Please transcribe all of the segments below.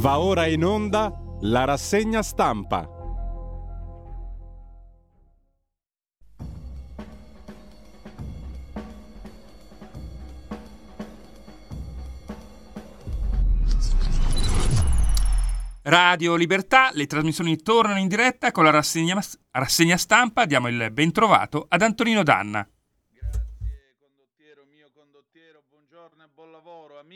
Va ora in onda la rassegna stampa. Radio Libertà, le trasmissioni tornano in diretta con la rassegna, rassegna stampa. Diamo il ben trovato ad Antonino Danna.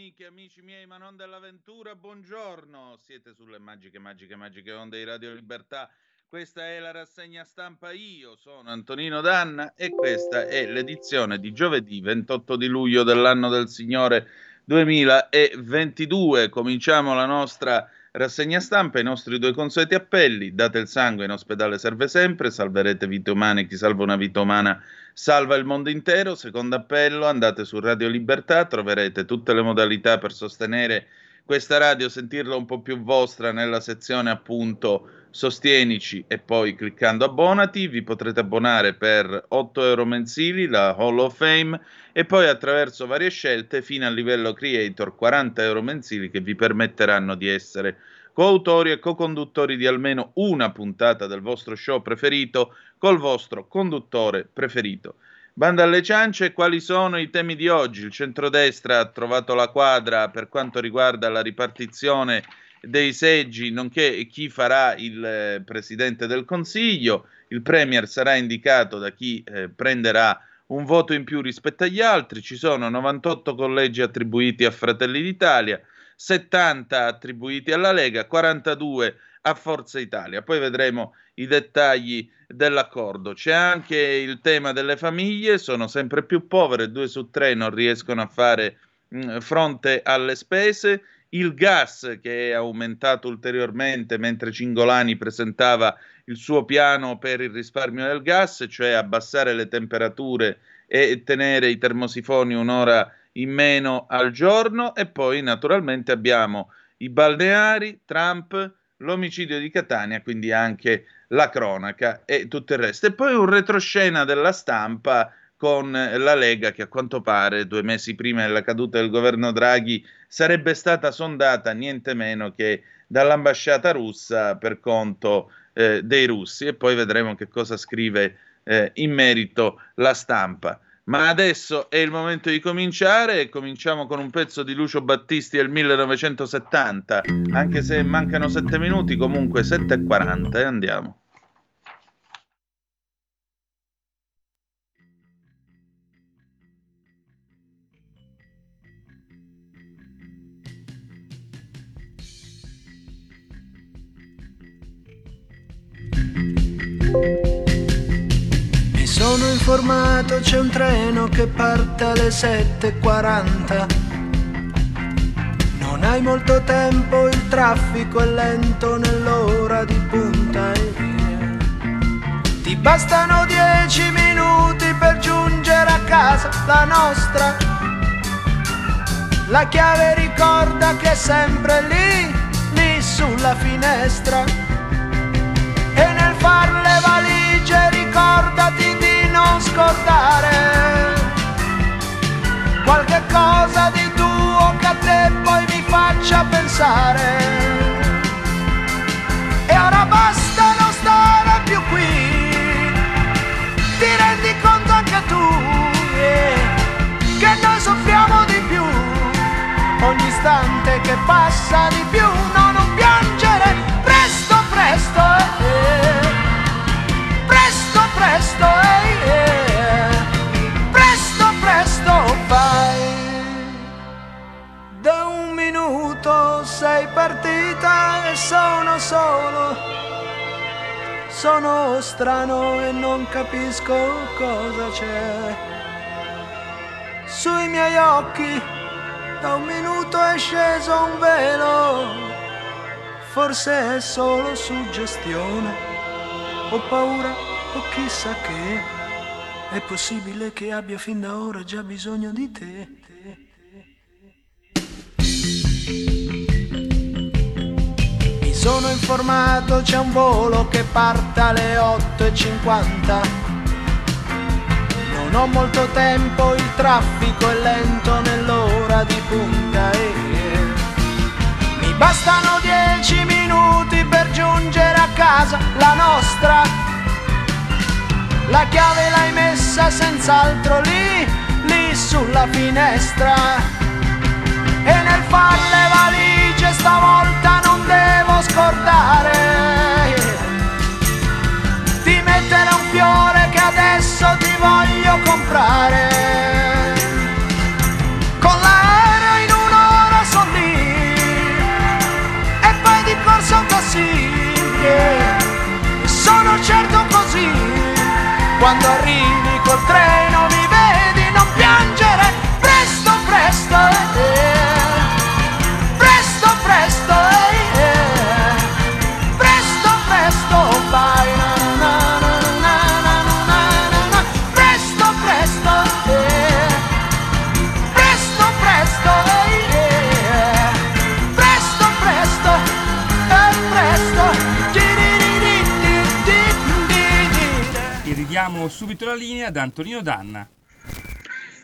Amiche amici miei, ma non dell'avventura, buongiorno. Siete sulle magiche, magiche, magiche onde di Radio Libertà. Questa è la rassegna stampa Io sono Antonino Danna e questa è l'edizione di giovedì 28 di luglio dell'anno del Signore 2022. Cominciamo la nostra Rassegna stampa, i nostri due consueti appelli, date il sangue in ospedale serve sempre, salverete vite umane, chi salva una vita umana salva il mondo intero. Secondo appello, andate su Radio Libertà, troverete tutte le modalità per sostenere questa radio, sentirla un po' più vostra nella sezione appunto Sostienici e poi cliccando abbonati vi potrete abbonare per 8 euro mensili la Hall of Fame e poi attraverso varie scelte fino al livello creator 40 euro mensili che vi permetteranno di essere coautori e co-conduttori di almeno una puntata del vostro show preferito col vostro conduttore preferito. Banda alle ciance, quali sono i temi di oggi? Il centrodestra ha trovato la quadra per quanto riguarda la ripartizione dei seggi, nonché chi farà il eh, presidente del Consiglio. Il Premier sarà indicato da chi eh, prenderà un voto in più rispetto agli altri. Ci sono 98 collegi attribuiti a Fratelli d'Italia, 70 attribuiti alla Lega, 42 a Forza Italia. Poi vedremo i dettagli dell'accordo. C'è anche il tema delle famiglie, sono sempre più povere, due su tre non riescono a fare mh, fronte alle spese il gas che è aumentato ulteriormente mentre Cingolani presentava il suo piano per il risparmio del gas, cioè abbassare le temperature e tenere i termosifoni un'ora in meno al giorno e poi naturalmente abbiamo i balneari, Trump, l'omicidio di Catania, quindi anche la cronaca e tutto il resto. E poi un retroscena della stampa con la Lega che a quanto pare due mesi prima della caduta del governo Draghi sarebbe stata sondata niente meno che dall'ambasciata russa per conto eh, dei russi e poi vedremo che cosa scrive eh, in merito la stampa. Ma adesso è il momento di cominciare e cominciamo con un pezzo di Lucio Battisti del 1970, anche se mancano sette minuti, comunque 7.40 e eh, andiamo. Mi sono informato, c'è un treno che parte alle 7.40. Non hai molto tempo, il traffico è lento nell'ora di punta. Ti bastano dieci minuti per giungere a casa, la nostra. La chiave ricorda che è sempre lì, lì sulla finestra far le valigie ricordati non scordare qualche cosa di tuo che a te poi mi faccia pensare. E ora basta non stare più qui. Ti rendi conto anche tu eh, che noi soffriamo di più. Ogni istante che passa di più sono strano e non capisco cosa c'è. Sui miei occhi da un minuto è sceso un velo, forse è solo suggestione. Ho paura o chissà che è possibile che abbia fin da ora già bisogno di te. Sono informato, c'è un volo che parte alle 8.50. Non ho molto tempo, il traffico è lento nell'ora di punta e mi bastano 10 casa, la nostra. La chiave l'hai messa senz'altro lì, lì sulla finestra. E nel far le valigie stavolta non devo scordare di mettere un fiore che adesso ti voglio comprare. Con l'aereo in un'ora sono lì e poi di taxi. yeah. Sono certo così, quando arrivi col treno ridiamo subito la linea ad Antonino Danna.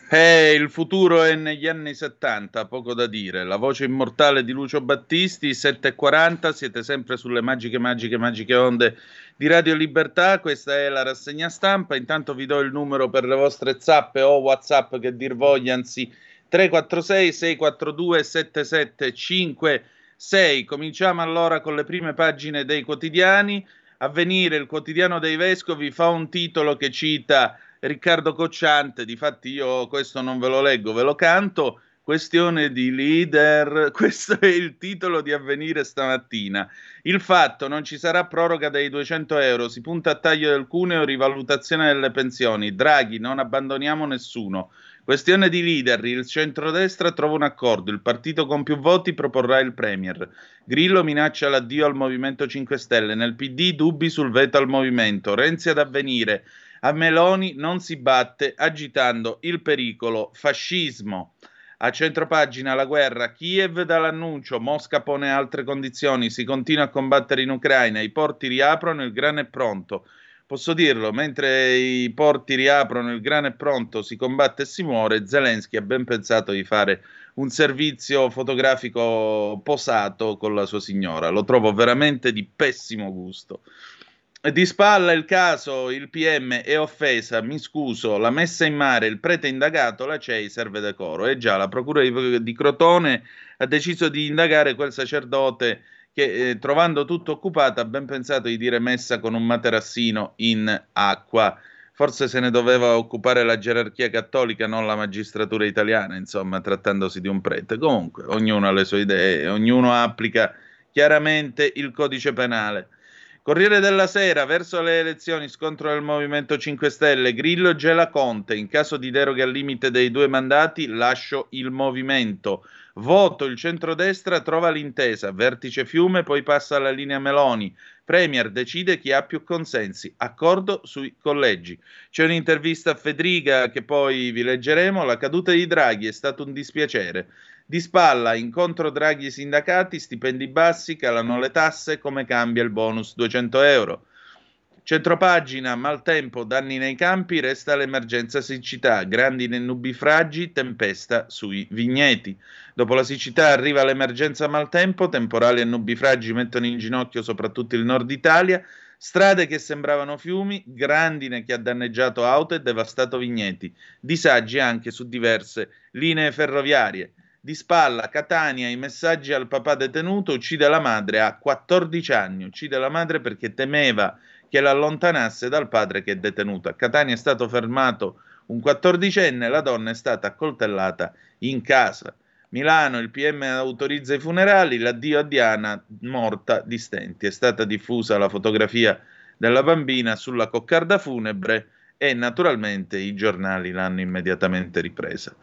Eh, il futuro è negli anni 70, poco da dire. La voce immortale di Lucio Battisti, 7.40, siete sempre sulle magiche, magiche, magiche onde di Radio Libertà. Questa è la rassegna stampa. Intanto vi do il numero per le vostre zappe o WhatsApp che dir voglia, anzi 346 642 7756. Cominciamo allora con le prime pagine dei quotidiani. Avvenire, il quotidiano dei vescovi, fa un titolo che cita Riccardo Cocciante, difatti io questo non ve lo leggo, ve lo canto. Questione di leader, questo è il titolo di avvenire stamattina. Il fatto non ci sarà proroga dei 200 euro, si punta a taglio del cuneo, rivalutazione delle pensioni. Draghi, non abbandoniamo nessuno. Questione di leader, il centrodestra trova un accordo, il partito con più voti proporrà il Premier. Grillo minaccia l'addio al Movimento 5 Stelle, nel PD dubbi sul veto al Movimento. Renzi ad avvenire, a Meloni non si batte agitando il pericolo fascismo. A centropagina la guerra, Kiev dall'annuncio, Mosca pone altre condizioni, si continua a combattere in Ucraina, i porti riaprono, il grano è pronto. Posso dirlo, mentre i porti riaprono, il grano è pronto, si combatte e si muore, Zelensky ha ben pensato di fare un servizio fotografico posato con la sua signora. Lo trovo veramente di pessimo gusto. Di spalla il caso, il PM è offesa, mi scuso, la messa in mare, il prete indagato, la CEI serve decoro. E già, la procura di, Crotone ha deciso di indagare quel sacerdote che, eh, trovando tutto occupato, ha ben pensato di dire messa con un materassino in acqua. Forse se ne doveva occupare la gerarchia cattolica, non la magistratura italiana, insomma, trattandosi di un prete. Comunque, ognuno ha le sue idee, ognuno applica chiaramente il codice penale. Corriere della Sera, verso le elezioni, scontro del Movimento 5 Stelle, Grillo gela Conte, in caso di deroga al limite dei due mandati lascio il movimento. Voto, il centrodestra trova l'intesa, vertice Fiume, poi passa alla linea Meloni. Premier decide chi ha più consensi, accordo sui collegi. C'è un'intervista a Federica che poi vi leggeremo, la caduta di Draghi è stato un dispiacere. Di spalla, incontro Draghi e sindacati, stipendi bassi, calano le tasse, come cambia il bonus 200 euro. Centropagina, maltempo, danni nei campi, resta l'emergenza siccità, grandine nubifragi, tempesta sui vigneti. Dopo la siccità arriva l'emergenza maltempo, temporali e nubifragi mettono in ginocchio soprattutto il nord Italia, strade che sembravano fiumi, grandine che ha danneggiato auto e devastato vigneti, disagi anche su diverse linee ferroviarie. Di spalla, Catania, i messaggi al papà detenuto, uccide la madre a 14 anni, uccide la madre perché temeva che l'allontanasse dal padre che è detenuto. A Catania è stato fermato un quattordicenne, la donna è stata accoltellata in casa. Milano, il PM autorizza i funerali, l'addio a Diana morta di stenti. È stata diffusa la fotografia della bambina sulla coccarda funebre e naturalmente i giornali l'hanno immediatamente ripresa.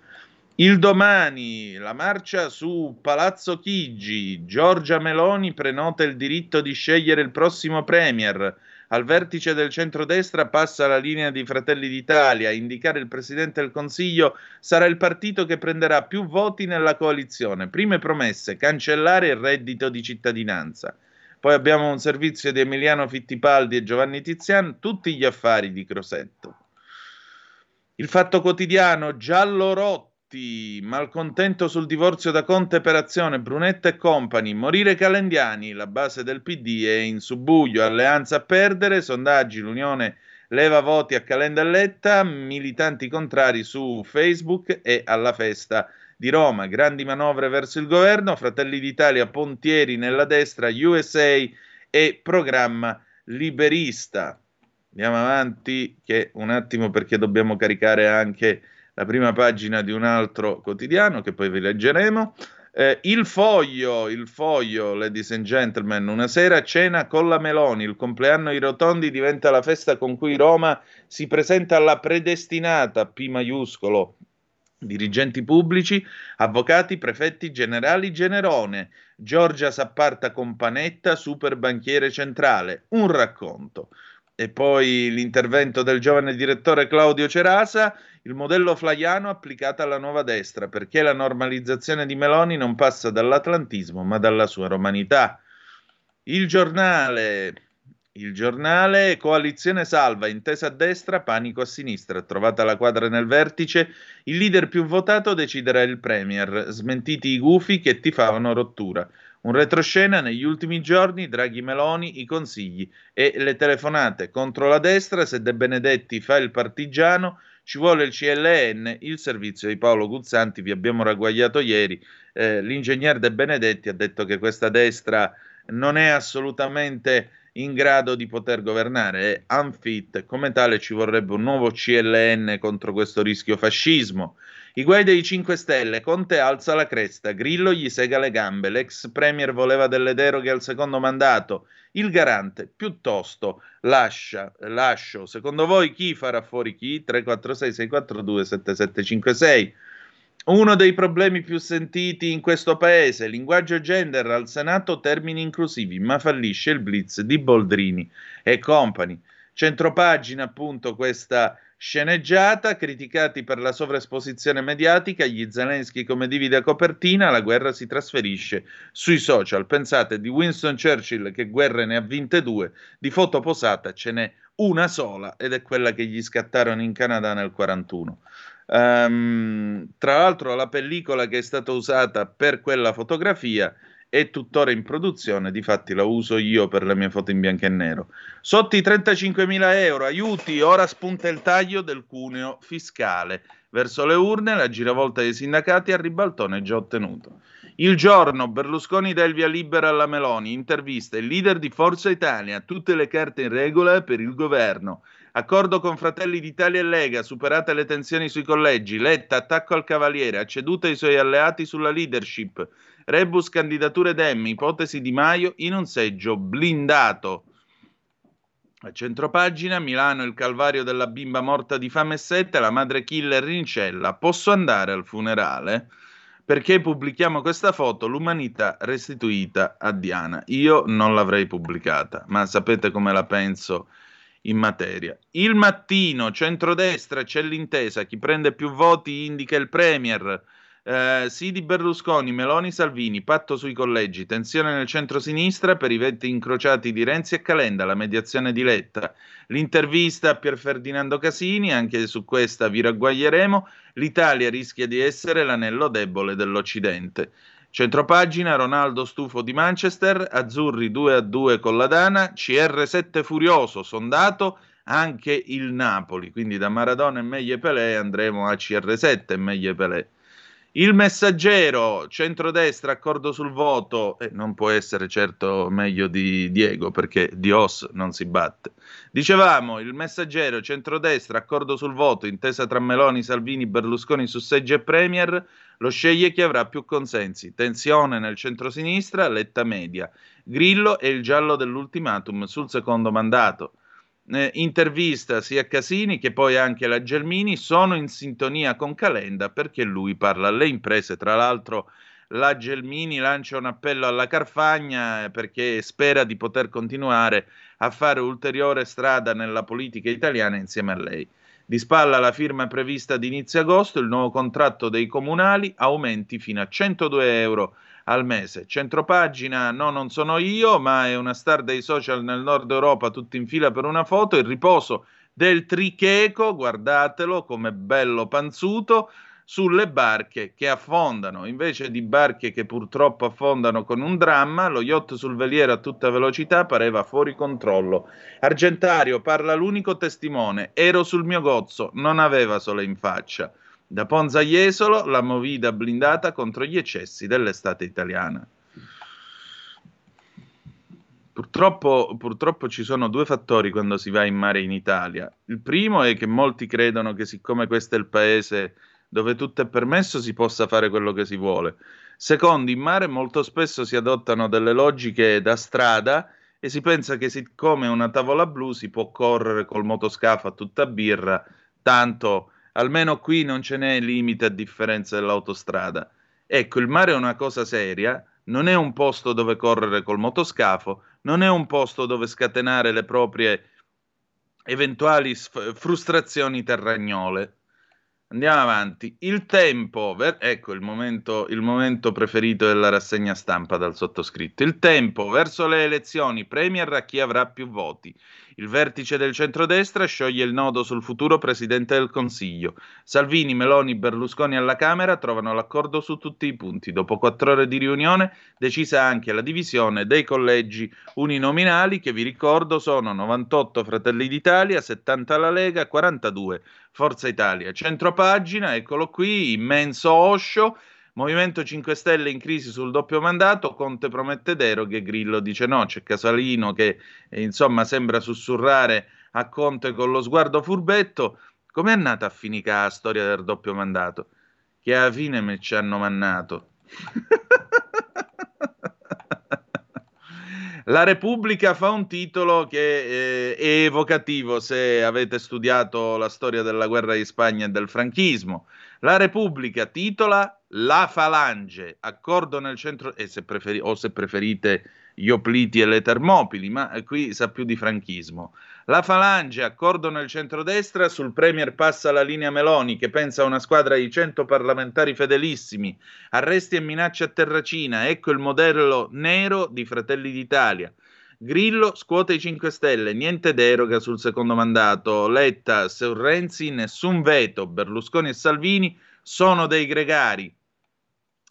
Il domani, la marcia su Palazzo Chigi, Giorgia Meloni prenota il diritto di scegliere il prossimo premier. Al vertice del centrodestra passa la linea di Fratelli d'Italia. Indicare il Presidente del Consiglio sarà il partito che prenderà più voti nella coalizione. Prime promesse, cancellare il reddito di cittadinanza. Poi abbiamo un servizio di Emiliano Fittipaldi e Giovanni Tizian, tutti gli affari di Crosetto. Il fatto quotidiano giallo rotto Totti, malcontento sul divorzio da Conte per azione, Brunetta e compagni, morire Calendiani, la base del PD è in subbuglio, alleanza a perdere, sondaggi, l'Unione leva voti a Calenda e Letta, militanti contrari su Facebook e alla festa di Roma, grandi manovre verso il governo, Fratelli d'Italia pontieri nella destra, USA e programma liberista. Andiamo avanti, che un attimo perché dobbiamo caricare anche la prima pagina di un altro quotidiano che poi vi leggeremo. Eh, il foglio, il foglio, ladies and gentlemen, una sera cena con la Meloni, il compleanno ai rotondi diventa la festa con cui Roma si presenta alla predestinata, P maiuscolo, dirigenti pubblici, avvocati, prefetti generali, Generone, Giorgia s'apparta con Panetta, super banchiere centrale, un racconto. E poi l'intervento del giovane direttore Claudio Cerasa, il modello flaiano applicato alla nuova destra, perché la normalizzazione di Meloni non passa dall'atlantismo, ma dalla sua romanità. Il giornale, il giornale Coalizione Salva, intesa a destra, panico a sinistra. Trovata la quadra nel vertice, il leader più votato deciderà il Premier. Smentiti i gufi che tifavano rottura. Un retroscena negli ultimi giorni, Draghi Meloni, i consigli e le telefonate contro la destra, se De Benedetti fa il partigiano, ci vuole il CLN, il servizio di Paolo Guzzanti, vi abbiamo ragguagliato ieri, eh, l'ingegner De Benedetti ha detto che questa destra non è assolutamente in grado di poter governare, è unfit, come tale ci vorrebbe un nuovo CLN contro questo rischio fascismo. I guai dei 5 Stelle, Conte alza la cresta, Grillo gli sega le gambe, l'ex premier voleva delle deroghe al secondo mandato, il garante piuttosto lascia, lascio. Secondo voi chi farà fuori chi? 346 642 7756. Uno dei problemi più sentiti in questo paese, linguaggio gender al Senato, termini inclusivi, ma fallisce il blitz di Boldrini e compagni. Centropagina appunto questa sceneggiata, criticati per la sovraesposizione mediatica, gli Zelensky come divi da copertina, la guerra si trasferisce sui social. Pensate di Winston Churchill che guerre ne ha vinte due, di foto posata ce n'è una sola ed è quella che gli scattarono in Canada nel 1941. Um, ehm, tra l'altro la pellicola che è stata usata per quella fotografia è tuttora in produzione, difatti la uso io per le mie foto in bianco e nero. Sotto i 35.000 euro, aiuti, ora spunta il taglio del cuneo fiscale. Verso le urne la giravolta dei sindacati a ribaltone già ottenuto. Il giorno Berlusconi dà il via libera alla Meloni, intervista il leader di Forza Italia, tutte le carte in regola per il governo. Accordo con Fratelli d'Italia e Lega, superate le tensioni sui collegi, Letta attacco al Cavaliere, ha ceduto ai suoi alleati sulla leadership. Rebus candidature Dem, ipotesi di Maio in un seggio blindato. A centropagina, Milano il calvario della bimba morta di fame e sette, la madre killer in cella. Posso andare al funerale? Perché pubblichiamo questa foto? L'umanità restituita a Diana. Io non l'avrei pubblicata, ma sapete come la penso in materia. Il mattino, centrodestra, c'è l'intesa, chi prende più voti indica il Premier. Eh, sì di Berlusconi, Meloni, Salvini, patto sui collegi, tensione nel centro-sinistra per i venti incrociati di Renzi e Calenda, la mediazione di Letta, l'intervista a Pier Ferdinando Casini, anche su questa vi ragguaglieremo, l'Italia rischia di essere l'anello debole dell'Occidente. Centropagina, Ronaldo stufo di Manchester, Azzurri 2 a 2 con la Dana, CR7 furioso, sondato anche il Napoli, quindi da Maradona e Meglie Pelé andremo a CR7 e Meglie Pelé. Il messaggero, centrodestra, accordo sul voto, eh, non può essere certo meglio di Diego perché Dios non si batte. Dicevamo, il messaggero, centrodestra, accordo sul voto, intesa tra Meloni, Salvini, Berlusconi su seggi e Premier, lo sceglie chi avrà più consensi. Tensione nel centrosinistra, letta media. Grillo e il giallo dell'ultimatum sul secondo mandato eh, intervista sia Casini che poi anche la Gelmini sono in sintonia con Calenda perché lui parla alle imprese. Tra l'altro la Gelmini lancia un appello alla Carfagna eh, perché spera di poter continuare a fare ulteriore strada nella politica italiana insieme a lei. Di spalla la firma prevista ad inizio agosto, il nuovo contratto dei comunali, aumenti fino a 102 euro al mese. Centropagina, no, non sono io, ma è una star dei social nel nord Europa, tutti in fila per una foto. Il riposo del tricheco, guardatelo come bello panzuto. sulle barche che affondano. Invece di barche che purtroppo affondano con un dramma, lo yacht sul veliero a tutta velocità pareva fuori controllo. Argentario parla l'unico testimone: ero sul mio gozzo, non aveva sole in faccia. Da Ponza Jesolo, la movida blindata contro gli eccessi dell'estate italiana. Purtroppo, purtroppo, ci sono due fattori quando si va in mare in Italia. Il primo è che molti credono che siccome questo è il paese dove tutto è permesso si possa fare quello che si vuole. Secondo, in mare molto spesso si adottano delle logiche da strada e si pensa che siccome una tavola blu si può correre col motoscafo a tutta birra, tanto almeno qui non ce n'è limite a differenza dell'autostrada. Ecco, il mare è una cosa seria, non è un posto dove correre col motoscafo, non è un posto dove scatenare le proprie eventuali sf- frustrazioni terragnole. Andiamo avanti. Il tempo, ver- ecco il momento, il momento preferito della rassegna stampa dal sottoscritto. Il tempo verso le elezioni premier a chi avrà più voti. Il vertice del centrodestra scioglie il nodo sul futuro presidente del Consiglio. Salvini, Meloni, Berlusconi alla Camera trovano l'accordo su tutti i punti. Dopo quattro ore di riunione, decisa anche la divisione dei collegi uninominali, che vi ricordo sono 98 Fratelli d'Italia, 70 la Lega, 42 Forza Italia. Centropagina, eccolo qui, immenso Osho. Movimento 5 Stelle in crisi sul doppio mandato, Conte promette deroghe, Grillo dice no, c'è Casalino che eh, insomma sembra sussurrare a Conte con lo sguardo furbetto. Com'è nata a finire la storia del doppio mandato? Che alla fine me ci hanno mannato. La Repubblica fa un titolo che eh, è evocativo se avete studiato la storia della guerra di Spagna e del franchismo. La Repubblica titola La Falange, accordo nel centro, e se preferi- o se preferite gli Opliti e le Termopili, ma qui sa più di franchismo. La Falange, accordo nel centrodestra, sul Premier passa la linea Meloni che pensa a una squadra di 100 parlamentari fedelissimi, arresti e minacce a Terracina, ecco il modello nero di Fratelli d'Italia. Grillo scuote i 5 Stelle, niente deroga sul secondo mandato. Letta, su Renzi, nessun veto. Berlusconi e Salvini sono dei gregari.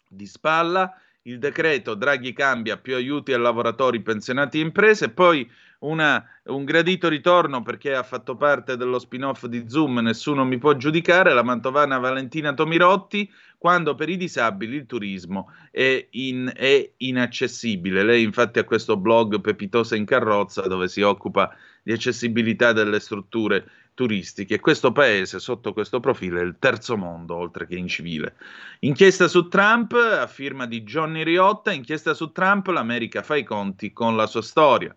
Di spalla il decreto Draghi cambia più aiuti a lavoratori, pensionati e imprese, poi una, un gradito ritorno perché ha fatto parte dello spin-off di Zoom, nessuno mi può giudicare, la mantovana Valentina Tomirotti, quando per i disabili il turismo è, in, è inaccessibile. Lei infatti ha questo blog Pepitosa in carrozza dove si occupa di accessibilità delle strutture turistiche. Questo paese, sotto questo profilo, è il terzo mondo, oltre che incivile. Inchiesta su Trump, a firma di Johnny Riotta, inchiesta su Trump, l'America fa i conti con la sua storia.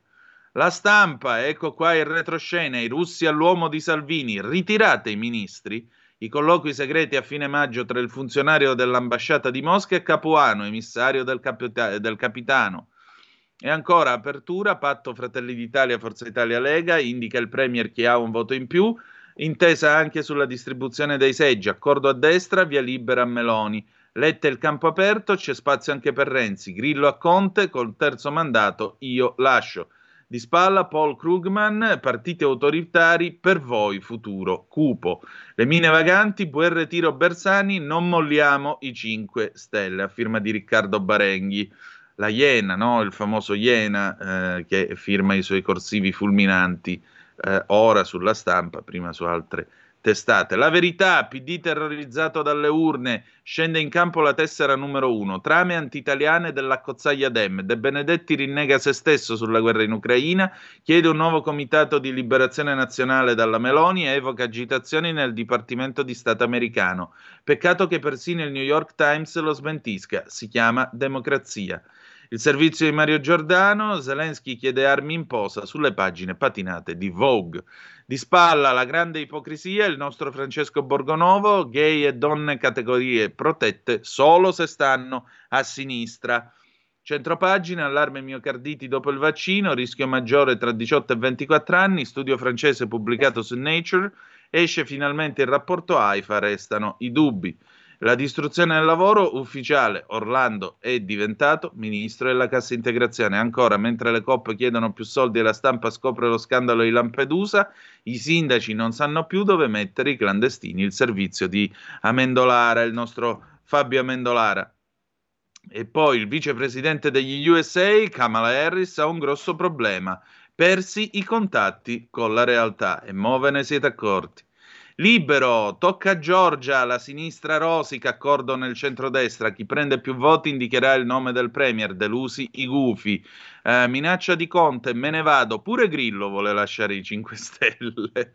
La stampa, ecco qua il retroscena, i russi all'uomo di Salvini, ritirate i ministri, i colloqui segreti a fine maggio tra il funzionario dell'ambasciata di Mosca e Capuano, emissario del, capita- del capitano. E ancora apertura, patto Fratelli d'Italia, Forza Italia Lega, indica il Premier che ha un voto in più, intesa anche sulla distribuzione dei seggi, accordo a destra, via libera a Meloni. Letta il campo aperto, c'è spazio anche per Renzi, Grillo a Conte, col terzo mandato io lascio. Di spalla Paul Krugman, partiti autoritari, per voi futuro cupo. Le mine vaganti, buon retiro Bersani, non molliamo i 5 stelle, a firma di Riccardo Barenghi la Iena, no? il famoso Iena eh, che firma i suoi corsivi fulminanti eh, ora sulla stampa, prima su altre testate. La verità, PD terrorizzato dalle urne, scende in campo la tessera numero uno, trame antitaliane dell'accozzaglia Dem, De Benedetti rinnega se stesso sulla guerra in Ucraina, chiede un nuovo comitato di liberazione nazionale dalla Meloni e evoca agitazioni nel Dipartimento di Stato americano. Peccato che persino il New York Times lo smentisca, si chiama democrazia. Il servizio di Mario Giordano, Zelensky chiede armi in posa sulle pagine patinate di Vogue. Di spalla la grande ipocrisia, il nostro Francesco Borgonovo, gay e donne categorie protette solo se stanno a sinistra. Centropagina, allarme miocarditi dopo il vaccino, rischio maggiore tra 18 e 24 anni, studio francese pubblicato su Nature, esce finalmente il rapporto AIFA, restano i dubbi. La distruzione del lavoro ufficiale. Orlando è diventato ministro della cassa integrazione. Ancora, mentre le coppe chiedono più soldi e la stampa scopre lo scandalo di Lampedusa, i sindaci non sanno più dove mettere i clandestini. Il servizio di Amendolara, il nostro Fabio Amendolara. E poi il vicepresidente degli USA, Kamala Harris, ha un grosso problema. Persi i contatti con la realtà e mo ve ne siete accorti. Libero, tocca a Giorgia, la sinistra rosica, accordo nel centrodestra. Chi prende più voti indicherà il nome del Premier, delusi i gufi. Eh, minaccia di Conte, me ne vado. Pure Grillo vuole lasciare i 5 Stelle.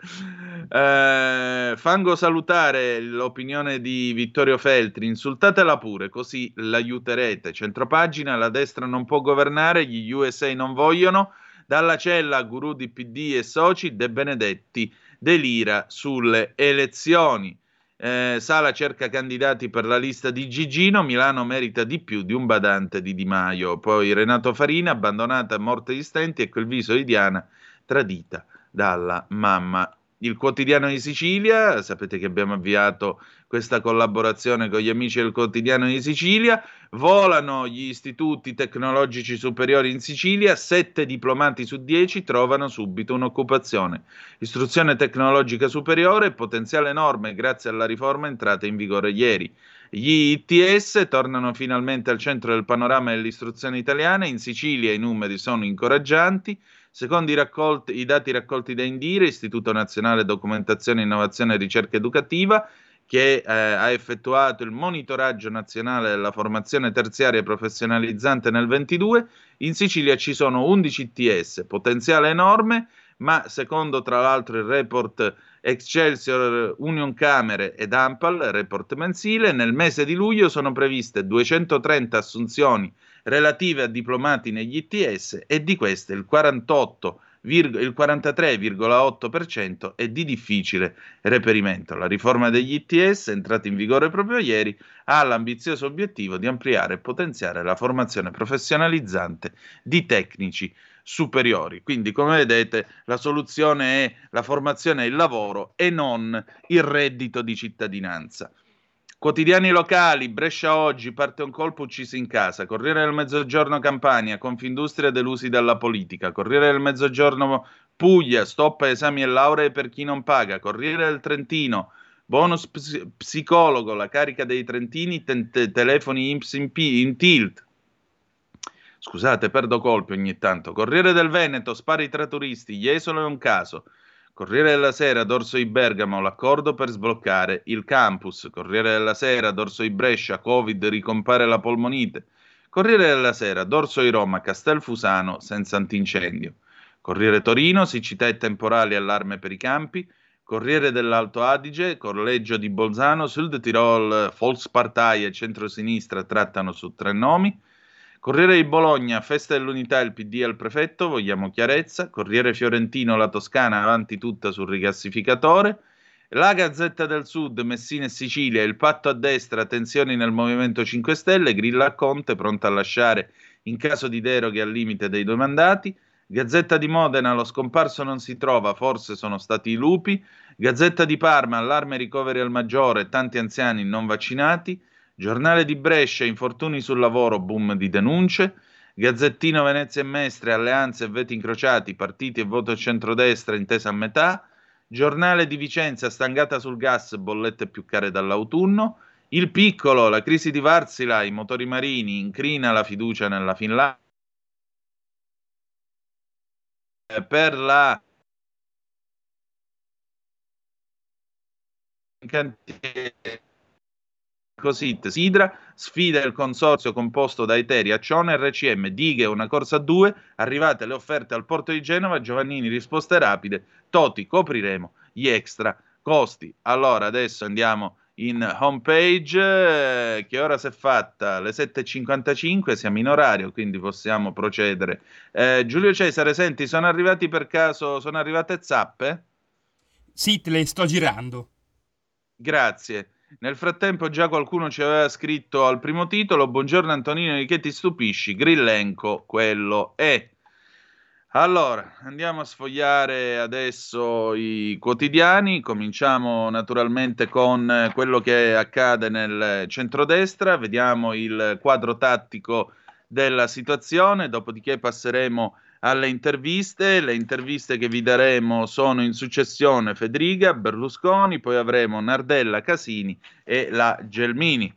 Eh, fango salutare l'opinione di Vittorio Feltri. Insultatela pure, così l'aiuterete. Centropagina, la destra non può governare, gli USA non vogliono. Dalla cella, guru di PD e soci, De Benedetti delira sulle elezioni. Eh, Sala cerca candidati per la lista di Gigino, Milano merita di più di un badante di Di Maio. Poi Renato Farina, abbandonata a morte di stenti, e quel viso di Diana tradita dalla mamma il quotidiano di Sicilia, sapete che abbiamo avviato questa collaborazione con gli amici del quotidiano di Sicilia, volano gli istituti tecnologici superiori in Sicilia, sette diplomati su dieci trovano subito un'occupazione. Istruzione tecnologica superiore, potenziale enorme grazie alla riforma entrata in vigore ieri. Gli ITS tornano finalmente al centro del panorama dell'istruzione italiana, in Sicilia i numeri sono incoraggianti, Secondo i, raccolti, i, dati raccolti da Indire, Istituto Nazionale Documentazione, Innovazione e Ricerca Educativa, che eh, ha effettuato il monitoraggio nazionale della formazione terziaria professionalizzante nel 22, in Sicilia ci sono 11 ITS, potenziale enorme, ma secondo tra l'altro il report Excelsior Union Camere ed Ampal, report mensile, nel mese di luglio sono previste 230 assunzioni relative a diplomati negli ITS e di queste il 48 il 43,8% è di difficile reperimento. La riforma degli ITS, entrata in vigore proprio ieri, ha l'ambizioso obiettivo di ampliare e potenziare la formazione professionalizzante di tecnici superiori. Quindi, come vedete, la soluzione è la formazione e il lavoro e non il reddito di cittadinanza. Quotidiani locali, Brescia oggi, parte un colpo ucciso in casa, Corriere del Mezzogiorno Campania, Confindustria delusi dalla politica, Corriere del Mezzogiorno Puglia, stop esami e lauree per chi non paga, Corriere del Trentino, bonus ps- psicologo, la carica dei trentini, te- te- telefoni in, P- in tilt. Scusate, perdo colpi ogni tanto. Corriere del Veneto, spari tra turisti, Jesolo è un caso. Corriere della Sera, Dorso di Bergamo, l'accordo per sbloccare il campus. Corriere della Sera, Dorso di Brescia, Covid, ricompare la polmonite. Corriere della Sera, Dorso di Roma, Castelfusano, senza antincendio. Corriere Torino, siccità e temporali, allarme per i campi. Corriere dell'Alto Adige, Collegio di Bolzano, Sud Tirol, Volkspartei e centrosinistra trattano su tre nomi. Corriere di Bologna, festa dell'unità, il PD al prefetto, vogliamo chiarezza. Corriere Fiorentino, la Toscana avanti tutta sul rigassificatore. La Gazzetta del Sud, Messina e Sicilia, il patto a destra, tensioni nel Movimento 5 Stelle, Grilla a Conte, pronta a lasciare in caso di deroghe al limite dei due mandati. Gazzetta di Modena, lo scomparso non si trova, forse sono stati i lupi. Gazzetta di Parma, allarme ricoveri al maggiore, tanti anziani non vaccinati. Giornale di Brescia, infortuni sul lavoro, boom di denunce. Gazzettino Venezia e Mestre, alleanze e veti incrociati, partiti e voto centrodestra intesa a metà. Giornale di Vicenza, stangata sul gas, bollette più care dall'autunno. Il piccolo, la crisi di Varsila, i motori marini, incrina la fiducia nella Finlandia. Per la cantiere Cosit Sidra sfida il consorzio composto da Eteri, Accione RCM, dighe una corsa a due, arrivate le offerte al porto di Genova, Giovannini risposte rapide, Toti copriremo gli extra costi. Allora adesso andiamo in homepage, eh, che ora si è fatta? Le 7.55, siamo in orario, quindi possiamo procedere. Eh, Giulio Cesare, senti, sono arrivati per caso, sono arrivate zappe? Sì, te le sto girando. Grazie. Nel frattempo già qualcuno ci aveva scritto al primo titolo Buongiorno Antonino, di che ti stupisci? Grillenco, quello è. Allora, andiamo a sfogliare adesso i quotidiani. Cominciamo naturalmente con quello che accade nel centrodestra. Vediamo il quadro tattico della situazione, dopodiché passeremo alle interviste. Le interviste che vi daremo sono in successione Federica, Berlusconi, poi avremo Nardella, Casini e la Gelmini.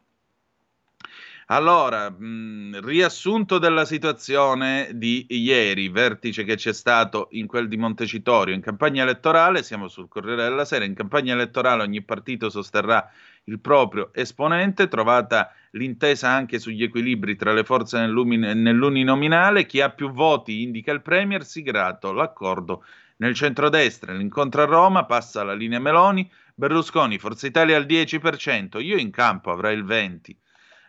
Allora, mh, riassunto della situazione di ieri, vertice che c'è stato in quel di Montecitorio. In campagna elettorale, siamo sul Corriere della Sera, in campagna elettorale ogni partito sosterrà il proprio esponente, trovata l'intesa anche sugli equilibri tra le forze nell'uninominale, chi ha più voti indica il Premier, siglato l'accordo nel centrodestra. L'incontro a Roma passa alla linea Meloni, Berlusconi, Forza Italia al 10%, io in campo avrei il 20%.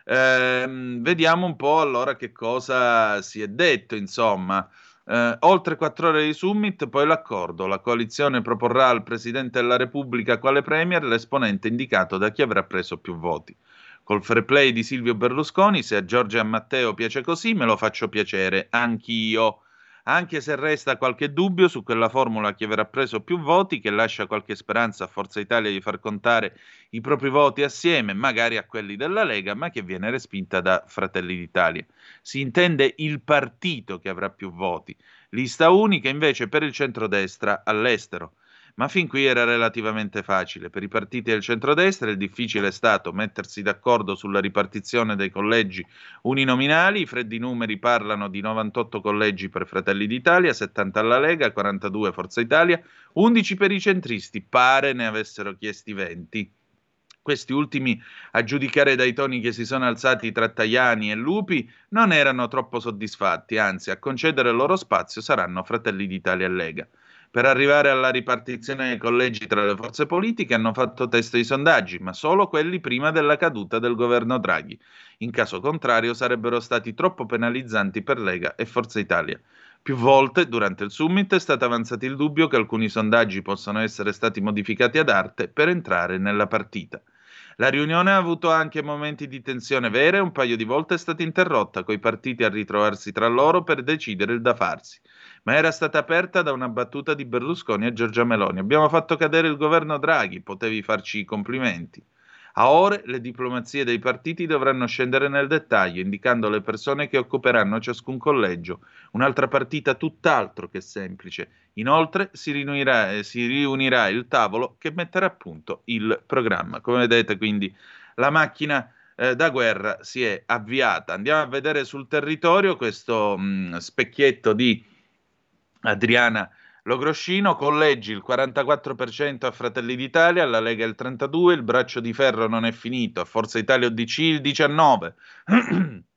Eh, vediamo un po' allora che cosa si è detto, insomma. Eh, oltre quattro ore di summit, poi l'accordo. La coalizione proporrà al Presidente della Repubblica quale Premier l'esponente indicato da chi avrà preso più voti. Col fair play di Silvio Berlusconi, se a Giorgia e a Matteo piace così, me lo faccio piacere, anch'io anche se resta qualche dubbio su quella formula che avrà preso più voti, che lascia qualche speranza a Forza Italia di far contare i propri voti assieme, magari a quelli della Lega, ma che viene respinta da Fratelli d'Italia. Si intende il partito che avrà più voti, lista unica invece per il centrodestra all'estero ma fin qui era relativamente facile. Per i partiti del centrodestra il difficile è stato mettersi d'accordo sulla ripartizione dei collegi uninominali. I freddi numeri parlano di 98 collegi per Fratelli d'Italia, 70 alla Lega, 42 Forza Italia, 11 per i centristi, pare ne avessero chiesti 20. Questi ultimi, a giudicare dai toni che si sono alzati tra Tajani e Lupi, non erano troppo soddisfatti, anzi a concedere il loro spazio saranno Fratelli d'Italia e Lega. Per arrivare alla ripartizione dei collegi tra le forze politiche hanno fatto testo i sondaggi, ma solo quelli prima della caduta del governo Draghi. In caso contrario sarebbero stati troppo penalizzanti per Lega e Forza Italia. Più volte durante il summit è stato avanzato il dubbio che alcuni sondaggi possano essere stati modificati ad arte per entrare nella partita. La riunione ha avuto anche momenti di tensione vera e un paio di volte è stata interrotta, coi partiti a ritrovarsi tra loro per decidere il da farsi ma era stata aperta da una battuta di Berlusconi a Giorgia Meloni. Abbiamo fatto cadere il governo Draghi, potevi farci i complimenti. A ore le diplomazie dei partiti dovranno scendere nel dettaglio, indicando le persone che occuperanno ciascun collegio, un'altra partita tutt'altro che semplice. Inoltre si riunirà, eh, si riunirà il tavolo che metterà a punto il programma. Come vedete, quindi la macchina eh, da guerra si è avviata. Andiamo a vedere sul territorio questo mh, mm, specchietto di Adriana Logroscino, collegi il 44% a Fratelli d'Italia, alla Lega il 32%, il braccio di ferro non è finito, a Forza Italia ODC il 19%.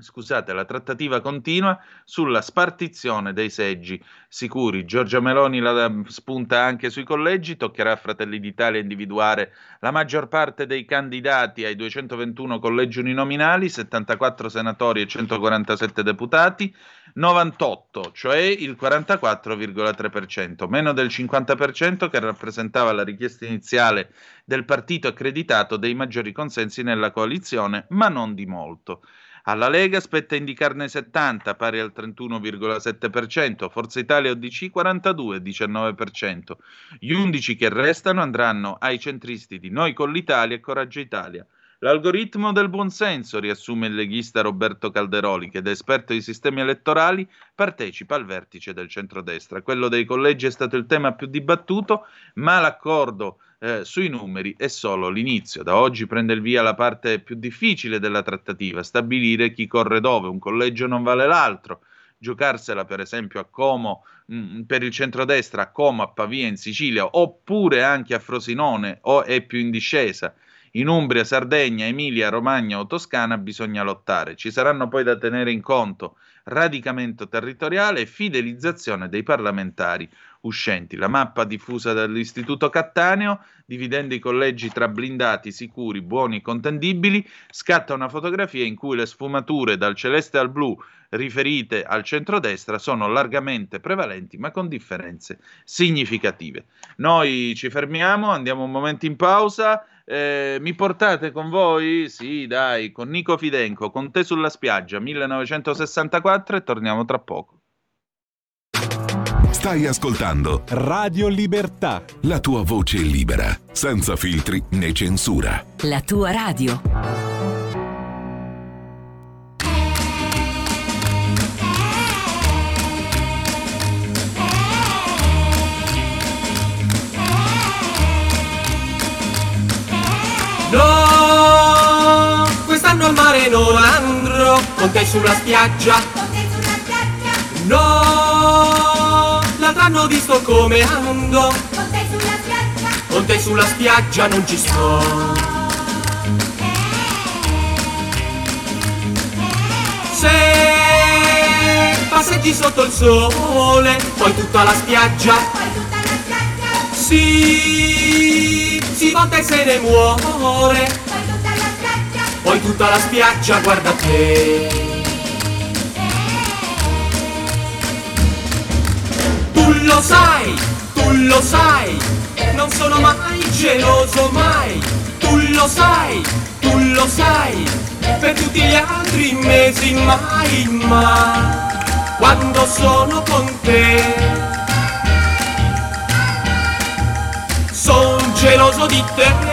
Scusate, la trattativa continua sulla spartizione dei seggi sicuri. Giorgia Meloni la spunta anche sui collegi, toccherà a Fratelli d'Italia individuare la maggior parte dei candidati ai 221 collegi uninominali, 74 senatori e 147 deputati. 98, cioè il 44,3%, meno del 50% che rappresentava la richiesta iniziale del partito accreditato dei maggiori consensi nella coalizione, ma non di molto. Alla Lega spetta indicarne 70, pari al 31,7%, Forza Italia ODC 42,19%. Gli 11 che restano andranno ai centristi di Noi con l'Italia e Coraggio Italia. L'algoritmo del buonsenso, riassume il leghista Roberto Calderoli, che da esperto di sistemi elettorali partecipa al vertice del centrodestra. Quello dei collegi è stato il tema più dibattuto, ma l'accordo eh, sui numeri è solo l'inizio. Da oggi prende il via la parte più difficile della trattativa, stabilire chi corre dove. Un collegio non vale l'altro giocarsela per esempio a Como mh, mm, per il centrodestra, a Como, a Pavia in Sicilia, oppure anche a Frosinone o è più in discesa. In Umbria, Sardegna, Emilia, Romagna o Toscana bisogna lottare. Ci saranno poi da tenere in conto radicamento territoriale e fidelizzazione dei parlamentari uscenti. La mappa diffusa dall'Istituto Cattaneo, dividendo i collegi tra blindati, sicuri, buoni contendibili, scatta una fotografia in cui le sfumature dal celeste al blu riferite al centrodestra sono largamente prevalenti, ma con differenze significative. Noi ci fermiamo, andiamo un momento in pausa. Eh, mi portate con voi? Sì, dai, con Nico Fidenco, con te sulla spiaggia, 1964 e torniamo tra poco. Stai ascoltando Radio Libertà. la tua voce libera, senza filtri né censura. La tua radio. Con te sulla spiaggia. No, l'altro anno visto come ando, con te sulla spiaggia non ci sto. Se passeggi sotto il sole, poi tutta la spiaggia. Sì, si volta e se ne muore. Poi tutta la spiaggia guarda te. Tu lo sai, tu lo sai, non sono mai geloso mai. Tu lo sai, tu lo sai, per tutti gli altri mesi mai, ma quando sono con te. Son geloso di te.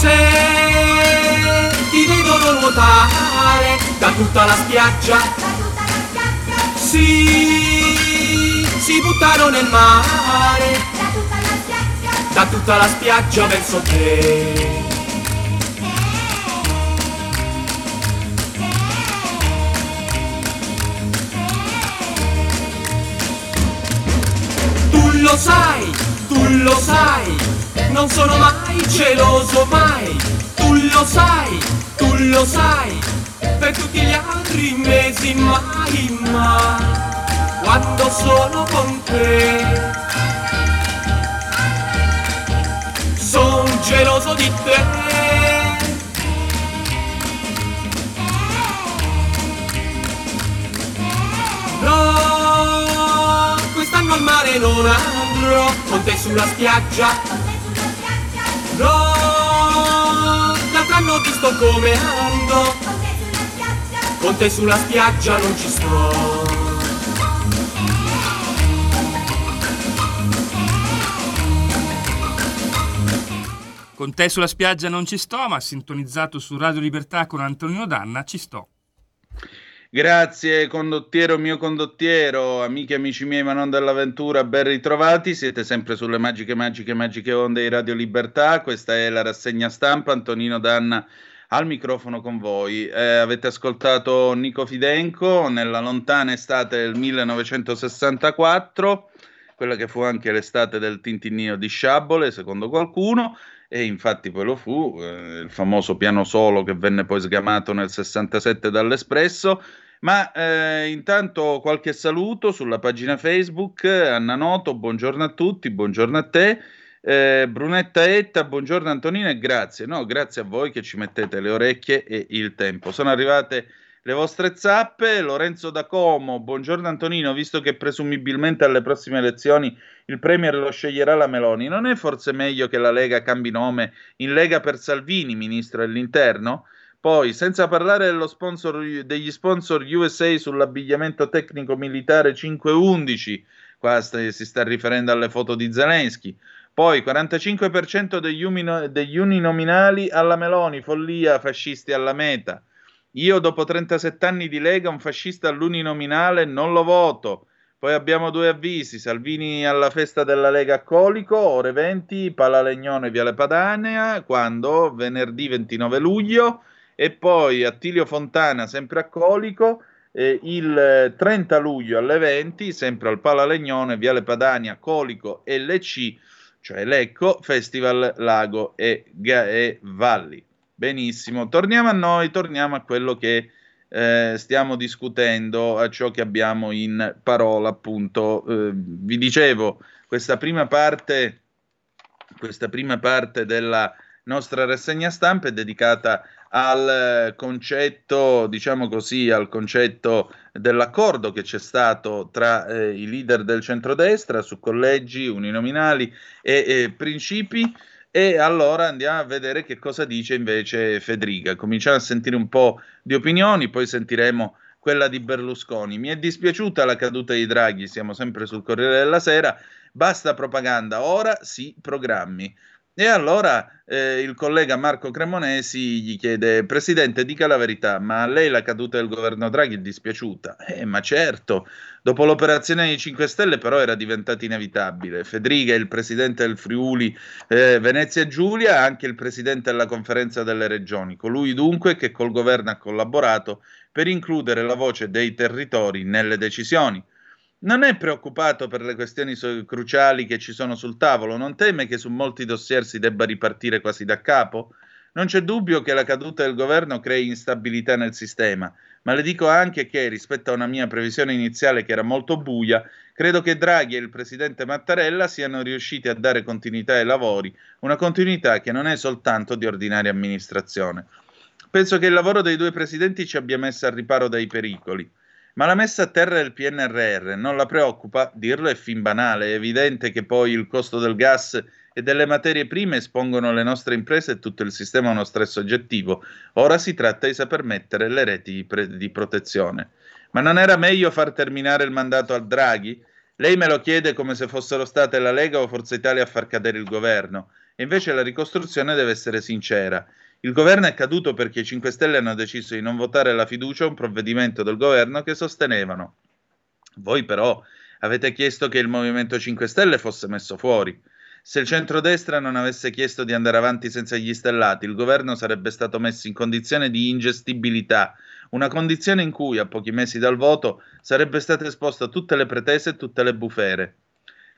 Se ti vedono nuotare da tutta la spiaggia, sì, si buttano nel mare. Da tutta la spiaggia verso te. Tu lo sai, tu lo sai, non sono mai geloso mai. Tu lo sai, tu lo sai, per tutti gli altri mesi mai, ma quando sono con te. Son geloso di te. No, quest'anno al mare non andrò con te sulla spiaggia. L'altro anno ho visto come ando, con te sulla spiaggia non ci sto. Con te sulla spiaggia non ci sto, ma sintonizzato su Radio Libertà con Antonino Danna ci sto. Grazie condottiero mio condottiero, amiche e amici miei ma non dell'avventura, ben ritrovati, siete sempre sulle magiche, magiche, magiche onde di Radio Libertà, questa è la rassegna stampa, Antonino Danna al microfono con voi. Eh, avete ascoltato Nico Fidenco nella lontana estate del 1964, quella che fu anche l'estate del tintinnio di Sciabole, secondo qualcuno, e infatti poi lo fu, eh, il famoso piano solo che venne poi sgamato nel 67 dall'Espresso. Ma eh, intanto qualche saluto sulla pagina Facebook, Anna Noto, buongiorno a tutti, buongiorno a te. Eh, Brunetta Etta, buongiorno Antonino e grazie, no, grazie a voi che ci mettete le orecchie e il tempo. Sono arrivate le vostre zappe. Lorenzo da Como, buongiorno Antonino, visto che presumibilmente alle prossime elezioni il Premier lo sceglierà la Meloni, non è forse meglio che la Lega cambi nome in Lega per Salvini, ministro dell'Interno? Poi, senza parlare sponsor, degli sponsor USA sull'abbigliamento tecnico militare 511, qua sta- si sta riferendo alle foto di Zelensky. Poi 45% degli, umino- degli uninominali alla Meloni, follia, fascisti alla meta. Io dopo 37 anni di Lega un fascista all'uninominale non lo voto. Poi abbiamo due avvisi, Salvini alla festa della Lega a Colico, ore 20, Palalegnone, Viale Padania, quando? Venerdì 29 luglio, e poi Attilio Fontana, sempre a Colico, eh, il 30 luglio alle 20, sempre al Palalegnone, Viale Padania, Colico LC, cioè Lecco, Festival Lago e, Ga- e Valli. Benissimo, torniamo a noi, torniamo a quello che eh, stiamo discutendo, a ciò che abbiamo in parola, appunto. Eh, vi dicevo, questa prima parte, questa prima parte della nostra rassegna stampa è dedicata al eh, concetto, diciamo così, al concetto dell'accordo che c'è stato tra eh, i leader del centrodestra su collegi uninominali e, e principi. E allora andiamo a vedere che cosa dice invece Federica. Cominciamo a sentire un po' di opinioni, poi sentiremo quella di Berlusconi. Mi è dispiaciuta la caduta di Draghi, siamo sempre sul Corriere della Sera. Basta propaganda, ora sì programmi. E allora eh, il collega Marco Cremonesi gli chiede: Presidente, dica la verità, ma a lei la caduta del governo Draghi è dispiaciuta? Eh, ma certo, dopo l'operazione dei 5 Stelle, però, era diventato inevitabile. Federica, il presidente del Friuli eh, Venezia Giulia, anche il presidente della conferenza delle regioni. Colui dunque che col governo ha collaborato per includere la voce dei territori nelle decisioni non è preoccupato per le questioni so- cruciali che ci sono sul tavolo, non teme che su molti dossier si debba ripartire quasi da capo? Non c'è dubbio che la caduta del governo crei instabilità nel sistema, ma le dico anche che rispetto a una mia previsione iniziale che era molto buia, credo che Draghi e il presidente Mattarella siano riusciti a dare continuità ai lavori, una continuità che non è soltanto di ordinaria amministrazione. Penso che il lavoro dei due presidenti ci abbia messo al riparo dai pericoli. Ma la messa a terra del PNRR non la preoccupa? Dirlo è fin banale, è evidente che poi il costo del gas e delle materie prime espongono le nostre imprese e tutto il sistema a uno stress oggettivo. Ora si tratta di saper mettere le reti di, pre- di protezione. Ma non era meglio far terminare il mandato a Draghi? Lei me lo chiede come se fossero state la Lega o Forza Italia a far cadere il governo. E invece la ricostruzione deve essere sincera. Il governo è caduto perché i 5 Stelle hanno deciso di non votare la fiducia a un provvedimento del governo che sostenevano. Voi però avete chiesto che il Movimento 5 Stelle fosse messo fuori. Se il centrodestra non avesse chiesto di andare avanti senza gli stellati, il governo sarebbe stato messo in condizione di ingestibilità, una condizione in cui a pochi mesi dal voto sarebbe stato esposto a tutte le pretese e tutte le bufere.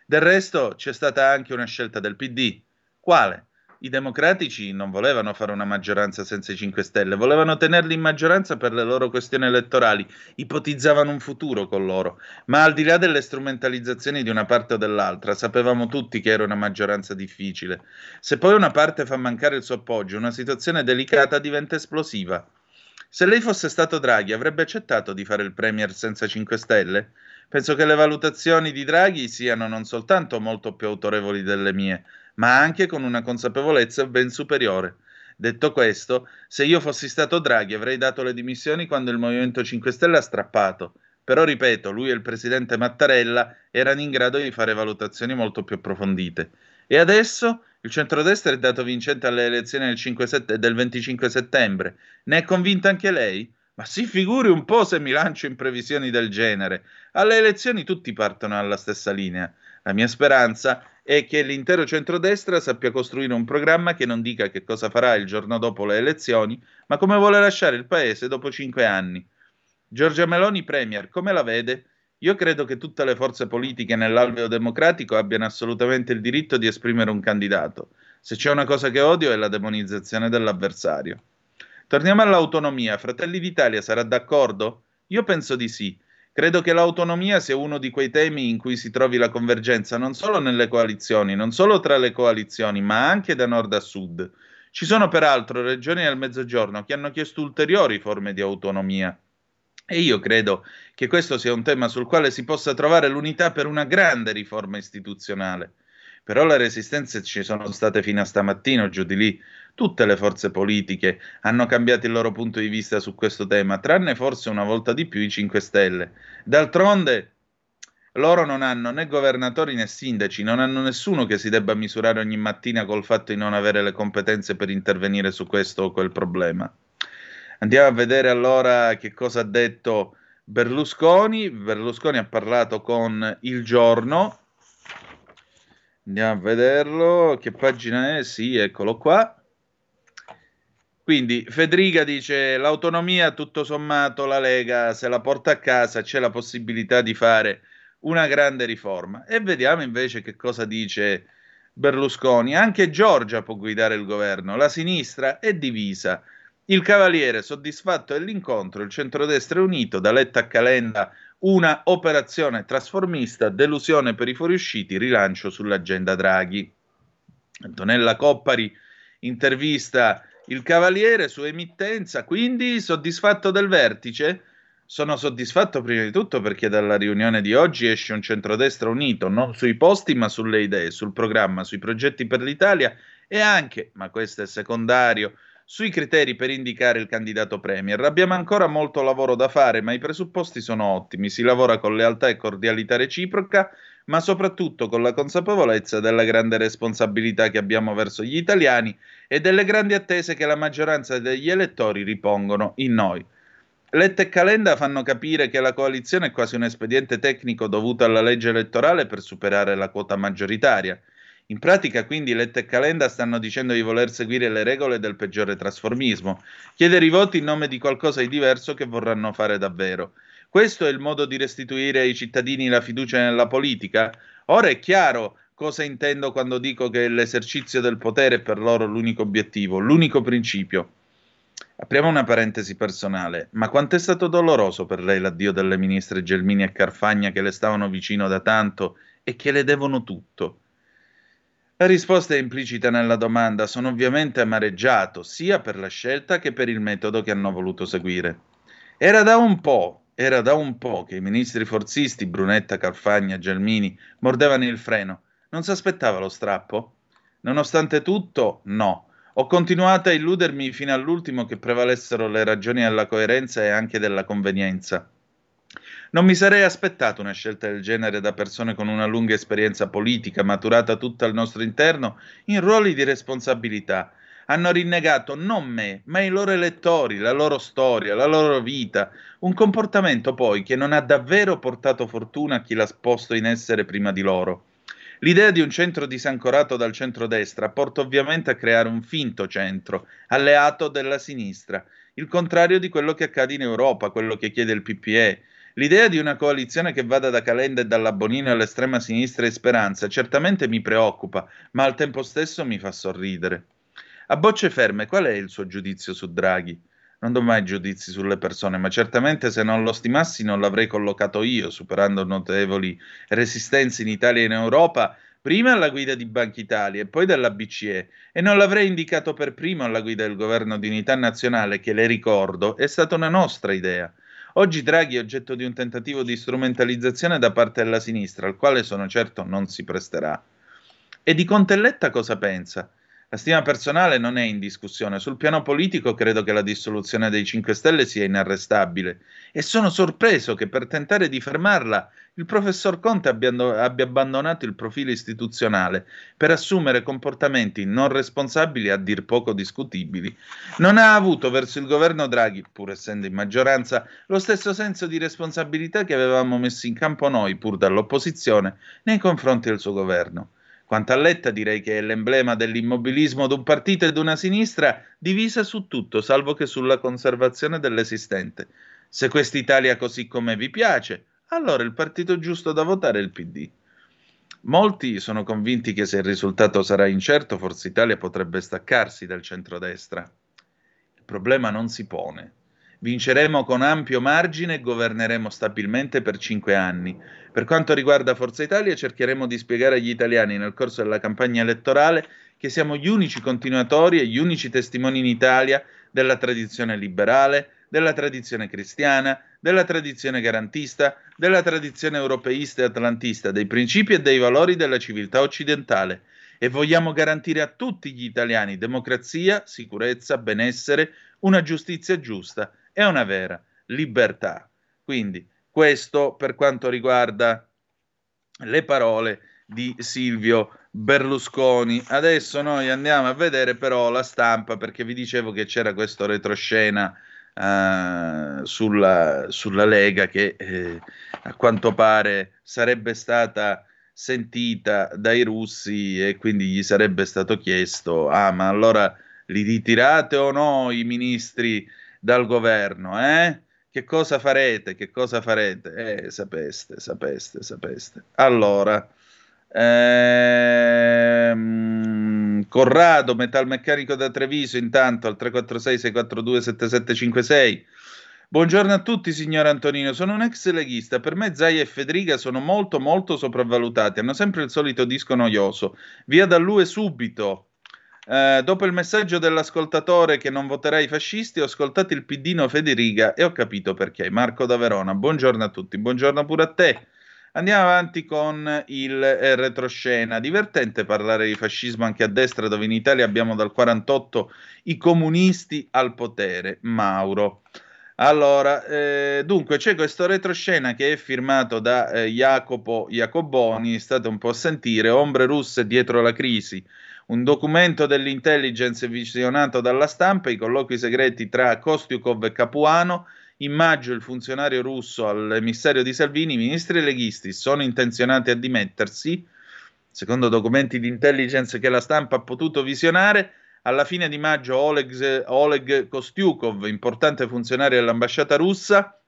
Del resto c'è stata anche una scelta del PD. Quale? I democratici non volevano fare una maggioranza senza i 5 Stelle, volevano tenerli in maggioranza per le loro questioni elettorali, ipotizzavano un futuro con loro, ma al di là delle strumentalizzazioni di una parte o dell'altra, sapevamo tutti che era una maggioranza difficile. Se poi una parte fa mancare il suo appoggio, una situazione delicata diventa esplosiva. Se lei fosse stato Draghi, avrebbe accettato di fare il Premier senza 5 Stelle? Penso che le valutazioni di Draghi siano non soltanto molto più autorevoli delle mie, ma anche con una consapevolezza ben superiore. Detto questo, se io fossi stato Draghi avrei dato le dimissioni quando il Movimento 5 Stelle ha strappato. Però ripeto, lui e il presidente Mattarella erano in grado di fare valutazioni molto più approfondite. E adesso il centrodestra è dato vincente alle elezioni del, set- del 25 settembre. Ne è convinta anche lei? Ma si figuri un po' se mi lancio in previsioni del genere. Alle elezioni tutti partono alla stessa linea. La mia speranza è che l'intero centrodestra sappia costruire un programma che non dica che cosa farà il giorno dopo le elezioni, ma come vuole lasciare il paese dopo cinque anni. Giorgia Meloni Premier, come la vede? Io credo che tutte le forze politiche nell'alveo democratico abbiano assolutamente il diritto di esprimere un candidato. Se c'è una cosa che odio è la demonizzazione dell'avversario. Torniamo all'autonomia. Fratelli d'Italia sarà d'accordo? Io penso di sì. Credo che l'autonomia sia uno di quei temi in cui si trovi la convergenza non solo nelle coalizioni, non solo tra le coalizioni, ma anche da nord a sud. Ci sono peraltro regioni del Mezzogiorno che hanno chiesto ulteriori forme di autonomia. E io credo che questo sia un tema sul quale si possa trovare l'unità per una grande riforma istituzionale. Però le resistenze ci sono state fino a stamattina giù di lì. Tutte le forze politiche hanno cambiato il loro punto di vista su questo tema, tranne forse una volta di più i 5 Stelle. D'altronde, loro non hanno né governatori né sindaci, non hanno nessuno che si debba misurare ogni mattina col fatto di non avere le competenze per intervenire su questo o quel problema. Andiamo a vedere allora che cosa ha detto Berlusconi. Berlusconi ha parlato con Il Giorno. Andiamo a vederlo. Che pagina è? Sì, eccolo qua. Quindi Federica dice l'autonomia tutto sommato la Lega se la porta a casa c'è la possibilità di fare una grande riforma e vediamo invece che cosa dice Berlusconi. Anche Giorgia può guidare il governo, la sinistra è divisa. Il Cavaliere soddisfatto dell'incontro, il centrodestra è unito, da Letta a Calenda una operazione trasformista, delusione per i fuoriusciti, rilancio sull'agenda Draghi. Antonella Coppari intervista il Cavaliere su emittenza, quindi soddisfatto del vertice? Sono soddisfatto prima di tutto perché dalla riunione di oggi esce un centrodestra unito, non sui posti ma sulle idee, sul programma, sui progetti per l'Italia e anche, ma questo è secondario, sui criteri per indicare il candidato premier. Abbiamo ancora molto lavoro da fare, ma i presupposti sono ottimi. Si lavora con lealtà e cordialità reciproca, ma soprattutto con la consapevolezza della grande responsabilità che abbiamo verso gli italiani e delle grandi attese che la maggioranza degli elettori ripongono in noi. Letta e Calenda fanno capire che la coalizione è quasi un espediente tecnico dovuto alla legge elettorale per superare la quota maggioritaria. In pratica, quindi, Letta e Calenda stanno dicendo di voler seguire le regole del peggiore trasformismo, chiedere i voti in nome di qualcosa di diverso che vorranno fare davvero. Questo è il modo di restituire ai cittadini la fiducia nella politica? Ora è chiaro cosa intendo quando dico che l'esercizio del potere è per loro l'unico obiettivo, l'unico principio. Apriamo una parentesi personale, ma quanto è stato doloroso per lei l'addio delle ministre Gelmini e Carfagna che le stavano vicino da tanto e che le devono tutto? La risposta è implicita nella domanda, sono ovviamente amareggiato sia per la scelta che per il metodo che hanno voluto seguire. Era da un po', era da un po' che i ministri forzisti, Brunetta, Carfagna, Gelmini, mordevano il freno. Non si aspettava lo strappo? Nonostante tutto, no. Ho continuato a illudermi fino all'ultimo che prevalessero le ragioni della coerenza e anche della convenienza. Non mi sarei aspettato una scelta del genere da persone con una lunga esperienza politica, maturata tutta al nostro interno, in ruoli di responsabilità. Hanno rinnegato non me, ma i loro elettori, la loro storia, la loro vita, un comportamento poi che non ha davvero portato fortuna a chi l'ha posto in essere prima di loro. L'idea di un centro disancorato dal centrodestra porta ovviamente a creare un finto centro, alleato della sinistra, il contrario di quello che accade in Europa, quello che chiede il PPE, L'idea di una coalizione che vada da Calenda e dalla Bonino all'estrema sinistra e Speranza certamente mi preoccupa, ma al tempo stesso mi fa sorridere. A bocce ferme, qual è il suo giudizio su Draghi? Non do mai giudizi sulle persone, ma certamente se non lo stimassi non l'avrei collocato io, superando notevoli resistenze in Italia e in Europa, prima alla guida di Banca Italia e poi della BCE, e non l'avrei indicato per primo alla guida del governo di unità nazionale, che le ricordo è stata una nostra idea. Oggi Draghi è oggetto di un tentativo di strumentalizzazione da parte della sinistra, al quale sono certo non si presterà. E di Contelletta cosa pensa? La stima personale non è in discussione. Sul piano politico credo che la dissoluzione dei 5 Stelle sia inarrestabile e sono sorpreso che per tentare di fermarla il professor Conte abbia, abbia abbandonato il profilo istituzionale per assumere comportamenti non responsabili a dir poco discutibili. Non ha avuto verso il governo Draghi, pur essendo in maggioranza, lo stesso senso di responsabilità che avevamo messo in campo noi, pur dall'opposizione, nei confronti del suo governo. Quanto a Letta direi che è l'emblema dell'immobilismo d'un partito e d'una sinistra divisa su tutto, salvo che sulla conservazione dell'esistente. Se quest'Italia così come vi piace, allora il partito giusto da votare è il PD. Molti sono convinti che se il risultato sarà incerto, Forza Italia potrebbe staccarsi dal centrodestra. Il problema non si pone. Vinceremo con ampio margine e governeremo stabilmente per cinque anni. Per quanto riguarda Forza Italia, cercheremo di spiegare agli italiani nel corso della campagna elettorale che siamo gli unici continuatori e gli unici testimoni in Italia della tradizione liberale, della tradizione cristiana, della tradizione garantista, della tradizione europeista e atlantista, dei principi e dei valori della civiltà occidentale e vogliamo garantire a tutti gli italiani democrazia, sicurezza, benessere, una giustizia giusta è una vera libertà. Quindi questo per quanto riguarda le parole di Silvio Berlusconi. Adesso noi andiamo a vedere però la stampa perché vi dicevo che c'era questo retroscena uh, sulla, sulla, Lega che eh, a quanto pare sarebbe stata sentita dai russi e quindi gli sarebbe stato chiesto ah ma allora li ritirate o no i ministri dal governo, eh? Che cosa farete? Che cosa farete? Eh, sapeste, sapeste, sapeste. Allora, ehm, Corrado, metalmeccanico da Treviso, intanto al 346-642-7756. Buongiorno a tutti, signor Antonino. Sono un ex leghista. Per me Zaia e Federica sono molto, molto sopravvalutati. Hanno sempre il solito disco noioso. Via da lui subito. Eh, dopo il messaggio dell'ascoltatore che non voterà i fascisti, ho ascoltato il piddino Federica e ho capito perché. Marco da Verona, buongiorno a tutti, buongiorno pure a te. Andiamo avanti con il eh, retroscena. Divertente parlare di fascismo anche a destra, dove in Italia abbiamo dal 48 i comunisti al potere. Mauro. Allora, eh, dunque, c'è questo retroscena che è firmato da eh, Jacopo Jacoboni, state un po' a sentire, Ombre russe dietro la crisi, un documento dell'intelligence visionato dalla stampa, i colloqui segreti tra Kostiukov e Capuano, in maggio il funzionario russo all'emissario di Salvini, i ministri leghisti sono intenzionati a dimettersi, secondo documenti di intelligence che la stampa ha potuto visionare. Alla fine di maggio Oleg, Oleg Kostiukov, importante funzionario dell'ambasciata russa,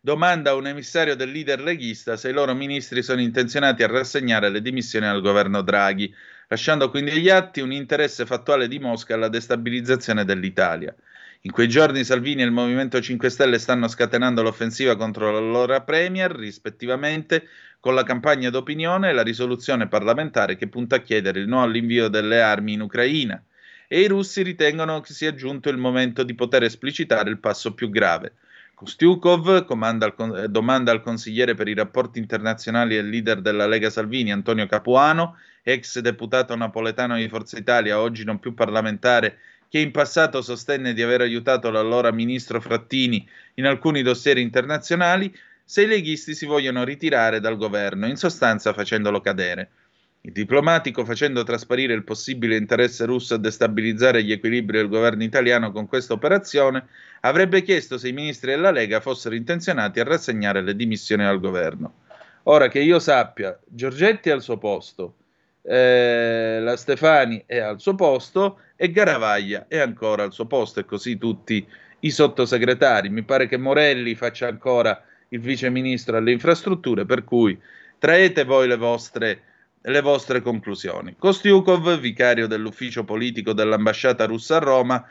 domanda a un emissario del leader leghista se i loro ministri sono intenzionati a rassegnare le dimissioni al governo Draghi, lasciando quindi agli atti un interesse fattuale di Mosca alla destabilizzazione dell'Italia. In quei giorni Salvini e il Movimento 5 Stelle stanno scatenando l'offensiva contro l'allora Premier, rispettivamente, con la campagna d'opinione e la risoluzione parlamentare che punta a chiedere il no all'invio delle armi in Ucraina. E i russi ritengono che sia giunto il momento di poter esplicitare il passo più grave. Kostiukov eh, domanda al consigliere per i rapporti internazionali e leader della Lega Salvini, Antonio Capuano, ex deputato napoletano di Forza Italia, oggi non più parlamentare che in passato sostenne di aver aiutato l'allora ministro Frattini in alcuni dossier internazionali, se i leghisti si vogliono ritirare dal governo, in sostanza facendolo cadere. Il diplomatico, facendo trasparire il possibile interesse russo a destabilizzare gli equilibri del governo italiano con questa operazione, avrebbe chiesto se i ministri della Lega fossero intenzionati a rassegnare le dimissioni al governo. Ora che io sappia, Giorgetti è al suo posto, eh, la Stefani è al suo posto e Garavaglia è ancora al suo posto e così tutti i sottosegretari. Mi pare che Morelli faccia ancora il vice ministro alle infrastrutture, per cui traete voi le vostre, le vostre conclusioni. Kostiukov, vicario dell'ufficio politico dell'ambasciata russa a Roma,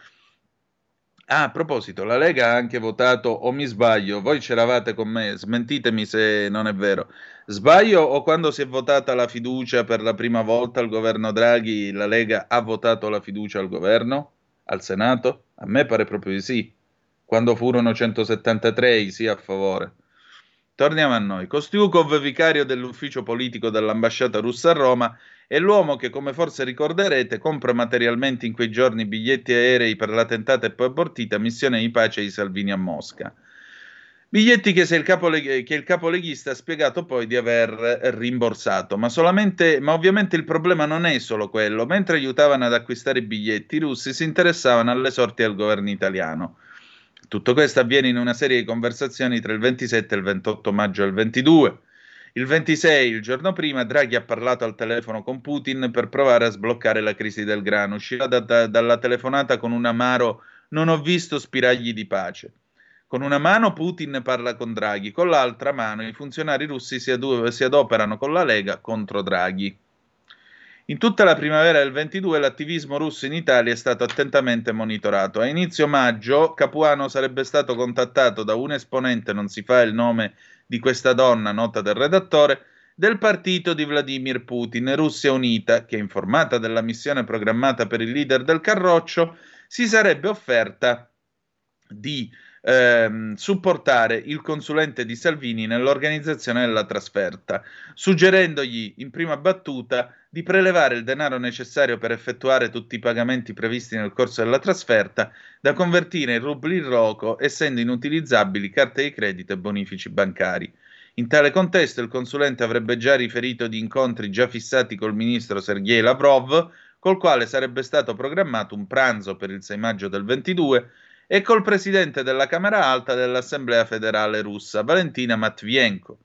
Ah, a proposito, la Lega ha anche votato, o mi sbaglio, voi c'eravate con me, smentitemi se non è vero. Sbaglio o quando si è votata la fiducia per la prima volta al governo Draghi, la Lega ha votato la fiducia al governo? Al Senato? A me pare proprio di sì. Quando furono 173 i sì a favore. Torniamo a noi. Kostiukov, vicario dell'ufficio politico dell'ambasciata russa a Roma, è l'uomo che, come forse ricorderete, compra materialmente in quei giorni biglietti aerei per la tentata e poi abortita missione di pace di Salvini a Mosca. Biglietti che, il capo, che il capoleghista ha spiegato poi di aver rimborsato, ma, ma ovviamente il problema non è solo quello. Mentre aiutavano ad acquistare i biglietti, i russi si interessavano alle sorti del governo italiano. Tutto questo avviene in una serie di conversazioni tra il 27 e il 28 maggio del 22. Il 26, il giorno prima, Draghi ha parlato al telefono con Putin per provare a sbloccare la crisi del grano. Uscirà da, da, dalla telefonata con un amaro non ho visto spiragli di pace. Con una mano Putin parla con Draghi, con l'altra mano i funzionari russi si, adu- si adoperano con la Lega contro Draghi. In tutta la primavera del 22 l'attivismo russo in Italia è stato attentamente monitorato. A inizio maggio Capuano sarebbe stato contattato da un esponente, non si fa il nome di questa donna, nota del redattore, del partito di Vladimir Putin, Russia Unita, che informata della missione programmata per il leader del Carroccio, si sarebbe offerta di ehm, supportare il consulente di Salvini nell'organizzazione della trasferta, suggerendogli in prima battuta di prelevare il denaro necessario per effettuare tutti i pagamenti previsti nel corso della trasferta, da convertire in rubli in roco, essendo inutilizzabili carte di credito e bonifici bancari. In tale contesto il consulente avrebbe già riferito di incontri già fissati col ministro Sergei Lavrov, col quale sarebbe stato programmato un pranzo per il 6 maggio del 22 e col presidente della Camera Alta dell'Assemblea federale russa, Valentina Matvienko.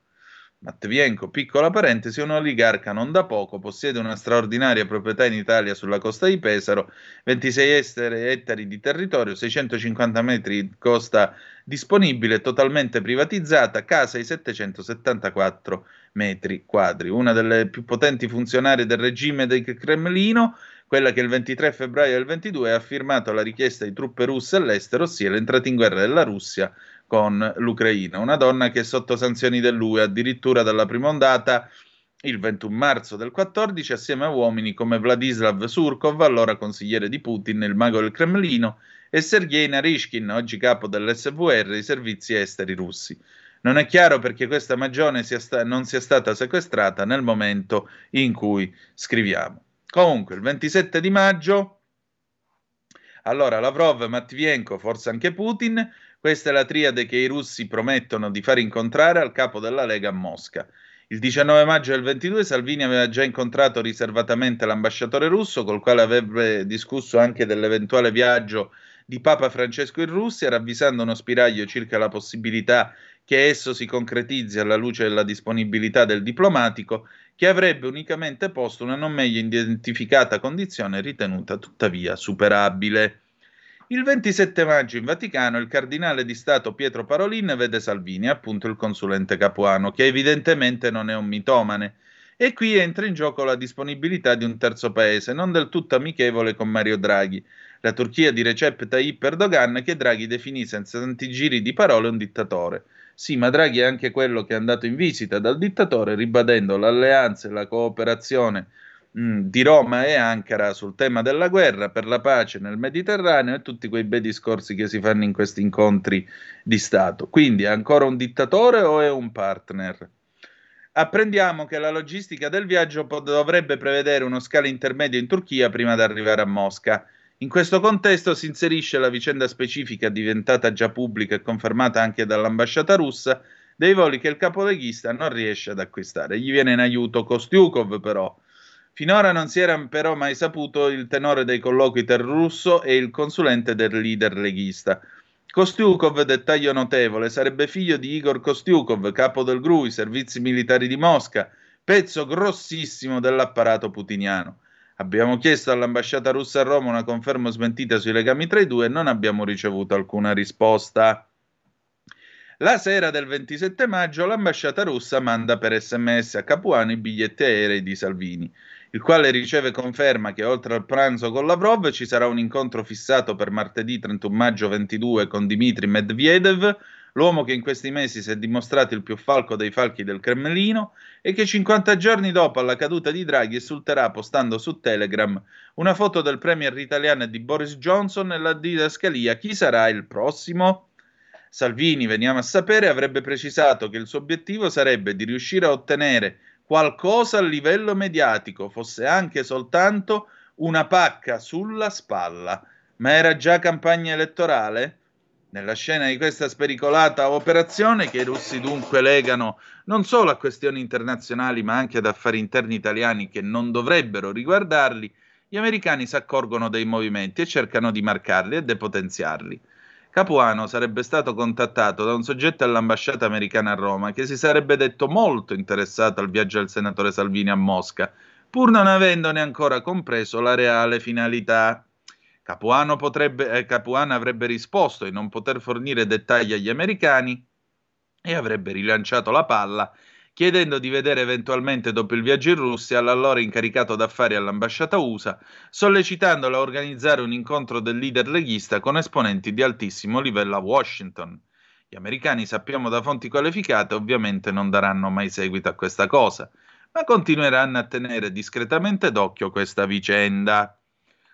Matvienko, piccola parentesi, è un oligarca non da poco, possiede una straordinaria proprietà in Italia sulla costa di Pesaro, 26 ettari di territorio, 650 metri di costa disponibile, totalmente privatizzata, casa di 774 metri quadri. Una delle più potenti funzionarie del regime del Cremlino, quella che il 23 febbraio del 22 ha firmato la richiesta di truppe russe all'estero, ossia l'entrata in guerra della Russia con l'Ucraina. Una donna che è sotto sanzioni dell'UE addirittura dalla prima ondata il 21 marzo del 14 assieme a uomini come Vladislav Surkov, allora consigliere di Putin, il mago del Cremlino, e Sergei Narishkin, oggi capo dell'SVR, i servizi esteri russi. Non è chiaro perché questa magione sia sta- non sia stata sequestrata nel momento in cui scriviamo. Comunque, il 27 di maggio, allora Lavrov, Matvienko, forse anche Putin, questa è la triade che i russi promettono di far incontrare al capo della Lega a Mosca. Il 19 maggio del 22 Salvini aveva già incontrato riservatamente l'ambasciatore russo, col quale avrebbe discusso anche dell'eventuale viaggio di Papa Francesco in Russia, ravvisando uno spiraglio circa la possibilità che esso si concretizzi alla luce della disponibilità del diplomatico, che avrebbe unicamente posto una non meglio identificata condizione ritenuta tuttavia superabile. Il 27 maggio in Vaticano il cardinale di Stato Pietro Parolin vede Salvini, appunto il consulente capuano, che evidentemente non è un mitomane. E qui entra in gioco la disponibilità di un terzo paese, non del tutto amichevole con Mario Draghi, la Turchia di Recep Tayyip Erdogan, che Draghi definì senza tanti giri di parole un dittatore. Sì, ma Draghi è anche quello che è andato in visita dal dittatore, ribadendo l'alleanza e la cooperazione Mm, di Roma e Ankara sul tema della guerra per la pace nel Mediterraneo e tutti quei bei discorsi che si fanno in questi incontri di Stato. Quindi è ancora un dittatore o è un partner? Apprendiamo che la logistica del viaggio dovrebbe prevedere uno scalo intermedio in Turchia prima di arrivare a Mosca. In questo contesto si inserisce la vicenda specifica diventata già pubblica e confermata anche dall'ambasciata russa dei voli che il capoleghista non riesce ad acquistare. Gli viene in aiuto Kostiukov però Finora non si era però mai saputo il tenore dei colloqui tra russo e il consulente del leader leghista. Kostiukov, dettaglio notevole, sarebbe figlio di Igor Kostiukov, capo del GRU, i servizi militari di Mosca, pezzo grossissimo dell'apparato putiniano. Abbiamo chiesto all'ambasciata russa a Roma una conferma smentita sui legami tra i due e non abbiamo ricevuto alcuna risposta. La sera del 27 maggio l'ambasciata russa manda per sms a Capuano i biglietti aerei di Salvini il quale riceve conferma che oltre al pranzo con Lavrov ci sarà un incontro fissato per martedì 31 maggio 22 con Dmitry Medvedev, l'uomo che in questi mesi si è dimostrato il più falco dei falchi del Cremlino e che 50 giorni dopo alla caduta di Draghi esulterà postando su Telegram una foto del premier italiano e di Boris Johnson e la didascalia chi sarà il prossimo? Salvini, veniamo a sapere, avrebbe precisato che il suo obiettivo sarebbe di riuscire a ottenere qualcosa a livello mediatico, fosse anche soltanto una pacca sulla spalla. Ma era già campagna elettorale? Nella scena di questa spericolata operazione, che i russi dunque legano non solo a questioni internazionali ma anche ad affari interni italiani che non dovrebbero riguardarli, gli americani si accorgono dei movimenti e cercano di marcarli e depotenziarli. Capuano sarebbe stato contattato da un soggetto all'ambasciata americana a Roma che si sarebbe detto molto interessato al viaggio del senatore Salvini a Mosca, pur non avendone ancora compreso la reale finalità. Capuano, potrebbe, eh, Capuano avrebbe risposto di non poter fornire dettagli agli americani e avrebbe rilanciato la palla chiedendo di vedere eventualmente dopo il viaggio in Russia l'allora incaricato d'affari all'ambasciata USA, sollecitandolo a organizzare un incontro del leader leghista con esponenti di altissimo livello a Washington. Gli americani, sappiamo da fonti qualificate, ovviamente non daranno mai seguito a questa cosa, ma continueranno a tenere discretamente d'occhio questa vicenda.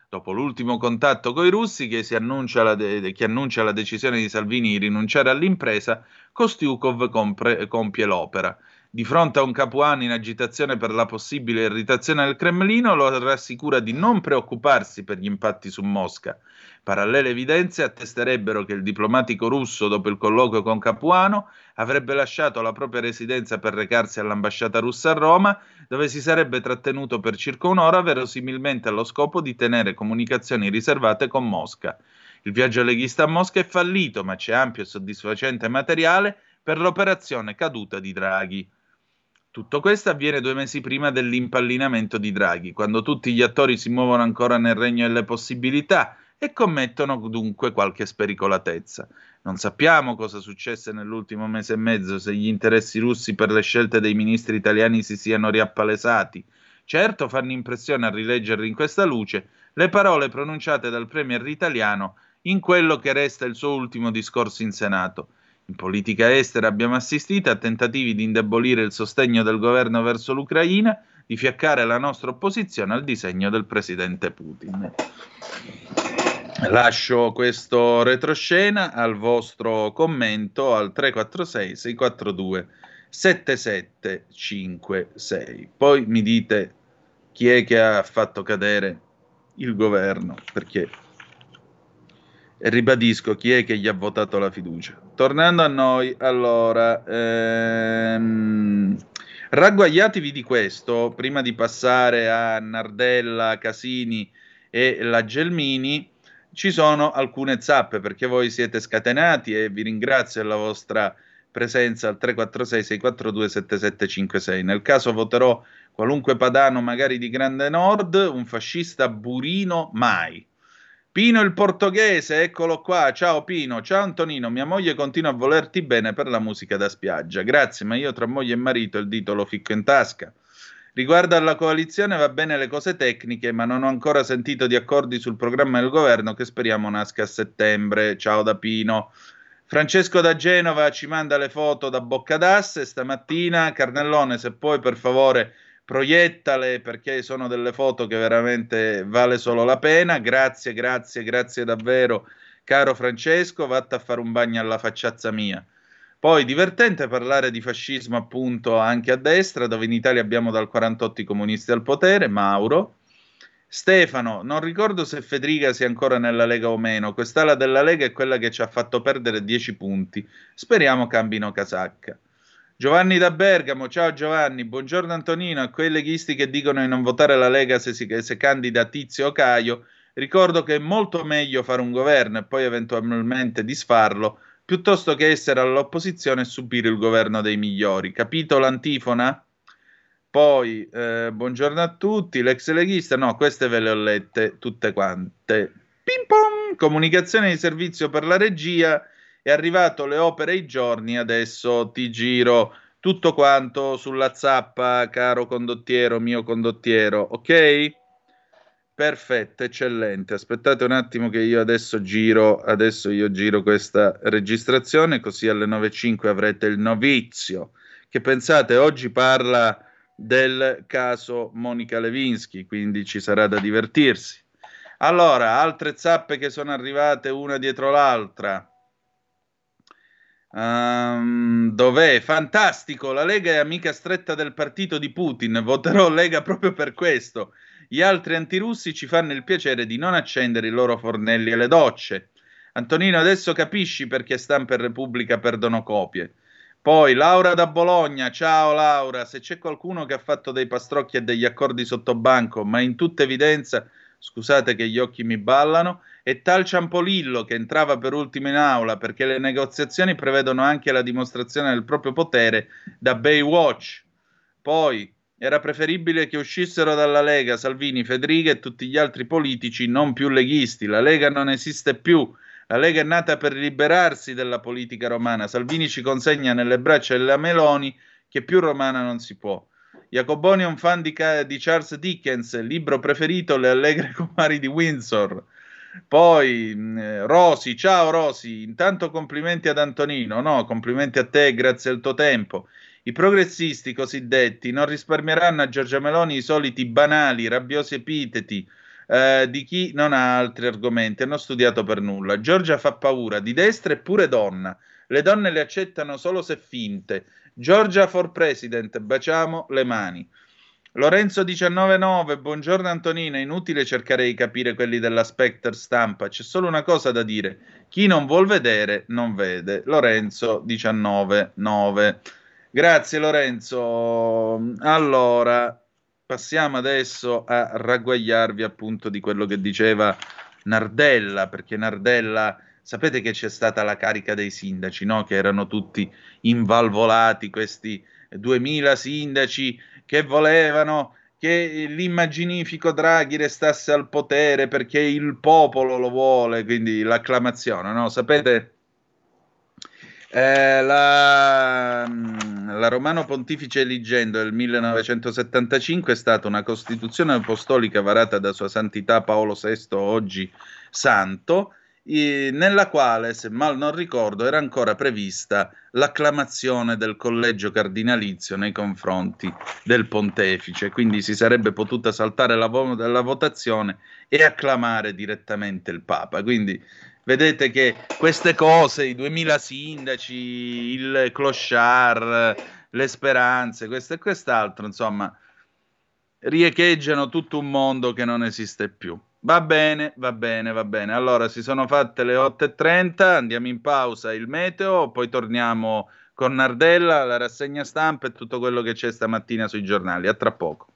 Dopo l'ultimo contatto con i russi, che, annuncia de- che, annuncia la decisione di Salvini di rinunciare all'impresa, Kostiukov compre- compie l'opera. Di fronte a un Capuano in agitazione per la possibile irritazione del Cremlino, lo rassicura di non preoccuparsi per gli impatti su Mosca. Parallele evidenze attesterebbero che il diplomatico russo, dopo il colloquio con Capuano, avrebbe lasciato la propria residenza per recarsi all'ambasciata russa a Roma, dove si sarebbe trattenuto per circa un'ora, verosimilmente allo scopo di tenere comunicazioni riservate con Mosca. Il viaggio leghista a Mosca è fallito, ma c'è ampio e soddisfacente materiale per l'operazione caduta di Draghi. Tutto questo avviene due mesi prima dell'impallinamento di Draghi, quando tutti gli attori si muovono ancora nel regno delle possibilità e commettono dunque qualche spericolatezza. Non sappiamo cosa successe nell'ultimo mese e mezzo, se gli interessi russi per le scelte dei ministri italiani si siano riappalesati. Certo fanno impressione a rileggerli in questa luce le parole pronunciate dal premier italiano in quello che resta il suo ultimo discorso in Senato. In politica estera abbiamo assistito a tentativi di indebolire il sostegno del governo verso l'Ucraina, di fiaccare la nostra opposizione al disegno del presidente Putin. Lascio questo retroscena al vostro commento al 346 642 7756. Poi mi dite chi è che ha fatto cadere il governo, perché ribadisco chi è che gli ha votato la fiducia. Tornando a noi, allora, ehm, ragguagliatevi di questo prima di passare a Nardella, Casini e la Gelmini. Ci sono alcune zappe perché voi siete scatenati e vi ringrazio della vostra presenza al 346 642 7756. Nel caso voterò qualunque padano, magari di Grande Nord, un fascista burino mai. Pino il portoghese, eccolo qua. Ciao Pino, ciao Antonino. Mia moglie continua a volerti bene per la musica da spiaggia. Grazie, ma io tra moglie e marito il dito lo ficco in tasca. Riguardo alla coalizione va bene le cose tecniche, ma non ho ancora sentito di accordi sul programma del governo che speriamo nasca a settembre. Ciao da Pino. Francesco da Genova ci manda le foto da Boccadasse stamattina. Carnellone, se puoi per favore proiettale perché sono delle foto che veramente vale solo la pena. Grazie, grazie, grazie davvero, caro Francesco. Vatta a fare un bagno alla facciazza mia. Poi divertente parlare di fascismo appunto anche a destra, dove in Italia abbiamo dal 48 i comunisti al potere, Mauro. Stefano, non ricordo se Federica sia ancora nella Lega o meno. Quest'ala della Lega è quella che ci ha fatto perdere 10 punti. Speriamo cambino casacca. Giovanni da Bergamo, ciao Giovanni, buongiorno Antonino. A quei leghisti che dicono di non votare la Lega se, si, se candida Tizio o Caio, ricordo che è molto meglio fare un governo e poi eventualmente disfarlo piuttosto che essere all'opposizione e subire il governo dei migliori. Capito l'antifona? Poi, eh, buongiorno a tutti, l'ex leghista, no, queste ve le ho lette tutte quante. Pim pom, comunicazione di servizio per la regia è arrivato le opere ai giorni, adesso ti giro tutto quanto sulla zappa, caro condottiero, mio condottiero, ok? Perfetto, eccellente. Aspettate un attimo che io adesso giro, adesso io giro questa registrazione, così alle 9.05 avrete il novizio, che pensate oggi parla del caso Monica Levinsky, quindi ci sarà da divertirsi. Allora, altre zappe che sono arrivate una dietro l'altra. Um, dov'è? Fantastico, la Lega è amica stretta del partito di Putin, voterò Lega proprio per questo. Gli altri antirussi ci fanno il piacere di non accendere i loro fornelli alle docce. Antonino, adesso capisci perché Stampa e Repubblica perdono copie. Poi Laura da Bologna, ciao Laura, se c'è qualcuno che ha fatto dei pastrocchi e degli accordi sotto banco, ma in tutta evidenza, scusate che gli occhi mi ballano, e tal Ciampolillo che entrava per ultimo in aula perché le negoziazioni prevedono anche la dimostrazione del proprio potere da Baywatch. Poi era preferibile che uscissero dalla Lega Salvini, Federica e tutti gli altri politici non più leghisti. La Lega non esiste più. La Lega è nata per liberarsi della politica romana. Salvini ci consegna nelle braccia della Meloni che più romana non si può. Jacoboni è un fan di, di Charles Dickens, libro preferito Le allegre comari di Windsor. Poi mm, Rosi, ciao Rosi, intanto complimenti ad Antonino, no, complimenti a te, grazie al tuo tempo. I progressisti cosiddetti non risparmieranno a Giorgia Meloni i soliti banali, rabbiosi epiteti eh, di chi non ha altri argomenti, hanno studiato per nulla. Giorgia fa paura, di destra e pure donna. Le donne le accettano solo se finte. Giorgia for president, baciamo le mani. Lorenzo 199, buongiorno Antonino, inutile cercare di capire quelli della Spectre stampa, c'è solo una cosa da dire, chi non vuol vedere non vede. Lorenzo 199. Grazie Lorenzo. Allora, passiamo adesso a ragguagliarvi appunto di quello che diceva Nardella, perché Nardella, sapete che c'è stata la carica dei sindaci, no? Che erano tutti invalvolati questi 2000 sindaci che volevano che l'immaginifico Draghi restasse al potere perché il popolo lo vuole, quindi l'acclamazione, no? Sapete, eh, la, la, Romano Pontifice Eligendo del 1975 è stata una costituzione apostolica varata da Sua Santità Paolo VI, oggi santo, i- nella quale, se mal non ricordo, era ancora prevista l'acclamazione del collegio cardinalizio nei confronti del pontefice, quindi si sarebbe potuta saltare la, vo- la votazione e acclamare direttamente il Papa. Quindi vedete che queste cose, i 2000 sindaci, il clochard, le speranze, questo e quest'altro, insomma, riecheggiano tutto un mondo che non esiste più. Va bene, va bene, va bene. Allora, si sono fatte le 8.30, andiamo in pausa il meteo, poi torniamo con Nardella, la rassegna stampa e tutto quello che c'è stamattina sui giornali. A tra poco.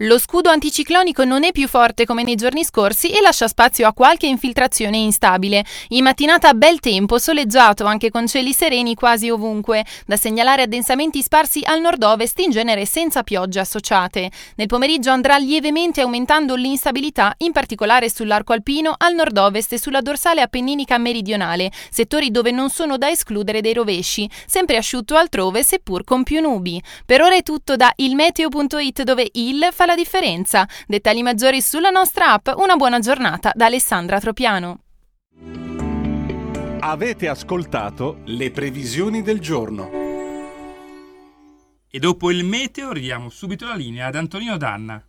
Lo scudo anticiclonico non è più forte come nei giorni scorsi e lascia spazio a qualche infiltrazione instabile. In mattinata bel tempo, soleggiato anche con cieli sereni quasi ovunque, da segnalare addensamenti sparsi al nord-ovest in genere senza piogge associate. Nel pomeriggio andrà lievemente aumentando l'instabilità, in particolare sull'arco alpino, al nord-ovest e sulla dorsale appenninica meridionale, settori dove non sono da escludere dei rovesci, sempre asciutto altrove seppur con più nubi. Per ora è tutto da ilmeteo.it dove il fa la differenza. Dettagli maggiori sulla nostra app. Una buona giornata da Alessandra Tropiano. Avete ascoltato le previsioni del giorno. E dopo il meteo ridiamo subito la linea ad Antonino Danna.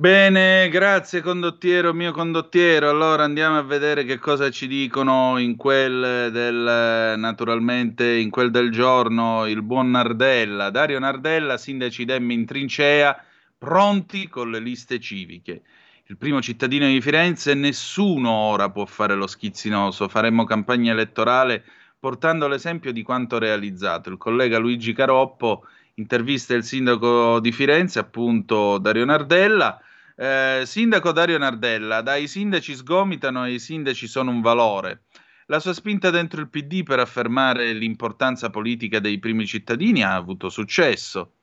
Bene, grazie condottiero, mio condottiero. Allora andiamo a vedere che cosa ci dicono in quel del naturalmente in quel del giorno il buon Nardella, Dario Nardella, sindaci Demmi in trincea, pronti con le liste civiche. Il primo cittadino di Firenze, nessuno ora può fare lo schizzinoso, faremo campagna elettorale portando l'esempio di quanto realizzato. Il collega Luigi Caroppo intervista il sindaco di Firenze, appunto Dario Nardella. Eh, sindaco Dario Nardella, dai sindaci sgomitano e i sindaci sono un valore. La sua spinta dentro il PD per affermare l'importanza politica dei primi cittadini ha avuto successo.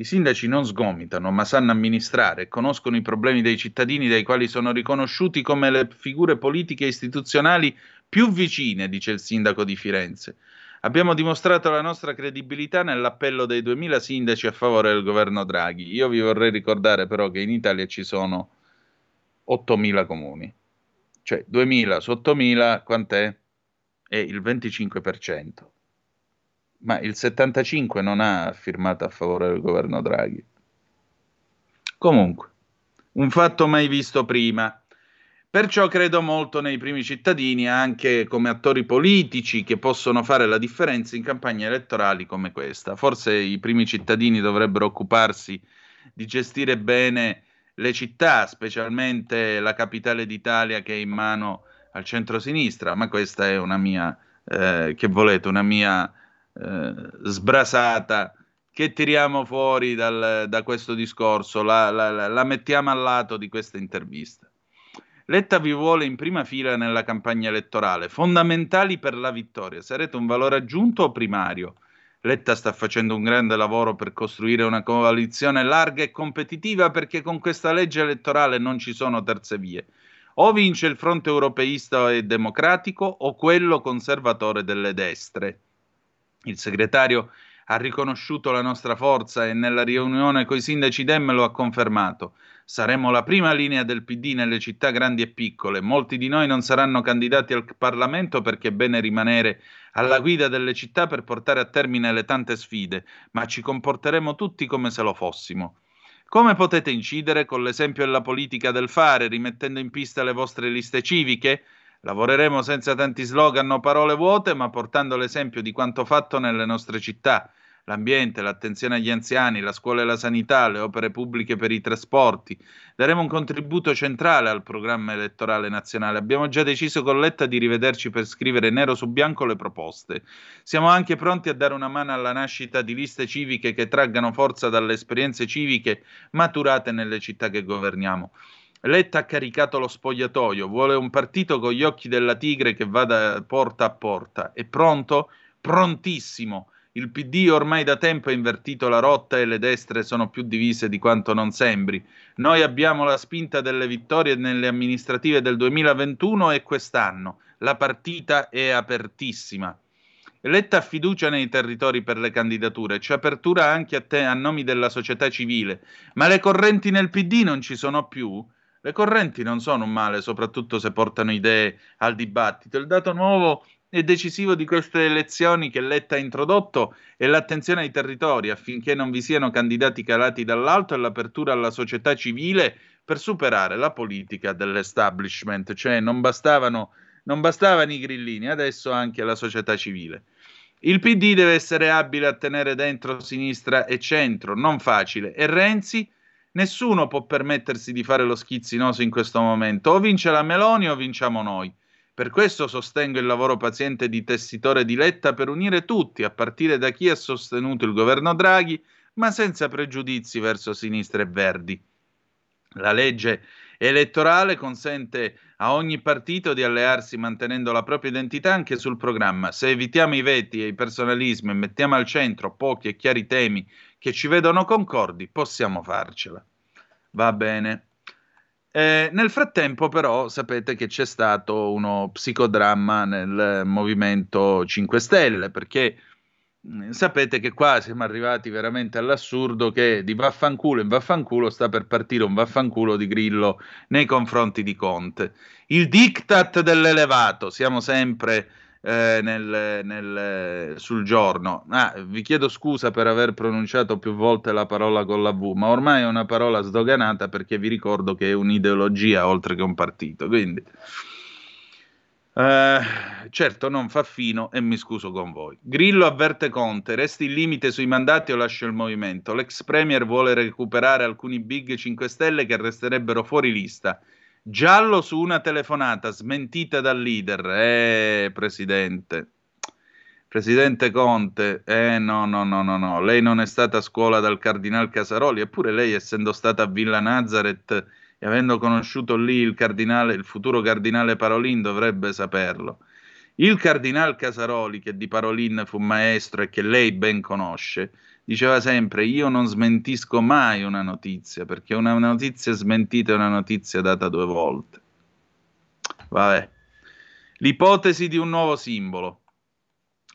I sindaci non sgomitano, ma sanno amministrare, conoscono i problemi dei cittadini dai quali sono riconosciuti come le figure politiche e istituzionali più vicine, dice il sindaco di Firenze. Abbiamo dimostrato la nostra credibilità nell'appello dei 2000 sindaci a favore del governo Draghi. Io vi vorrei ricordare però che in Italia ci sono 8000 comuni. Cioè 2000 su 8000 quant'è? È il 25%. Ma il 75 non ha firmato a favore del governo Draghi. Comunque, un fatto mai visto prima. Perciò credo molto nei primi cittadini anche come attori politici che possono fare la differenza in campagne elettorali come questa. Forse i primi cittadini dovrebbero occuparsi di gestire bene le città, specialmente la capitale d'Italia che è in mano al centro-sinistra, ma questa è una mia, eh, che volete, una mia sbrasata che tiriamo fuori dal- da questo discorso, la- la- la mettiamo al lato di questa intervista. Letta vi vuole in prima fila nella campagna elettorale, fondamentali per la vittoria. Sarete un valore aggiunto o primario? Letta sta facendo un grande lavoro per costruire una coalizione larga e competitiva perché con questa legge elettorale non ci sono terze vie. O vince il fronte europeista e democratico o quello conservatore delle destre. Il segretario ha riconosciuto la nostra forza e nella riunione coi sindaci Dem lo ha confermato. Saremo la prima linea del PD nelle città grandi e piccole. Molti di noi non saranno candidati al Parlamento perché è bene rimanere alla guida delle città per portare a termine le tante sfide, ma ci comporteremo tutti come se lo fossimo. Come potete incidere con l'esempio della politica del fare, rimettendo in pista le vostre liste civiche? Lavoreremo senza tanti slogan o parole vuote, ma portando l'esempio di quanto fatto nelle nostre città. L'ambiente, l'attenzione agli anziani, la scuola e la sanità, le opere pubbliche per i trasporti. Daremo un contributo centrale al programma elettorale nazionale. Abbiamo già deciso con Letta di rivederci per scrivere nero su bianco le proposte. Siamo anche pronti a dare una mano alla nascita di liste civiche che traggano forza dalle esperienze civiche maturate nelle città che governiamo. Letta ha caricato lo spogliatoio, vuole un partito con gli occhi della tigre che vada porta a porta. È pronto? Prontissimo. Il PD ormai da tempo ha invertito la rotta e le destre sono più divise di quanto non sembri. Noi abbiamo la spinta delle vittorie nelle amministrative del 2021 e quest'anno. La partita è apertissima. Letta ha fiducia nei territori per le candidature, c'è apertura anche a te a nomi della società civile, ma le correnti nel PD non ci sono più? Le correnti non sono un male, soprattutto se portano idee al dibattito. Il dato nuovo e decisivo di queste elezioni che Letta ha introdotto è l'attenzione ai territori affinché non vi siano candidati calati dall'alto e l'apertura alla società civile per superare la politica dell'establishment, cioè non bastavano, non bastavano i grillini, adesso anche la società civile. Il PD deve essere abile a tenere dentro sinistra e centro, non facile. E Renzi? Nessuno può permettersi di fare lo schizzinoso in questo momento. O vince la Meloni o vinciamo noi. Per questo sostengo il lavoro paziente di tessitore di Letta per unire tutti, a partire da chi ha sostenuto il governo Draghi, ma senza pregiudizi verso sinistra e verdi. La legge elettorale consente a ogni partito di allearsi mantenendo la propria identità anche sul programma. Se evitiamo i veti e i personalismi e mettiamo al centro pochi e chiari temi che ci vedono concordi, possiamo farcela. Va bene. Eh, nel frattempo, però, sapete che c'è stato uno psicodramma nel Movimento 5 Stelle, perché sapete che qua siamo arrivati veramente all'assurdo che di vaffanculo in vaffanculo sta per partire un vaffanculo di Grillo nei confronti di Conte. Il diktat dell'elevato, siamo sempre eh, nel, nel, sul giorno. Ah, vi chiedo scusa per aver pronunciato più volte la parola con la V, ma ormai è una parola sdoganata perché vi ricordo che è un'ideologia oltre che un partito. Quindi, eh, certo, non fa fino e mi scuso con voi. Grillo avverte Conte: resti il limite sui mandati o lascio il movimento. L'ex premier vuole recuperare alcuni big 5 Stelle che resterebbero fuori lista Giallo su una telefonata smentita dal leader. Eh, presidente. Presidente Conte, eh no, no, no, no, no, lei non è stata a scuola dal Cardinal Casaroli, eppure lei, essendo stata a Villa Nazareth e avendo conosciuto lì il cardinale, il futuro cardinale Parolin, dovrebbe saperlo. Il cardinal Casaroli, che di Parolin fu maestro e che lei ben conosce, diceva sempre io non smentisco mai una notizia, perché una notizia smentita è una notizia data due volte. Vabbè. L'ipotesi di un nuovo simbolo.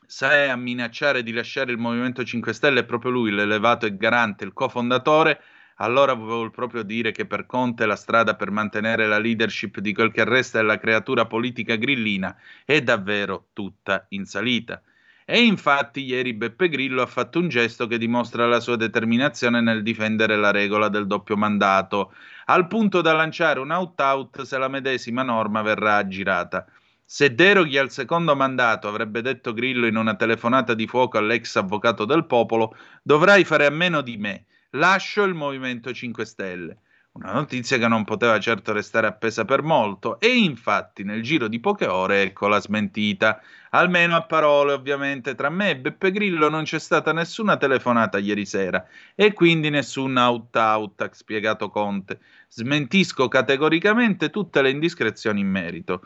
È a minacciare di lasciare il Movimento 5 Stelle è proprio lui, l'elevato e garante, il cofondatore, allora volevo proprio dire che per Conte la strada per mantenere la leadership di quel che resta della creatura politica grillina è davvero tutta in salita. E infatti ieri Beppe Grillo ha fatto un gesto che dimostra la sua determinazione nel difendere la regola del doppio mandato, al punto da lanciare un out-out se la medesima norma verrà aggirata. Se deroghi al secondo mandato, avrebbe detto Grillo in una telefonata di fuoco all'ex avvocato del popolo, dovrai fare a meno di me. Lascio il Movimento 5 Stelle. Una notizia che non poteva certo restare appesa per molto e infatti nel giro di poche ore ecco la smentita. Almeno a parole ovviamente tra me e Beppe Grillo non c'è stata nessuna telefonata ieri sera e quindi nessun out-out, ha spiegato Conte. Smentisco categoricamente tutte le indiscrezioni in merito.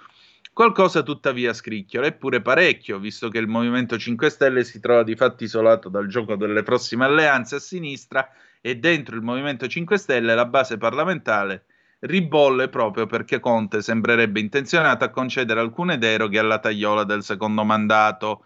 Qualcosa tuttavia scricchiola, eppure parecchio, visto che il Movimento 5 Stelle si trova di fatto isolato dal gioco delle prossime alleanze a sinistra e dentro il Movimento 5 Stelle la base parlamentare ribolle proprio perché Conte sembrerebbe intenzionato a concedere alcune deroghe alla tagliola del secondo mandato.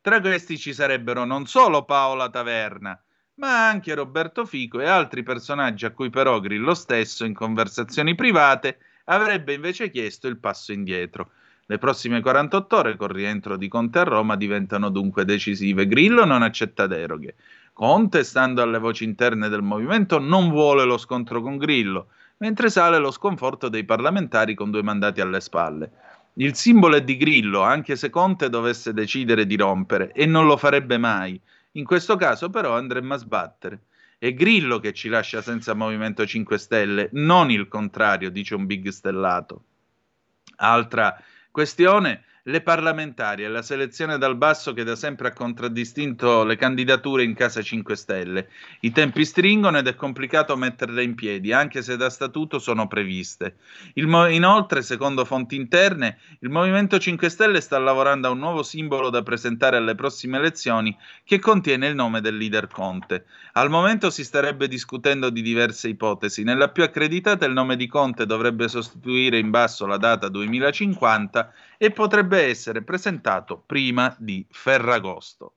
Tra questi ci sarebbero non solo Paola Taverna, ma anche Roberto Fico e altri personaggi a cui però Grillo stesso, in conversazioni private, avrebbe invece chiesto il passo indietro. Le prossime 48 ore col rientro di Conte a Roma diventano dunque decisive. Grillo non accetta deroghe. Conte, stando alle voci interne del movimento, non vuole lo scontro con Grillo, mentre sale lo sconforto dei parlamentari con due mandati alle spalle. Il simbolo è di Grillo, anche se Conte dovesse decidere di rompere, e non lo farebbe mai. In questo caso, però, andremmo a sbattere. È Grillo che ci lascia senza Movimento 5 Stelle, non il contrario, dice un big stellato. Altra questione le parlamentari e la selezione dal basso che da sempre ha contraddistinto le candidature in Casa 5 Stelle. I tempi stringono ed è complicato metterle in piedi, anche se da statuto sono previste. Mo- inoltre, secondo fonti interne, il Movimento 5 Stelle sta lavorando a un nuovo simbolo da presentare alle prossime elezioni che contiene il nome del leader Conte. Al momento si starebbe discutendo di diverse ipotesi. Nella più accreditata il nome di Conte dovrebbe sostituire in basso la data 2050 e potrebbe essere presentato prima di Ferragosto.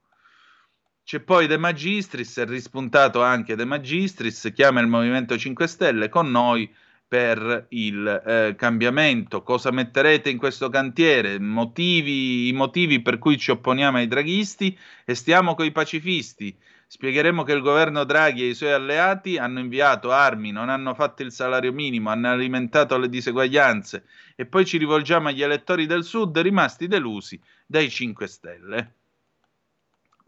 C'è poi De Magistris, è rispuntato anche De Magistris, chiama il Movimento 5 Stelle con noi per il eh, cambiamento. Cosa metterete in questo cantiere? Motivi, I motivi per cui ci opponiamo ai draghisti e stiamo con i pacifisti. Spiegheremo che il governo Draghi e i suoi alleati hanno inviato armi, non hanno fatto il salario minimo, hanno alimentato le diseguaglianze e poi ci rivolgiamo agli elettori del Sud rimasti delusi dai 5 Stelle.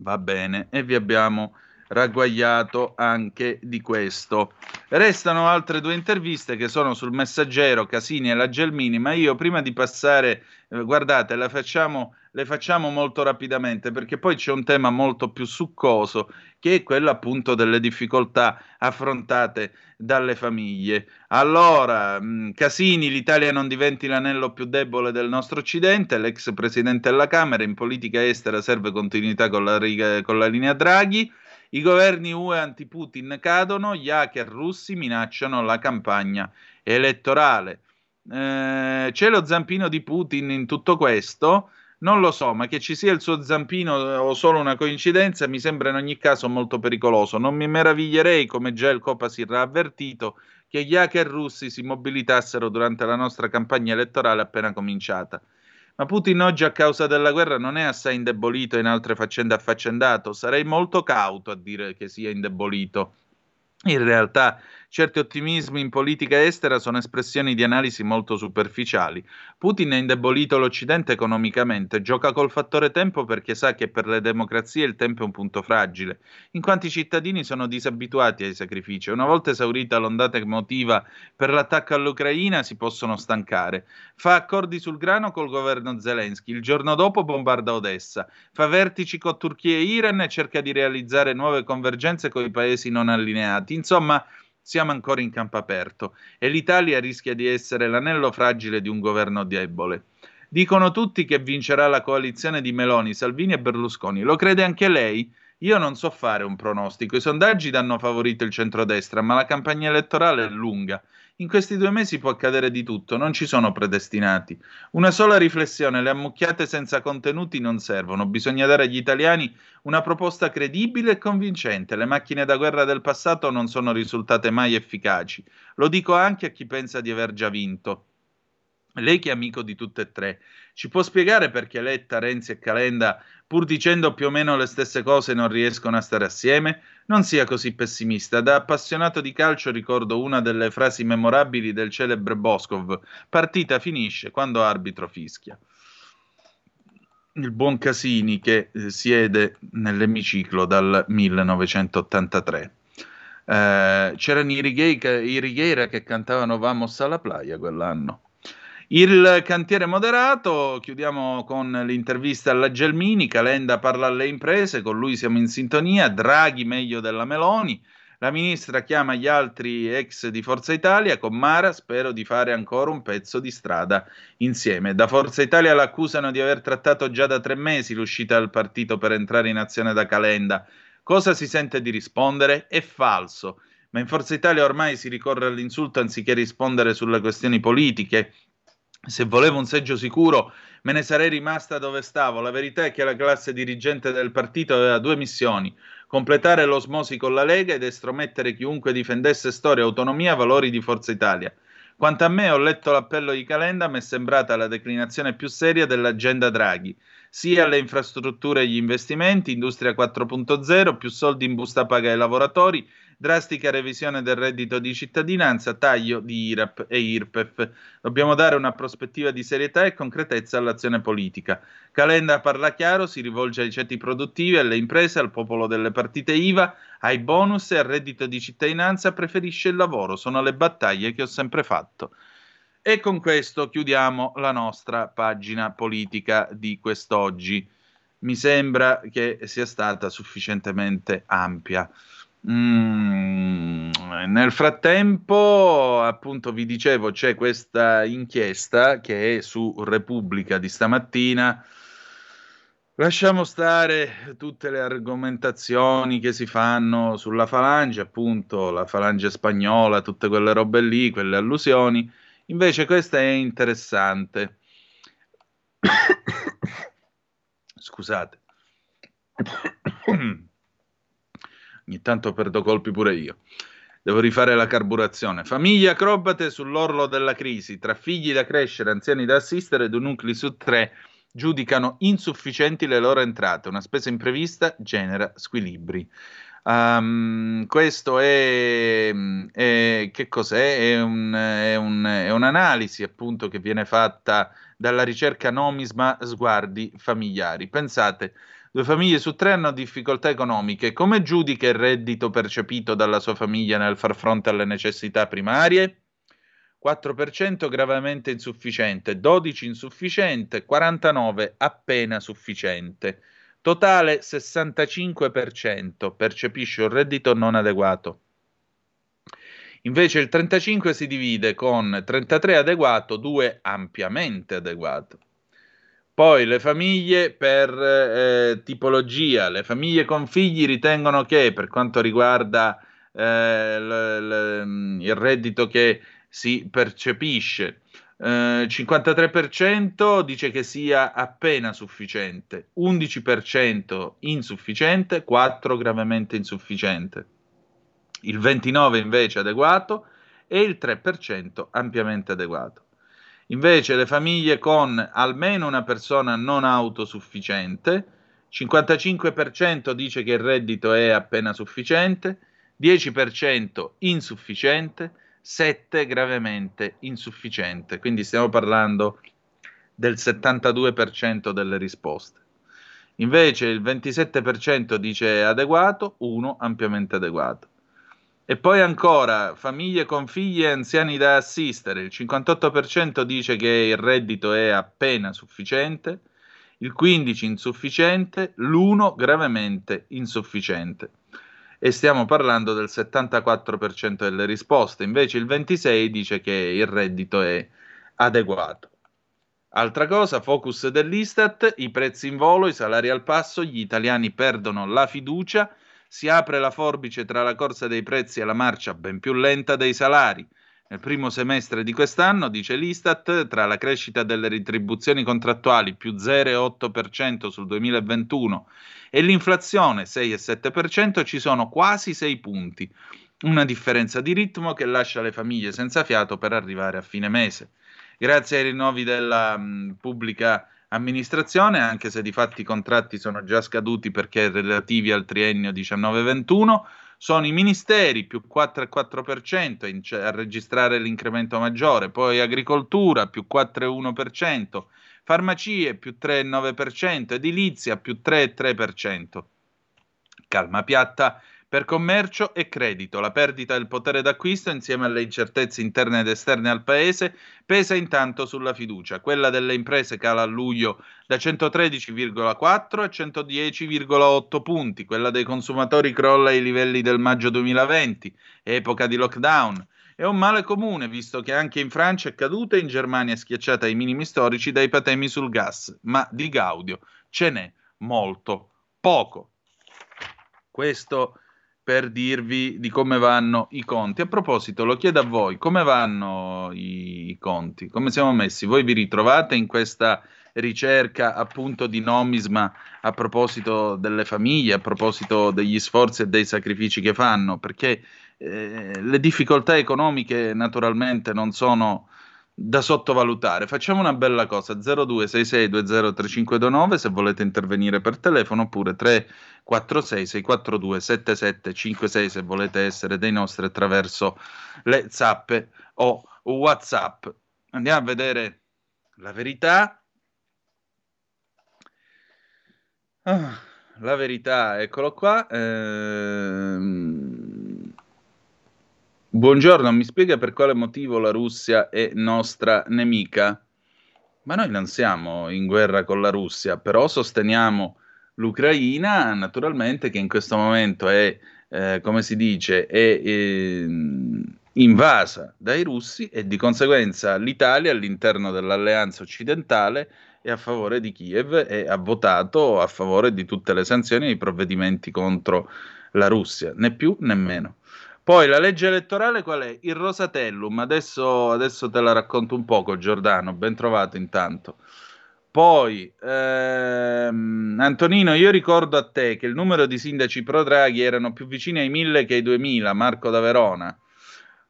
Va bene, e vi abbiamo ragguagliato anche di questo. Restano altre due interviste che sono sul Messaggero, Casini e la Gelmini, ma io prima di passare, eh, guardate, la facciamo, le facciamo molto rapidamente perché poi c'è un tema molto più succoso che è quello appunto delle difficoltà affrontate dalle famiglie. Allora, mh, Casini, l'Italia non diventi l'anello più debole del nostro Occidente, l'ex presidente della Camera, in politica estera serve continuità con la, riga, con la linea Draghi. I governi UE anti-Putin cadono, gli hacker russi minacciano la campagna elettorale. Eh, c'è lo zampino di Putin in tutto questo? Non lo so, ma che ci sia il suo zampino o solo una coincidenza mi sembra in ogni caso molto pericoloso. Non mi meraviglierei, come già il Copasir ha avvertito, che gli hacker russi si mobilitassero durante la nostra campagna elettorale appena cominciata. Ma Putin oggi a causa della guerra non è assai indebolito in altre faccende affaccendato. Sarei molto cauto a dire che sia indebolito. In realtà certi ottimismi in politica estera sono espressioni di analisi molto superficiali. Putin ha indebolito l'Occidente economicamente, gioca col fattore tempo perché sa che per le democrazie il tempo è un punto fragile, in quanto i cittadini sono disabituati ai sacrifici. Una volta esaurita l'ondata emotiva per l'attacco all'Ucraina si possono stancare. Fa accordi sul grano col governo Zelensky, il giorno dopo bombarda Odessa, fa vertici con Turchia e Iran e cerca di realizzare nuove convergenze con i paesi non allineati. Insomma, siamo ancora in campo aperto e l'Italia rischia di essere l'anello fragile di un governo debole. Dicono tutti che vincerà la coalizione di Meloni, Salvini e Berlusconi. Lo crede anche lei? Io non so fare un pronostico. I sondaggi danno favorito il centrodestra, ma la campagna elettorale è lunga in questi due mesi può accadere di tutto, non ci sono predestinati. Una sola riflessione, le ammucchiate senza contenuti non servono, bisogna dare agli italiani una proposta credibile e convincente. Le macchine da guerra del passato non sono risultate mai efficaci. Lo dico anche a chi pensa di aver già vinto. Lei che è amico di tutte e tre, ci può spiegare perché Letta, Renzi e Calenda, pur dicendo più o meno le stesse cose, non riescono a stare assieme? Non sia così pessimista. Da appassionato di calcio ricordo una delle frasi memorabili del celebre Boscov: partita finisce quando arbitro fischia. Il buon Casini che eh, siede nell'emiciclo dal 1983. Eh, c'erano i Righeira che cantavano Vamos alla playa quell'anno. Il cantiere moderato, chiudiamo con l'intervista alla Gelmini, Calenda parla alle imprese, con lui siamo in sintonia, Draghi meglio della Meloni, la ministra chiama gli altri ex di Forza Italia, con Mara spero di fare ancora un pezzo di strada insieme. Da Forza Italia l'accusano di aver trattato già da tre mesi l'uscita dal partito per entrare in azione da Calenda. Cosa si sente di rispondere? È falso. Ma in Forza Italia ormai si ricorre all'insulto anziché rispondere sulle questioni politiche se volevo un seggio sicuro, me ne sarei rimasta dove stavo. La verità è che la classe dirigente del partito aveva due missioni: completare l'osmosi con la Lega ed estromettere chiunque difendesse storia, autonomia, valori di Forza Italia. Quanto a me, ho letto l'appello di Calenda, mi è sembrata la declinazione più seria dell'agenda Draghi, sia alle infrastrutture e agli investimenti, industria 4.0, più soldi in busta paga ai lavoratori, drastica revisione del reddito di cittadinanza, taglio di IRAP e IRPEF. Dobbiamo dare una prospettiva di serietà e concretezza all'azione politica. Calenda parla chiaro, si rivolge ai ceti produttivi, alle imprese, al popolo delle partite IVA, ai bonus e al reddito di cittadinanza, preferisce il lavoro. Sono le battaglie che ho sempre fatto. E con questo chiudiamo la nostra pagina politica di quest'oggi. Mi sembra che sia stata sufficientemente ampia. Mm, nel frattempo, appunto, vi dicevo, c'è questa inchiesta che è su Repubblica di stamattina. Lasciamo stare tutte le argomentazioni che si fanno sulla falange, appunto, la falange spagnola, tutte quelle robe lì, quelle allusioni. Invece questa è interessante. Scusate. Ogni tanto perdo colpi pure io. Devo rifare la carburazione. Famiglie acrobate sull'orlo della crisi, tra figli da crescere, anziani da assistere, due nuclei su tre giudicano insufficienti le loro entrate. Una spesa imprevista genera squilibri. Um, questo è, è, che cos'è? È, un, è, un, è, un'analisi appunto che viene fatta dalla ricerca Nomisma Sguardi Familiari. Pensate, due famiglie su tre hanno difficoltà economiche. Come giudica il reddito percepito dalla sua famiglia nel far fronte alle necessità primarie? 4% gravemente insufficiente, 12% insufficiente, 49% appena sufficiente. Totale 65% percepisce un reddito non adeguato. Invece il 35 si divide con 33 adeguato, 2 ampiamente adeguato. Poi le famiglie per eh, tipologia, le famiglie con figli ritengono che per quanto riguarda eh, l- l- il reddito che si percepisce eh, 53% dice che sia appena sufficiente, 11% insufficiente, 4% gravemente insufficiente, il 29% invece adeguato e il 3% ampiamente adeguato. Invece le famiglie con almeno una persona non autosufficiente, 55% dice che il reddito è appena sufficiente, 10% insufficiente, 7 gravemente insufficiente, quindi stiamo parlando del 72% delle risposte. Invece il 27% dice adeguato, 1 ampiamente adeguato. E poi ancora famiglie con figli e anziani da assistere, il 58% dice che il reddito è appena sufficiente, il 15% insufficiente, l'1 gravemente insufficiente. E stiamo parlando del 74% delle risposte, invece il 26% dice che il reddito è adeguato. Altra cosa, focus dell'Istat, i prezzi in volo, i salari al passo, gli italiani perdono la fiducia, si apre la forbice tra la corsa dei prezzi e la marcia ben più lenta dei salari. Nel primo semestre di quest'anno, dice l'Istat, tra la crescita delle retribuzioni contrattuali più 0,8% sul 2021 e l'inflazione 6,7% ci sono quasi 6 punti, una differenza di ritmo che lascia le famiglie senza fiato per arrivare a fine mese. Grazie ai rinnovi della mh, pubblica amministrazione, anche se di fatti i contratti sono già scaduti perché relativi al triennio 19-21, sono i ministeri più 4,4% a registrare l'incremento maggiore, poi agricoltura più 4,1%, farmacie più 3,9%, edilizia più 3,3%. Calma piatta per commercio e credito. La perdita del potere d'acquisto insieme alle incertezze interne ed esterne al paese pesa intanto sulla fiducia. Quella delle imprese cala a luglio da 113,4 a 110,8 punti, quella dei consumatori crolla ai livelli del maggio 2020, epoca di lockdown. È un male comune, visto che anche in Francia è caduta e in Germania è schiacciata ai minimi storici dai patemi sul gas, ma di Gaudio ce n'è molto poco. Questo per dirvi di come vanno i conti. A proposito, lo chiedo a voi, come vanno i, conti? Come siamo messi? Voi vi ritrovate in questa ricerca appunto di nomisma a proposito delle famiglie, a proposito degli sforzi e dei sacrifici che fanno? Perché eh, le difficoltà economiche naturalmente non sono da sottovalutare. Facciamo una bella cosa: 0266203529 se volete intervenire per telefono oppure 346 642 7756 se volete essere dei nostri attraverso le zappe o WhatsApp. Andiamo a vedere la verità. Ah, la verità, eccolo qua. Ehm Buongiorno, mi spiega per quale motivo la Russia è nostra nemica? Ma noi non siamo in guerra con la Russia, però sosteniamo l'Ucraina, naturalmente, che in questo momento è, eh, come si dice, è eh, invasa dai russi e di conseguenza l'Italia all'interno dell'alleanza occidentale è a favore di Kiev e ha votato a favore di tutte le sanzioni e i provvedimenti contro la Russia, né più né meno. Poi la legge elettorale qual è? Il Rosatellum, adesso, adesso te la racconto un poco Giordano, ben trovato intanto. Poi, ehm, Antonino, io ricordo a te che il numero di sindaci pro Draghi erano più vicini ai 1000 che ai 2000, Marco da Verona.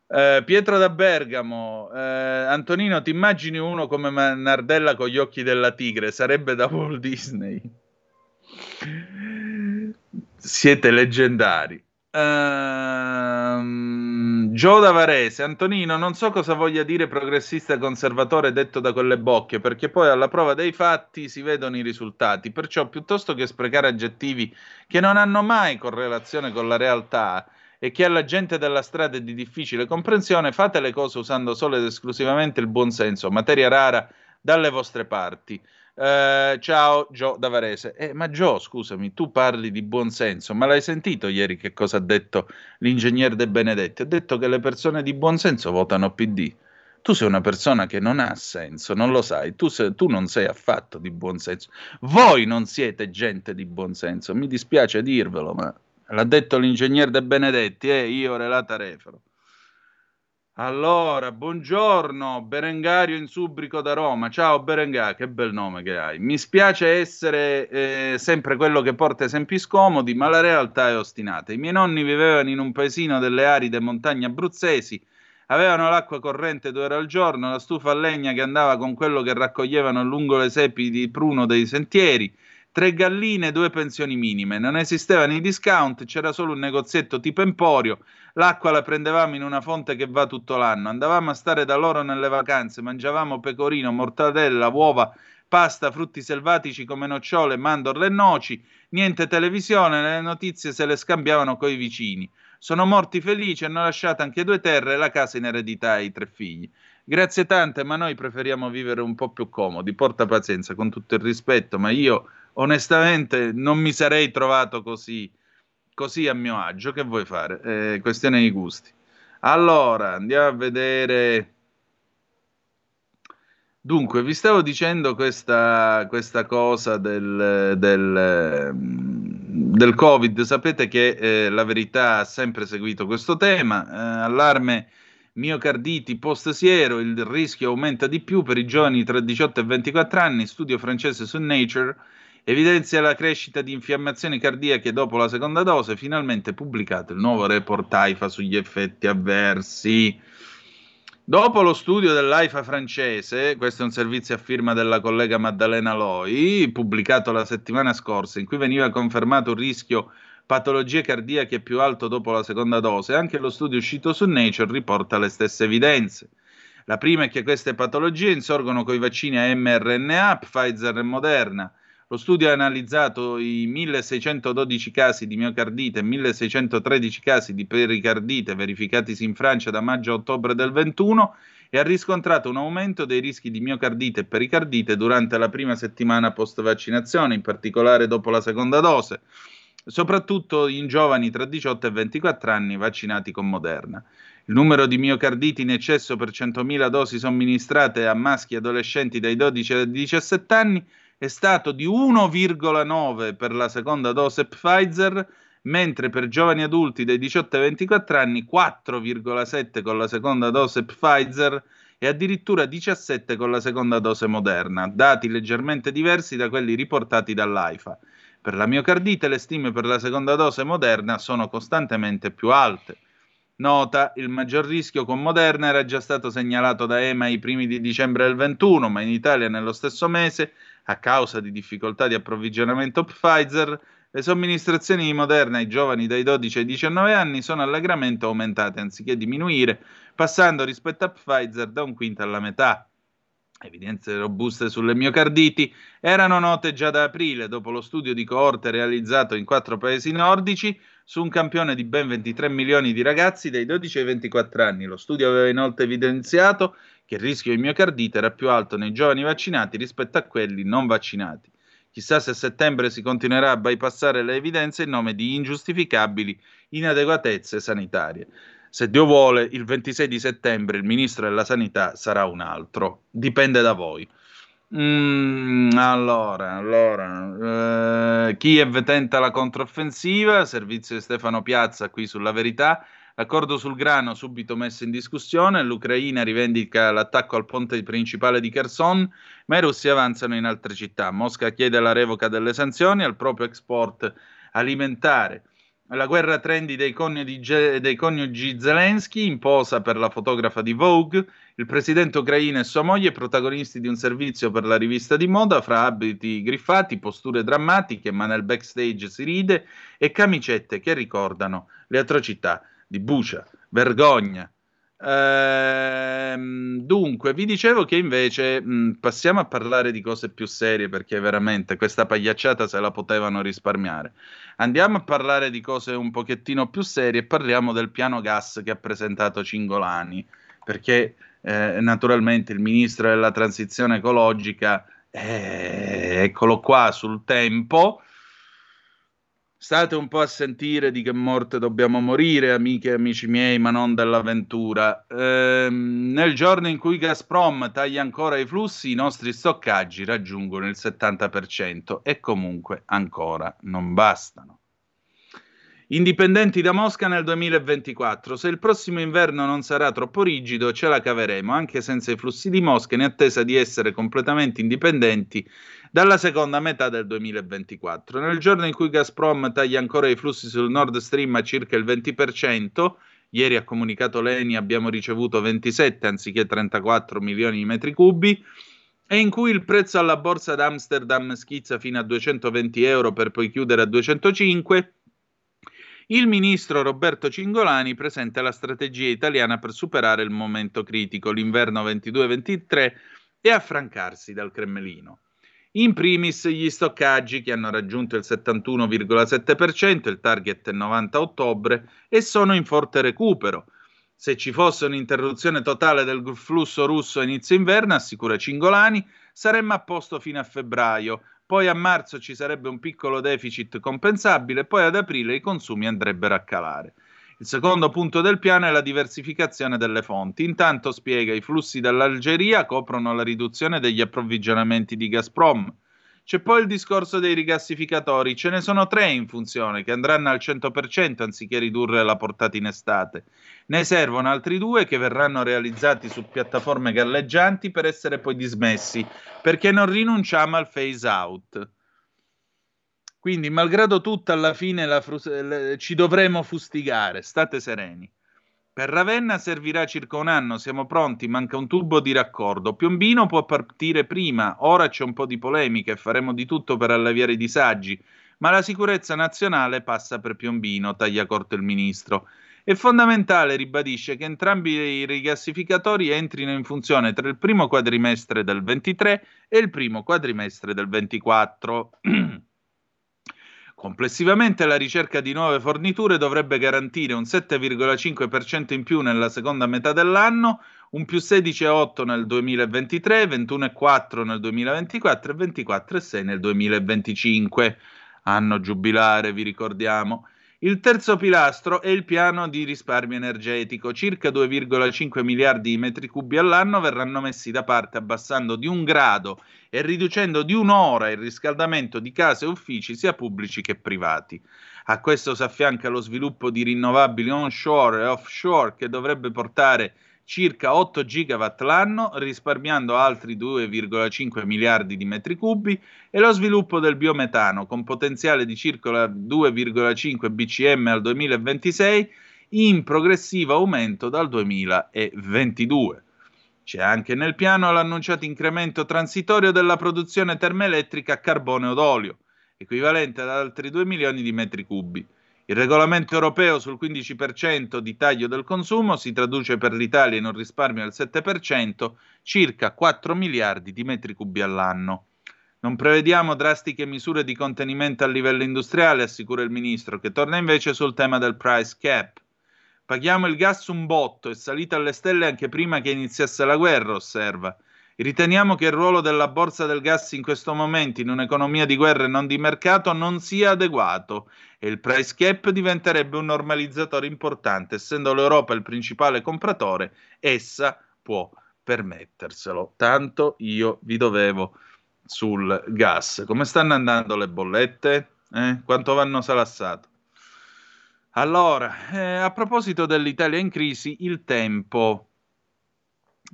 Eh, Pietro da Bergamo, eh, Antonino, ti immagini uno come Nardella con gli occhi della tigre? Sarebbe da Walt Disney. Siete leggendari. Um, Gio da Varese, Antonino, non so cosa voglia dire progressista conservatore detto da quelle bocche, perché poi alla prova dei fatti si vedono i risultati. Perciò, piuttosto che sprecare aggettivi che non hanno mai correlazione con la realtà e che alla gente della strada è di difficile comprensione, fate le cose usando solo ed esclusivamente il buonsenso, materia rara dalle vostre parti. Eh, ciao Gio da Varese. Eh, ma Gio, scusami, tu parli di buonsenso, ma l'hai sentito ieri che cosa ha detto l'ingegnere De Benedetti? Ha detto che le persone di buonsenso votano PD. Tu sei una persona che non ha senso, non lo sai, tu, sei, tu non sei affatto di buonsenso. Voi non siete gente di buonsenso, mi dispiace dirvelo, ma l'ha detto l'ingegnere De Benedetti e eh, io relata refero. Allora, buongiorno, Berengario in Subrico da Roma. Ciao Berengario, che bel nome che hai. Mi spiace essere eh, sempre quello che porta esempi scomodi, ma la realtà è ostinata. I miei nonni vivevano in un paesino delle aride montagne abruzzesi, avevano l'acqua corrente due ore al giorno, la stufa a legna che andava con quello che raccoglievano lungo le sepi di pruno dei sentieri, tre galline, due pensioni minime. Non esistevano i discount, c'era solo un negozietto tipo Emporio L'acqua la prendevamo in una fonte che va tutto l'anno. Andavamo a stare da loro nelle vacanze, mangiavamo pecorino, mortadella, uova, pasta, frutti selvatici come nocciole, mandorle e noci. Niente televisione, le notizie se le scambiavano coi vicini. Sono morti felici, hanno lasciato anche due terre e la casa in eredità ai tre figli. Grazie tante, ma noi preferiamo vivere un po' più comodi. Porta pazienza, con tutto il rispetto, ma io onestamente non mi sarei trovato così così a mio agio, che vuoi fare? È questione di gusti. Allora, andiamo a vedere. Dunque, vi stavo dicendo questa, questa cosa del, del, del, Covid. Sapete che eh, la verità ha sempre seguito questo tema. Eh, allarme miocarditi post-siero, il rischio aumenta di più per i giovani tra 18 e 24 anni. Studio francese su Nature evidenzia la crescita di infiammazioni cardiache dopo la seconda dose, finalmente pubblicato il nuovo report AIFA sugli effetti avversi. Dopo lo studio dell'AIFA francese, questo è un servizio a firma della collega Maddalena Loi, pubblicato la settimana scorsa, in cui veniva confermato un rischio patologie cardiache più alto dopo la seconda dose, anche lo studio uscito su Nature riporta le stesse evidenze. La prima è che queste patologie insorgono con i vaccini a mRNA, Pfizer e Moderna, lo studio ha analizzato i 1612 casi di miocardite e 1613 casi di pericardite verificatisi in Francia da maggio a ottobre del 21 e ha riscontrato un aumento dei rischi di miocardite e pericardite durante la prima settimana post vaccinazione, in particolare dopo la seconda dose, soprattutto in giovani tra 18 e 24 anni vaccinati con Moderna. Il numero di miocarditi in eccesso per 100.000 dosi somministrate a maschi adolescenti dai 12 ai 17 anni è stato di 1,9 per la seconda dose Pfizer, mentre per giovani adulti dai 18 ai 24 anni 4,7 con la seconda dose Pfizer e addirittura 17 con la seconda dose Moderna, dati leggermente diversi da quelli riportati dall'AIFA. Per la miocardite le stime per la seconda dose Moderna sono costantemente più alte. Nota, il maggior rischio con Moderna era già stato segnalato da EMA ai primi di dicembre del 21, ma in Italia nello stesso mese a causa di difficoltà di approvvigionamento Pfizer, le somministrazioni di Moderna ai giovani dai 12 ai 19 anni sono allegramente aumentate anziché diminuire, passando rispetto a Pfizer da un quinto alla metà. Evidenze robuste sulle miocarditi erano note già da aprile, dopo lo studio di coorte realizzato in quattro paesi nordici su un campione di ben 23 milioni di ragazzi dai 12 ai 24 anni. Lo studio aveva inoltre evidenziato che il rischio di miocardite era più alto nei giovani vaccinati rispetto a quelli non vaccinati. Chissà se a settembre si continuerà a bypassare le evidenze in nome di ingiustificabili inadeguatezze sanitarie. Se Dio vuole, il 26 di settembre il ministro della sanità sarà un altro. Dipende da voi. Mm, allora, allora eh, Kiev tenta la controffensiva, servizio di Stefano Piazza qui sulla verità. L'accordo sul grano subito messo in discussione, l'Ucraina rivendica l'attacco al ponte principale di Kherson, ma i russi avanzano in altre città. Mosca chiede la revoca delle sanzioni al proprio export alimentare. La guerra trendy dei coniugi, dei coniugi Zelensky, imposa per la fotografa di Vogue, il presidente ucraino e sua moglie protagonisti di un servizio per la rivista di moda, fra abiti griffati, posture drammatiche, ma nel backstage si ride, e camicette che ricordano le atrocità di Bucia, vergogna. Ehm, dunque, vi dicevo che invece mh, passiamo a parlare di cose più serie perché veramente questa pagliacciata se la potevano risparmiare. Andiamo a parlare di cose un pochettino più serie e parliamo del piano gas che ha presentato Cingolani, perché eh, naturalmente il ministro della transizione ecologica, eh, eccolo qua sul tempo, State un po' a sentire di che morte dobbiamo morire, amiche e amici miei, ma non dell'avventura. Ehm, nel giorno in cui Gazprom taglia ancora i flussi, i nostri stoccaggi raggiungono il 70% e comunque ancora non bastano. Indipendenti da Mosca nel 2024. Se il prossimo inverno non sarà troppo rigido, ce la caveremo anche senza i flussi di Mosca, in attesa di essere completamente indipendenti dalla seconda metà del 2024. Nel giorno in cui Gazprom taglia ancora i flussi sul Nord Stream a circa il 20%, ieri ha comunicato Leni abbiamo ricevuto 27 anziché 34 milioni di metri cubi, e in cui il prezzo alla borsa d'Amsterdam schizza fino a 220 euro per poi chiudere a 205, il ministro Roberto Cingolani presenta la strategia italiana per superare il momento critico, l'inverno 22-23, e affrancarsi dal Cremlino. In primis gli stoccaggi che hanno raggiunto il 71,7%, il target è 90 ottobre, e sono in forte recupero. Se ci fosse un'interruzione totale del flusso russo a inizio inverno, assicura Cingolani, saremmo a posto fino a febbraio, poi a marzo ci sarebbe un piccolo deficit compensabile, poi ad aprile i consumi andrebbero a calare. Il secondo punto del piano è la diversificazione delle fonti. Intanto spiega i flussi dall'Algeria coprono la riduzione degli approvvigionamenti di Gazprom. C'è poi il discorso dei rigassificatori, ce ne sono tre in funzione che andranno al 100% anziché ridurre la portata in estate. Ne servono altri due che verranno realizzati su piattaforme galleggianti per essere poi dismessi, perché non rinunciamo al phase out. Quindi, malgrado tutto, alla fine frus- ci dovremo fustigare, state sereni. Per Ravenna servirà circa un anno, siamo pronti, manca un tubo di raccordo. Piombino può partire prima, ora c'è un po' di polemica e faremo di tutto per alleviare i disagi, ma la sicurezza nazionale passa per Piombino, taglia corto il ministro. È fondamentale, ribadisce, che entrambi i rigassificatori entrino in funzione tra il primo quadrimestre del 23 e il primo quadrimestre del 24. Complessivamente la ricerca di nuove forniture dovrebbe garantire un 7,5% in più nella seconda metà dell'anno, un più 16,8 nel 2023, 21,4 nel 2024 e 24,6 nel 2025. Anno giubilare, vi ricordiamo. Il terzo pilastro è il piano di risparmio energetico. Circa 2,5 miliardi di metri cubi all'anno verranno messi da parte abbassando di un grado e riducendo di un'ora il riscaldamento di case e uffici sia pubblici che privati. A questo si affianca lo sviluppo di rinnovabili onshore e offshore che dovrebbe portare circa 8 gigawatt l'anno, risparmiando altri 2,5 miliardi di metri cubi, e lo sviluppo del biometano con potenziale di circa 2,5 bcm al 2026 in progressivo aumento dal 2022. C'è anche nel piano l'annunciato incremento transitorio della produzione termoelettrica a carbone od olio, equivalente ad altri 2 milioni di metri cubi. Il regolamento europeo sul 15% di taglio del consumo si traduce per l'Italia in un risparmio del 7%, circa 4 miliardi di metri cubi all'anno. Non prevediamo drastiche misure di contenimento a livello industriale, assicura il ministro, che torna invece sul tema del price cap. Paghiamo il gas un botto, è salito alle stelle anche prima che iniziasse la guerra, osserva. Riteniamo che il ruolo della borsa del gas in questo momento, in un'economia di guerra e non di mercato, non sia adeguato e il price cap diventerebbe un normalizzatore importante. Essendo l'Europa il principale compratore, essa può permetterselo. Tanto io vi dovevo sul gas. Come stanno andando le bollette? Eh? Quanto vanno salassato? Allora, eh, a proposito dell'Italia in crisi, il tempo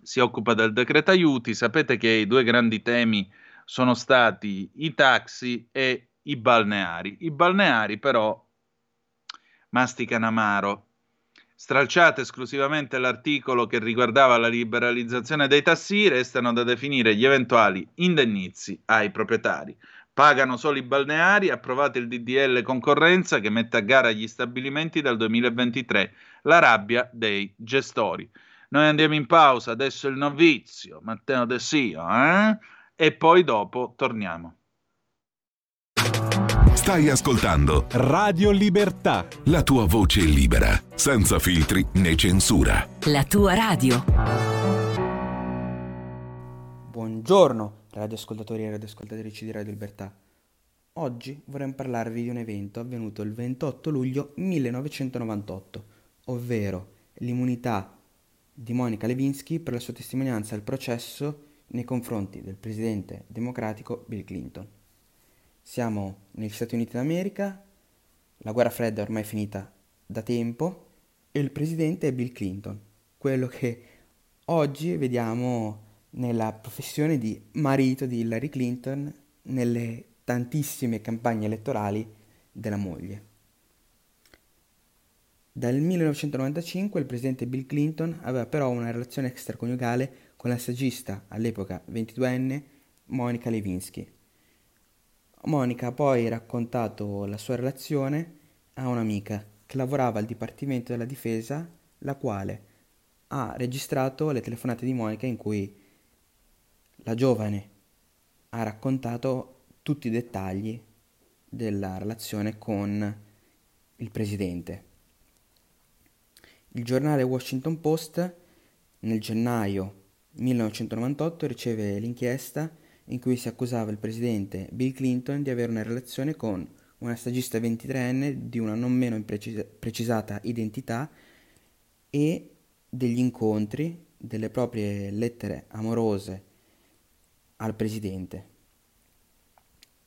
si occupa del decreto aiuti. Sapete che i due grandi temi sono stati i taxi e i balneari. I balneari però masticano amaro. Stralciate esclusivamente l'articolo che riguardava la liberalizzazione dei tassi, restano da definire gli eventuali indennizi ai proprietari. Pagano solo i balneari, approvate il DDL concorrenza che mette a gara gli stabilimenti dal 2023. La rabbia dei gestori. Noi andiamo in pausa, adesso il novizio, Matteo De Sio, eh? e poi dopo torniamo. Stai ascoltando Radio Libertà. la tua voce libera, senza filtri né censura. La tua radio. Buongiorno, radioascoltatori e radioascoltatrici di Radio Libertà. Oggi vorremmo parlarvi di un evento avvenuto il 28 luglio 1998, ovvero l'immunità di Monica Lewinsky per la sua testimonianza al processo nei confronti del presidente democratico Bill Clinton. Siamo negli Stati Uniti d'America, la guerra fredda è ormai finita da tempo e il presidente è Bill Clinton, quello che oggi vediamo nella professione di marito di Hillary Clinton nelle tantissime campagne elettorali della moglie. Dal 1995 il presidente Bill Clinton aveva però una relazione extraconiugale con la saggista, all'epoca 22enne, Monica Lewinsky. Monica ha poi raccontato la sua relazione a un'amica che lavorava al Dipartimento della Difesa, la quale ha registrato le telefonate di Monica in cui la giovane ha raccontato tutti i dettagli della relazione con il presidente. Il giornale Washington Post nel gennaio 1998 riceve l'inchiesta in cui si accusava il presidente Bill Clinton di avere una relazione con una stagista 23enne di una non meno precisata identità e degli incontri, delle proprie lettere amorose al presidente.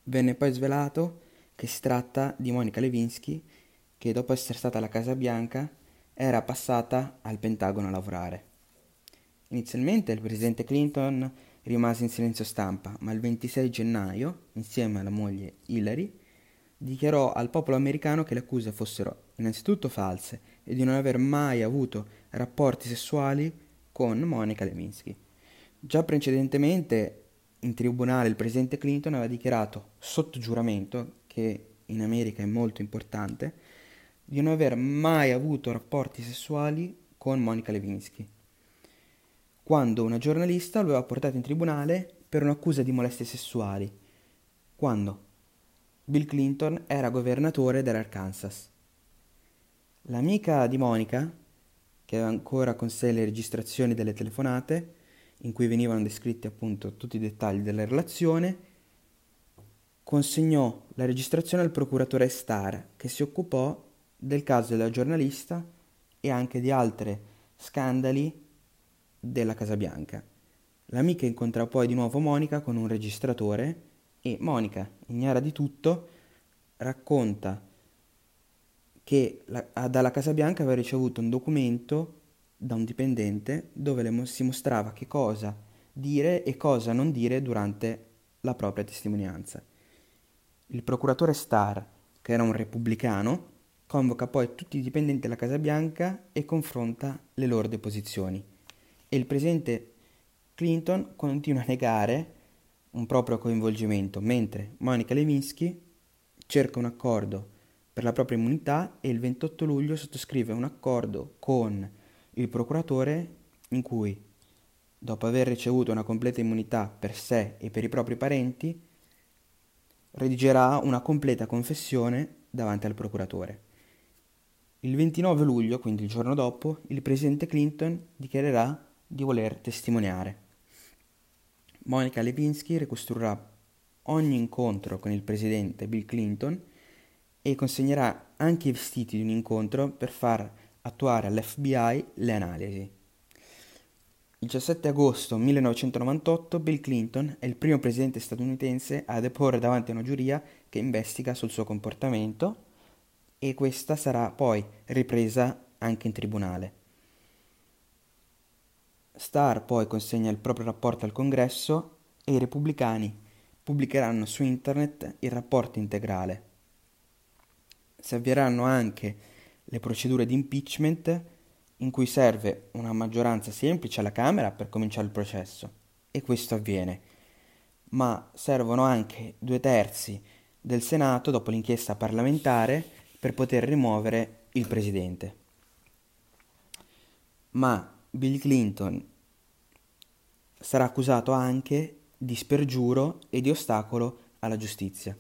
Venne poi svelato che si tratta di Monica Lewinsky che dopo essere stata alla Casa Bianca era passata al Pentagono a lavorare. Inizialmente il presidente Clinton rimase in silenzio stampa, ma il 26 gennaio, insieme alla moglie Hillary, dichiarò al popolo americano che le accuse fossero innanzitutto false e di non aver mai avuto rapporti sessuali con Monica Lewinsky. Già precedentemente in tribunale il presidente Clinton aveva dichiarato sotto giuramento, che in America è molto importante, di non aver mai avuto rapporti sessuali con Monica Lewinsky, quando una giornalista lo aveva portato in tribunale per un'accusa di molestie sessuali, quando Bill Clinton era governatore dell'Arkansas. L'amica di Monica, che aveva ancora con sé le registrazioni delle telefonate, in cui venivano descritti appunto tutti i dettagli della relazione, consegnò la registrazione al procuratore Starr, che si occupò del caso della giornalista e anche di altri scandali della Casa Bianca. L'amica incontra poi di nuovo Monica con un registratore e Monica, ignara di tutto, racconta che la, dalla Casa Bianca aveva ricevuto un documento da un dipendente dove le, si mostrava che cosa dire e cosa non dire durante la propria testimonianza. Il procuratore Starr, che era un repubblicano, convoca poi tutti i dipendenti della Casa Bianca e confronta le loro deposizioni. E il presidente Clinton continua a negare un proprio coinvolgimento, mentre Monica Lewinsky cerca un accordo per la propria immunità e il 28 luglio sottoscrive un accordo con il procuratore in cui, dopo aver ricevuto una completa immunità per sé e per i propri parenti, redigerà una completa confessione davanti al procuratore. Il 29 luglio, quindi il giorno dopo, il presidente Clinton dichiarerà di voler testimoniare. Monica Lewinsky ricostruirà ogni incontro con il presidente Bill Clinton e consegnerà anche i vestiti di un incontro per far attuare all'FBI le analisi. Il 17 agosto 1998 Bill Clinton è il primo presidente statunitense a deporre davanti a una giuria che investiga sul suo comportamento e questa sarà poi ripresa anche in tribunale. Starr poi consegna il proprio rapporto al Congresso e i repubblicani pubblicheranno su internet il rapporto integrale. Si avvieranno anche le procedure di impeachment in cui serve una maggioranza semplice alla Camera per cominciare il processo e questo avviene, ma servono anche due terzi del Senato dopo l'inchiesta parlamentare per poter rimuovere il presidente. Ma Bill Clinton sarà accusato anche di spergiuro e di ostacolo alla giustizia.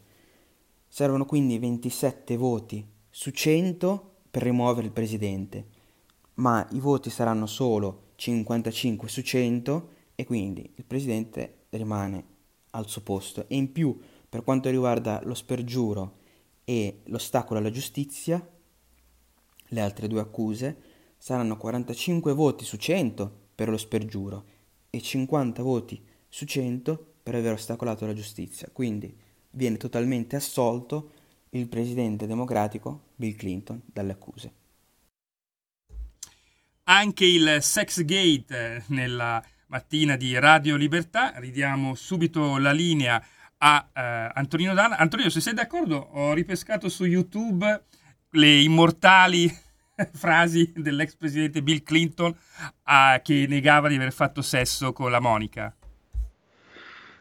Servono quindi 27 voti su 100 per rimuovere il presidente, ma i voti saranno solo 55 su 100 e quindi il presidente rimane al suo posto. E in più, per quanto riguarda lo spergiuro e l'ostacolo alla giustizia, le altre due accuse saranno 45 voti su 100 per lo spergiuro e 50 voti su 100 per aver ostacolato la giustizia. Quindi viene totalmente assolto il presidente democratico Bill Clinton dalle accuse. Anche il sex gate eh, nella mattina di Radio Libertà, ridiamo subito la linea a uh, Antonino Danna. Antonino, se sei d'accordo, ho ripescato su YouTube le immortali frasi dell'ex presidente Bill Clinton uh, che negava di aver fatto sesso con la Monica.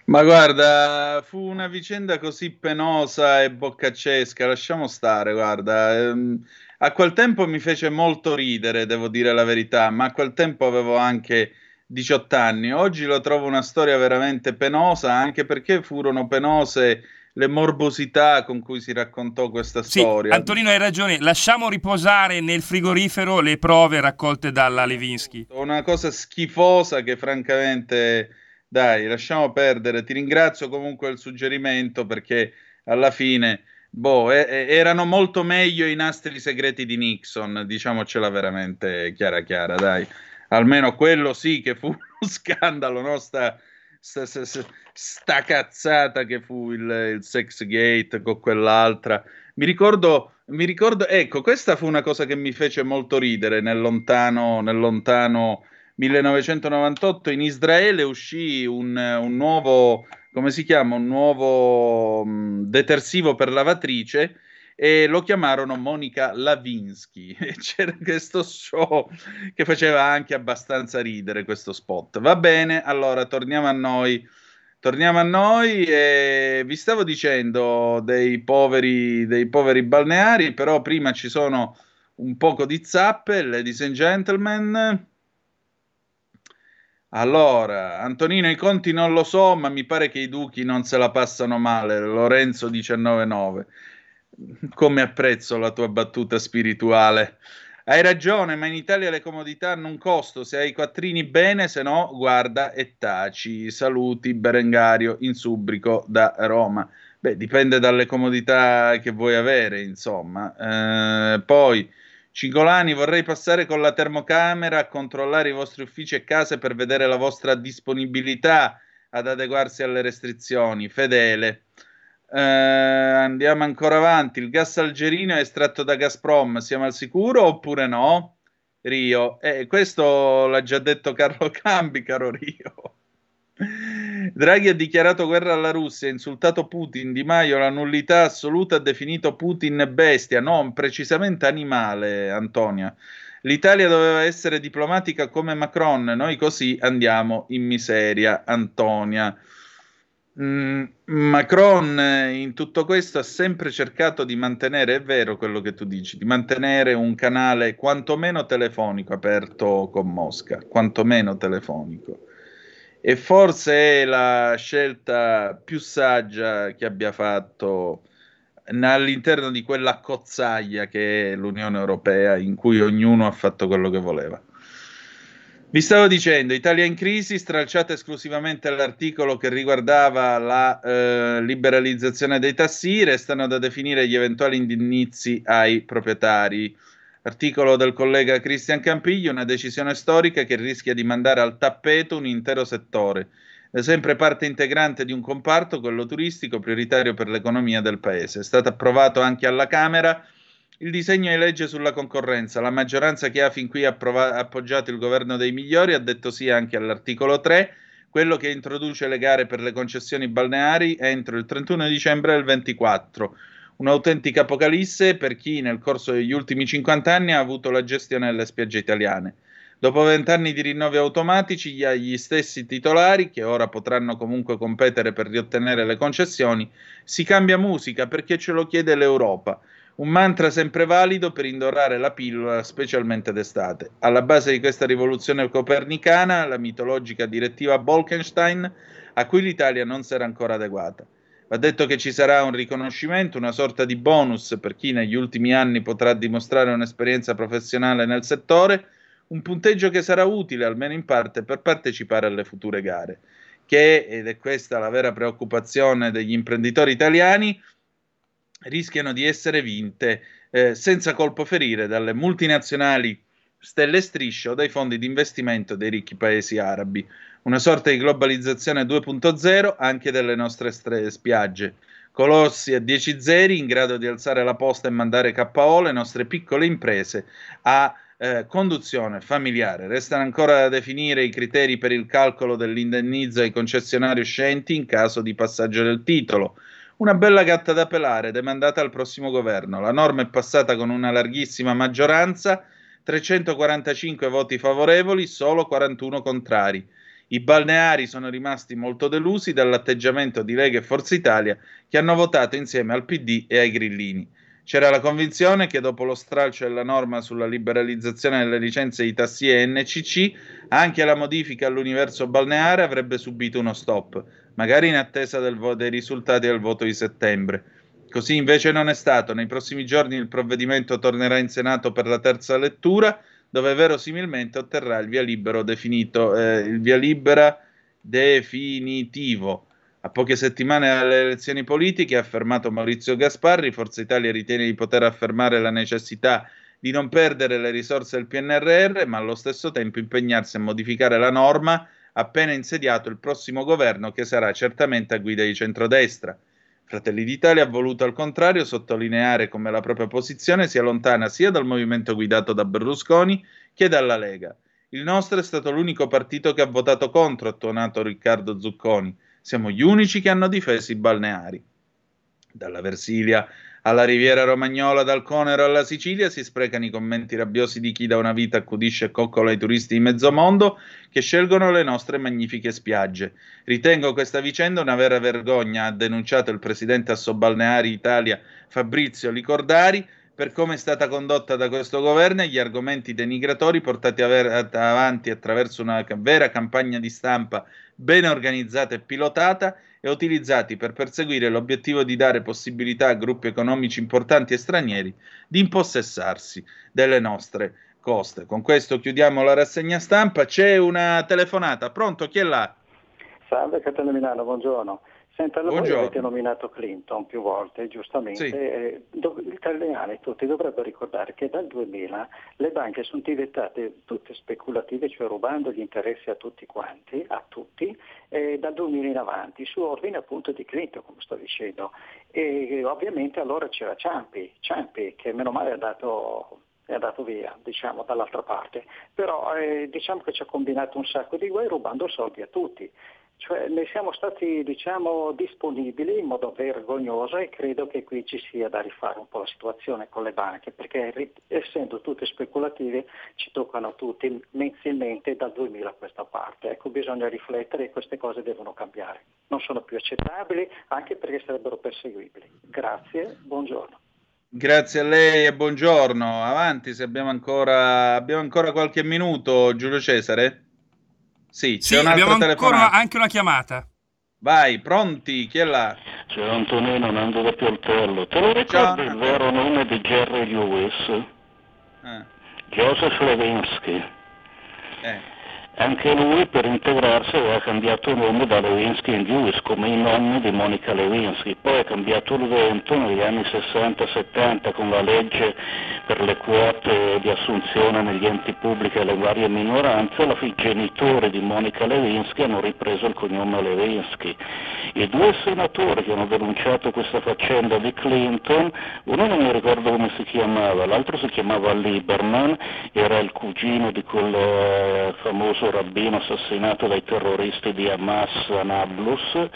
Ma guarda, fu una vicenda così penosa e boccaccesca, lasciamo stare, guarda. Ehm, a quel tempo mi fece molto ridere, devo dire la verità, ma a quel tempo avevo anche 18 anni. Oggi lo trovo una storia veramente penosa, anche perché furono penose le morbosità con cui si raccontò questa sì, storia. Antonino hai ragione, lasciamo riposare nel frigorifero le prove raccolte dalla Levinsky. Una cosa schifosa che francamente, dai, lasciamo perdere. Ti ringrazio comunque del suggerimento perché alla fine, boh, eh, erano molto meglio i nastri segreti di Nixon, diciamocela veramente chiara chiara, dai almeno quello sì che fu uno scandalo, no? sta, sta, sta, sta cazzata che fu il, il, sex gate con quell'altra. Mi ricordo, mi ricordo, ecco, questa fu una cosa che mi fece molto ridere nel lontano, nel lontano 1998 in Israele uscì un, un nuovo, come si chiama, un nuovo mh, detersivo per lavatrice e lo chiamarono Monica Lavinsky. C'era questo show che faceva anche abbastanza ridere questo spot. Va bene, allora torniamo a noi. Torniamo a noi e vi stavo dicendo dei poveri, dei poveri balneari, però prima ci sono un poco di zappe, ladies and gentlemen. Allora, Antonino, i conti non lo so, ma mi pare che i duchi non se la passano male. Lorenzo 19.9 come apprezzo la tua battuta spirituale. Hai ragione, ma in Italia le comodità hanno un costo. Se hai i quattrini bene, se no, guarda e taci. Saluti, Berengario, in Subrico da Roma. Beh, dipende dalle comodità che vuoi avere, insomma. Eh, poi, Cingolani, vorrei passare con la termocamera a controllare i vostri uffici e case per vedere la vostra disponibilità ad adeguarsi alle restrizioni. Fedele. Eh, andiamo ancora avanti. Il gas algerino è estratto da Gazprom. Siamo al sicuro oppure no? Rio. Eh, questo l'ha già detto Carlo Cambi, caro Rio. Draghi ha dichiarato guerra alla Russia, ha insultato Putin, Di Maio la nullità assoluta ha definito Putin bestia, non precisamente animale, Antonia. L'Italia doveva essere diplomatica come Macron, noi così andiamo in miseria, Antonia. Mm, Macron in tutto questo ha sempre cercato di mantenere, è vero quello che tu dici, di mantenere un canale quantomeno telefonico aperto con Mosca, quantomeno telefonico. e forse è la scelta più saggia che abbia fatto all'interno di quella cozzaglia che è l'Unione Europea in cui ognuno ha fatto quello che voleva. Vi stavo dicendo, Italia in crisi, stralciata esclusivamente l'articolo che riguardava la eh, liberalizzazione dei tassi, restano da definire gli eventuali indennizzi ai proprietari. Articolo del collega Cristian Campiglio, una decisione storica che rischia di mandare al tappeto un intero settore, è sempre parte integrante di un comparto, quello turistico, prioritario per l'economia del paese. È stato approvato anche alla Camera il disegno di legge sulla concorrenza. La maggioranza che ha fin qui approva- appoggiato il governo dei migliori ha detto sì anche all'articolo 3, quello che introduce le gare per le concessioni balneari entro il 31 dicembre del 24. Un'autentica apocalisse per chi nel corso degli ultimi 50 anni ha avuto la gestione delle spiagge italiane. Dopo vent'anni di rinnovi automatici, gli stessi titolari, che ora potranno comunque competere per riottenere le concessioni, si cambia musica perché ce lo chiede l'Europa. Un mantra sempre valido per indorare la pillola, specialmente d'estate. Alla base di questa rivoluzione copernicana, la mitologica direttiva Bolkenstein, a cui l'Italia non era ancora adeguata. Va detto che ci sarà un riconoscimento, una sorta di bonus per chi negli ultimi anni potrà dimostrare un'esperienza professionale nel settore, un punteggio che sarà utile, almeno in parte, per partecipare alle future gare. Che, ed è questa la vera preoccupazione degli imprenditori italiani, rischiano di essere vinte eh, senza colpo ferire dalle multinazionali stelle strisce o dai fondi di investimento dei ricchi paesi arabi. Una sorta di globalizzazione 2.0 anche delle nostre stre- spiagge. Colossi a 10 zeri in grado di alzare la posta e mandare KO le nostre piccole imprese a eh, conduzione familiare. Restano ancora da definire i criteri per il calcolo dell'indennizzo ai concessionari uscenti in caso di passaggio del titolo. Una bella gatta da pelare, demandata al prossimo governo. La norma è passata con una larghissima maggioranza, 345 voti favorevoli, solo 41 contrari. I balneari sono rimasti molto delusi dall'atteggiamento di Lega e Forza Italia che hanno votato insieme al PD e ai grillini. C'era la convinzione che dopo lo stralcio della norma sulla liberalizzazione delle licenze di tassi e NCC, anche la modifica all'universo balneare avrebbe subito uno stop magari in attesa vo- dei risultati del voto di settembre. Così invece non è stato. Nei prossimi giorni il provvedimento tornerà in Senato per la terza lettura, dove verosimilmente otterrà il via, libero definito, eh, il via libera definitivo. A poche settimane dalle elezioni politiche, ha affermato Maurizio Gasparri, Forza Italia ritiene di poter affermare la necessità di non perdere le risorse del PNRR, ma allo stesso tempo impegnarsi a modificare la norma appena insediato il prossimo governo che sarà certamente a guida di centrodestra. Fratelli d'Italia ha voluto al contrario sottolineare come la propria posizione sia lontana sia dal movimento guidato da Berlusconi che dalla Lega. Il nostro è stato l'unico partito che ha votato contro, ha tuonato Riccardo Zucconi. Siamo gli unici che hanno difeso i balneari. Dalla Versilia alla Riviera Romagnola, dal Conero alla Sicilia si sprecano i commenti rabbiosi di chi da una vita accudisce e coccola i turisti di mezzo mondo che scelgono le nostre magnifiche spiagge. Ritengo questa vicenda una vera vergogna, ha denunciato il presidente Assobalneari Italia Fabrizio Licordari, per come è stata condotta da questo governo e gli argomenti denigratori portati avanti attraverso una vera campagna di stampa ben organizzata e pilotata e utilizzati per perseguire l'obiettivo di dare possibilità a gruppi economici importanti e stranieri di impossessarsi delle nostre coste. Con questo chiudiamo la rassegna stampa. C'è una telefonata. Pronto? Chi è là? Salve Catena Milano, buongiorno. Senta, voi avete nominato Clinton più volte, giustamente. Sì. Eh, gli italiani tutti dovrebbero ricordare che dal 2000 le banche sono diventate tutte speculative, cioè rubando gli interessi a tutti quanti, a tutti, eh, dal 2000 in avanti, su ordine appunto di Clinton, come sto dicendo. E ovviamente allora c'era Ciampi, Ciampi che meno male ha dato è andato via, diciamo, dall'altra parte. Però eh, diciamo che ci ha combinato un sacco di guai rubando soldi a tutti. Cioè, ne siamo stati diciamo, disponibili in modo vergognoso e credo che qui ci sia da rifare un po' la situazione con le banche, perché essendo tutte speculative ci toccano tutti mensilmente dal 2000 a questa parte. Ecco, bisogna riflettere e queste cose devono cambiare. Non sono più accettabili anche perché sarebbero perseguibili. Grazie, buongiorno. Grazie a lei e buongiorno. Avanti se abbiamo ancora, abbiamo ancora qualche minuto, Giulio Cesare. Sì, sì abbiamo ancora anche una chiamata. Vai, pronti? Chi è là? C'è Antonino Nando da Pioltello. Te lo ricordi Ciao. il vero nome di Jerry Lewis? Eh. Joseph Levinsky. Eh. Anche lui per integrarsi aveva cambiato nome da Lewinsky in Lewis come i nonni di Monica Lewinsky, poi ha cambiato il vento negli anni 60-70 con la legge per le quote di assunzione negli enti pubblici e le varie minoranze, i genitori di Monica Lewinsky hanno ripreso il cognome Lewinsky. I due senatori che hanno denunciato questa faccenda di Clinton, uno non mi ricordo come si chiamava, l'altro si chiamava Lieberman, era il cugino di quel eh, famoso famoso rabbino assassinato dai terroristi di Hamas a Nablus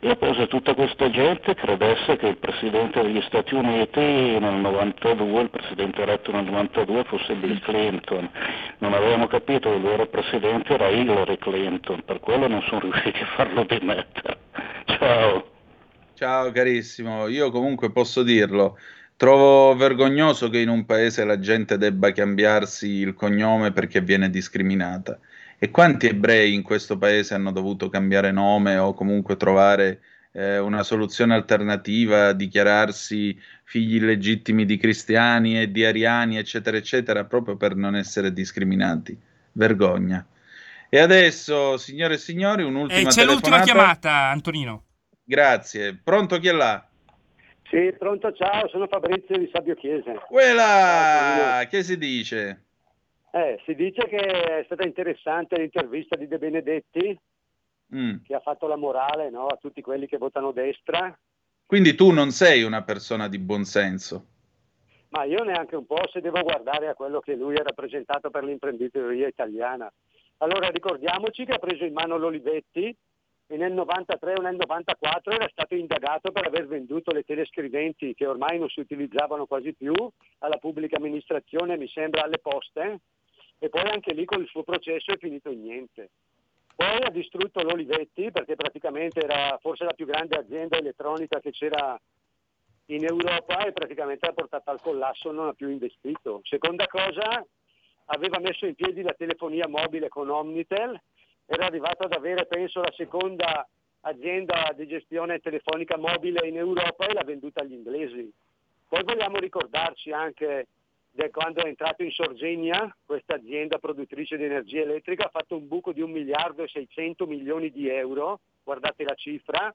e poi se tutta questa gente credesse che il Presidente degli Stati Uniti nel 92, il Presidente eletto nel 92 fosse Bill Clinton. Non avevamo capito che il vero Presidente era Hillary Clinton, per quello non sono riusciti a farlo dimettere. Ciao. Ciao carissimo, io comunque posso dirlo. Trovo vergognoso che in un paese la gente debba cambiarsi il cognome perché viene discriminata. E quanti ebrei in questo paese hanno dovuto cambiare nome o comunque trovare eh, una soluzione alternativa, dichiararsi figli illegittimi di cristiani e di ariani, eccetera, eccetera, proprio per non essere discriminati? Vergogna. E adesso, signore e signori, un'ultima e c'è telefonata. l'ultima chiamata, Antonino. Grazie. Pronto chi è là? Sì, pronto, ciao, sono Fabrizio di Sabio Chiese. Quella! Che si dice? Eh, si dice che è stata interessante l'intervista di De Benedetti, mm. che ha fatto la morale no, a tutti quelli che votano destra. Quindi tu non sei una persona di buonsenso? Ma io neanche un po' se devo guardare a quello che lui ha rappresentato per l'imprenditoria italiana. Allora ricordiamoci che ha preso in mano l'Olivetti e nel 93 o nel 94 era stato indagato per aver venduto le telescriventi che ormai non si utilizzavano quasi più alla pubblica amministrazione, mi sembra alle poste, e poi anche lì con il suo processo è finito in niente. Poi ha distrutto l'Olivetti perché praticamente era forse la più grande azienda elettronica che c'era in Europa e praticamente l'ha portata al collasso, non ha più investito. Seconda cosa, aveva messo in piedi la telefonia mobile con Omnitel, era arrivato ad avere penso la seconda azienda di gestione telefonica mobile in Europa e l'ha venduta agli inglesi. Poi vogliamo ricordarci anche quando è entrato in Sorgenia, questa azienda produttrice di energia elettrica ha fatto un buco di 1 miliardo e 600 milioni di euro, guardate la cifra,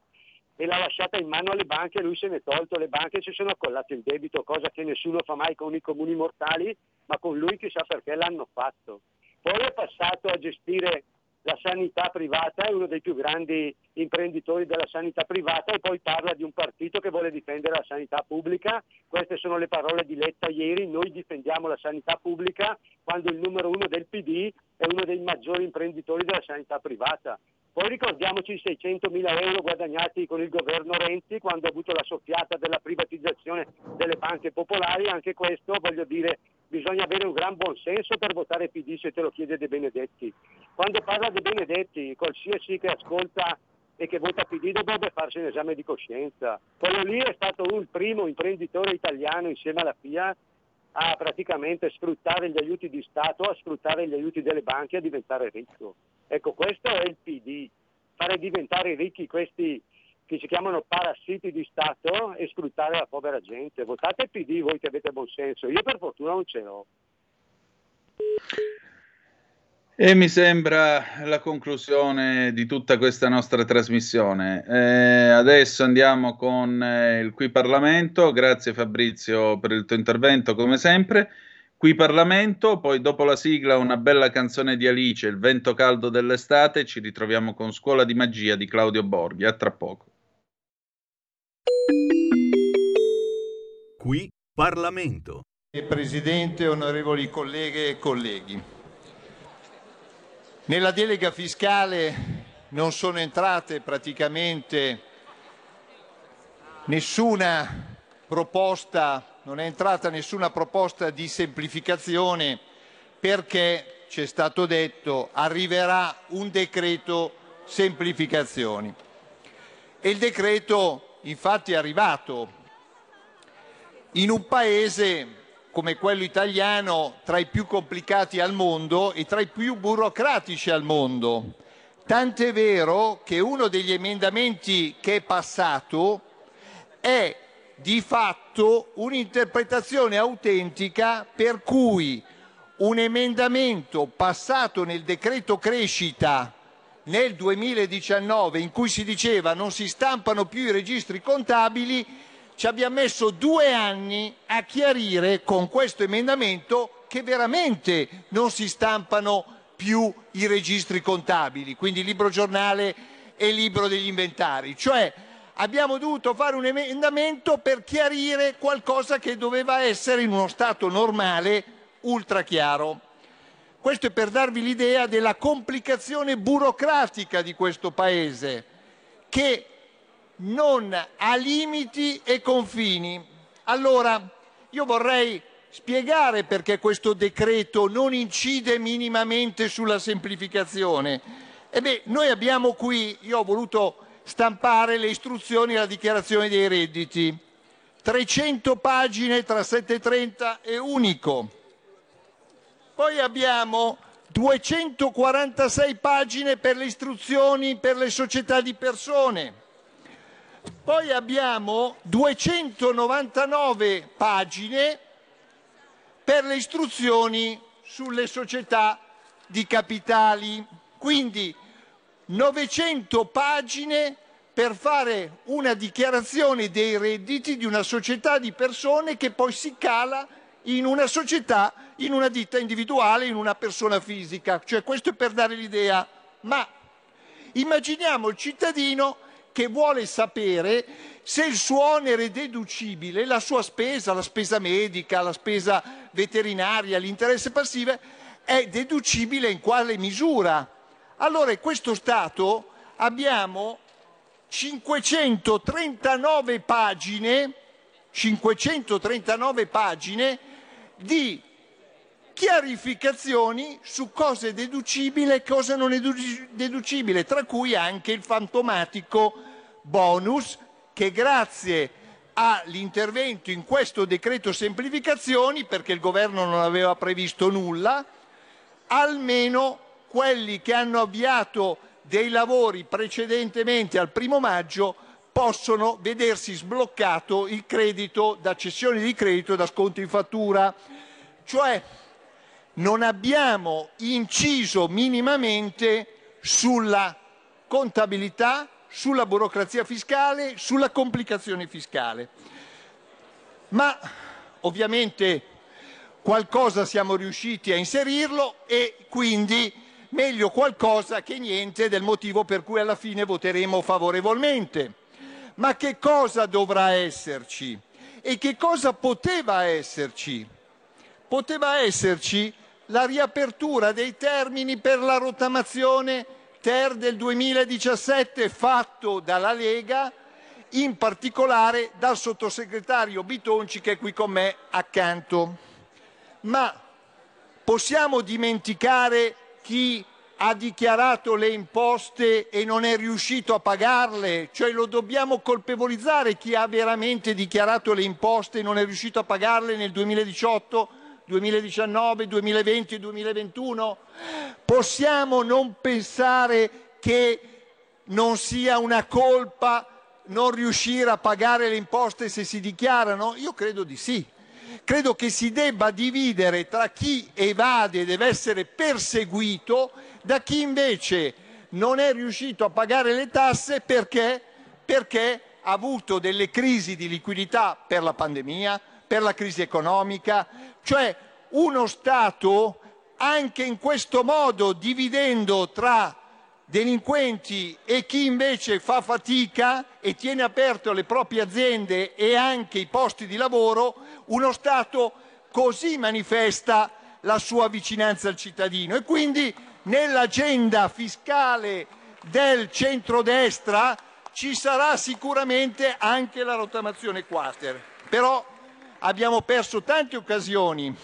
e l'ha lasciata in mano alle banche lui se ne è tolto, le banche ci sono accollate il debito, cosa che nessuno fa mai con i comuni mortali, ma con lui chissà perché l'hanno fatto. Poi è passato a gestire la sanità privata, è uno dei più grandi imprenditori della sanità privata e poi parla di un partito che vuole difendere la sanità pubblica. Queste sono le parole di Letta ieri, noi difendiamo la sanità pubblica quando il numero uno del PD è uno dei maggiori imprenditori della sanità privata. Poi ricordiamoci i 600 mila euro guadagnati con il governo Renzi quando ha avuto la soffiata della privatizzazione delle banche popolari, anche questo voglio dire bisogna avere un gran buon senso per votare PD se te lo chiede De Benedetti. Quando parla De Benedetti, qualsiasi che ascolta e che vota PD dovrebbe farsi un esame di coscienza. Quello lì è stato il primo imprenditore italiano insieme alla FIA a praticamente sfruttare gli aiuti di Stato, a sfruttare gli aiuti delle banche e a diventare ricco. Ecco, questo è il PD, fare diventare ricchi questi che si chiamano parassiti di Stato e sfruttare la povera gente. Votate il PD voi che avete buon senso, io per fortuna non ce l'ho. E mi sembra la conclusione di tutta questa nostra trasmissione. Eh, adesso andiamo con eh, il Qui Parlamento. Grazie Fabrizio per il tuo intervento, come sempre. Qui Parlamento, poi dopo la sigla una bella canzone di Alice, Il vento caldo dell'estate, ci ritroviamo con Scuola di magia di Claudio Borghi. A tra poco. Qui Parlamento. Presidente, onorevoli colleghe e colleghi. Nella delega fiscale non sono entrate praticamente nessuna proposta, non è entrata nessuna proposta di semplificazione perché, ci è stato detto, arriverà un decreto semplificazioni. E il decreto infatti è arrivato in un paese come quello italiano tra i più complicati al mondo e tra i più burocratici al mondo. Tant'è vero che uno degli emendamenti che è passato è di fatto un'interpretazione autentica per cui un emendamento passato nel decreto crescita nel 2019 in cui si diceva non si stampano più i registri contabili, ci abbiamo messo due anni a chiarire con questo emendamento che veramente non si stampano più i registri contabili, quindi libro giornale e libro degli inventari. Cioè abbiamo dovuto fare un emendamento per chiarire qualcosa che doveva essere in uno stato normale ultra chiaro. Questo è per darvi l'idea della complicazione burocratica di questo Paese, che non ha limiti e confini. Allora, io vorrei spiegare perché questo decreto non incide minimamente sulla semplificazione. Ebbene, noi abbiamo qui, io ho voluto stampare le istruzioni alla dichiarazione dei redditi. 300 pagine tra 730 e unico. Poi abbiamo 246 pagine per le istruzioni per le società di persone. Poi abbiamo 299 pagine per le istruzioni sulle società di capitali. Quindi 900 pagine per fare una dichiarazione dei redditi di una società di persone che poi si cala in una società, in una ditta individuale, in una persona fisica. Cioè, questo è per dare l'idea. Ma immaginiamo il cittadino che vuole sapere se il suo onere deducibile, la sua spesa, la spesa medica, la spesa veterinaria, l'interesse passivo, è deducibile in quale misura. Allora in questo Stato abbiamo 539 pagine, 539 pagine di chiarificazioni su cosa è deducibile e cosa non è deducibile, tra cui anche il fantomatico bonus che grazie all'intervento in questo decreto semplificazioni, perché il governo non aveva previsto nulla, almeno quelli che hanno avviato dei lavori precedentemente al primo maggio possono vedersi sbloccato il credito da cessione di credito da sconto in fattura. Cioè non abbiamo inciso minimamente sulla contabilità, sulla burocrazia fiscale, sulla complicazione fiscale. Ma ovviamente qualcosa siamo riusciti a inserirlo e quindi meglio qualcosa che niente del motivo per cui alla fine voteremo favorevolmente. Ma che cosa dovrà esserci? E che cosa poteva esserci? Poteva esserci la riapertura dei termini per la rottamazione ter del 2017 fatto dalla Lega, in particolare dal sottosegretario Bitonci che è qui con me accanto. Ma possiamo dimenticare chi ha dichiarato le imposte e non è riuscito a pagarle, cioè lo dobbiamo colpevolizzare chi ha veramente dichiarato le imposte e non è riuscito a pagarle nel 2018, 2019, 2020 e 2021? Possiamo non pensare che non sia una colpa non riuscire a pagare le imposte se si dichiarano? Io credo di sì. Credo che si debba dividere tra chi evade e deve essere perseguito da chi invece non è riuscito a pagare le tasse perché, perché ha avuto delle crisi di liquidità per la pandemia, per la crisi economica, cioè uno Stato anche in questo modo dividendo tra delinquenti e chi invece fa fatica e tiene aperte le proprie aziende e anche i posti di lavoro, uno Stato così manifesta la sua vicinanza al cittadino e quindi nell'agenda fiscale del centrodestra ci sarà sicuramente anche la rottamazione quater. Però abbiamo perso tante occasioni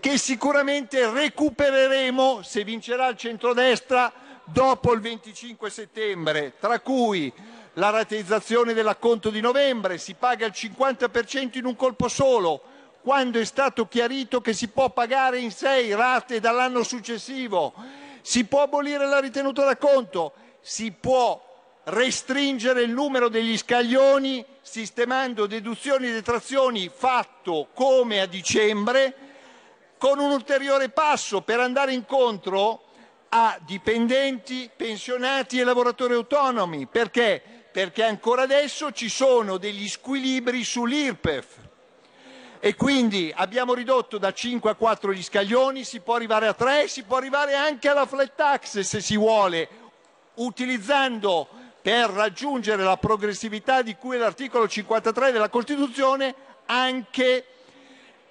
che sicuramente recupereremo se vincerà il centrodestra dopo il 25 settembre, tra cui la rateizzazione dell'acconto di novembre, si paga il 50% in un colpo solo, quando è stato chiarito che si può pagare in sei rate dall'anno successivo, si può abolire la ritenuta da conto, si può restringere il numero degli scaglioni sistemando deduzioni e detrazioni fatto come a dicembre con un ulteriore passo per andare incontro a dipendenti, pensionati e lavoratori autonomi. Perché? Perché ancora adesso ci sono degli squilibri sull'IRPEF e quindi abbiamo ridotto da 5 a 4 gli scaglioni, si può arrivare a 3, si può arrivare anche alla flat tax se si vuole, utilizzando per raggiungere la progressività di cui è l'articolo 53 della Costituzione anche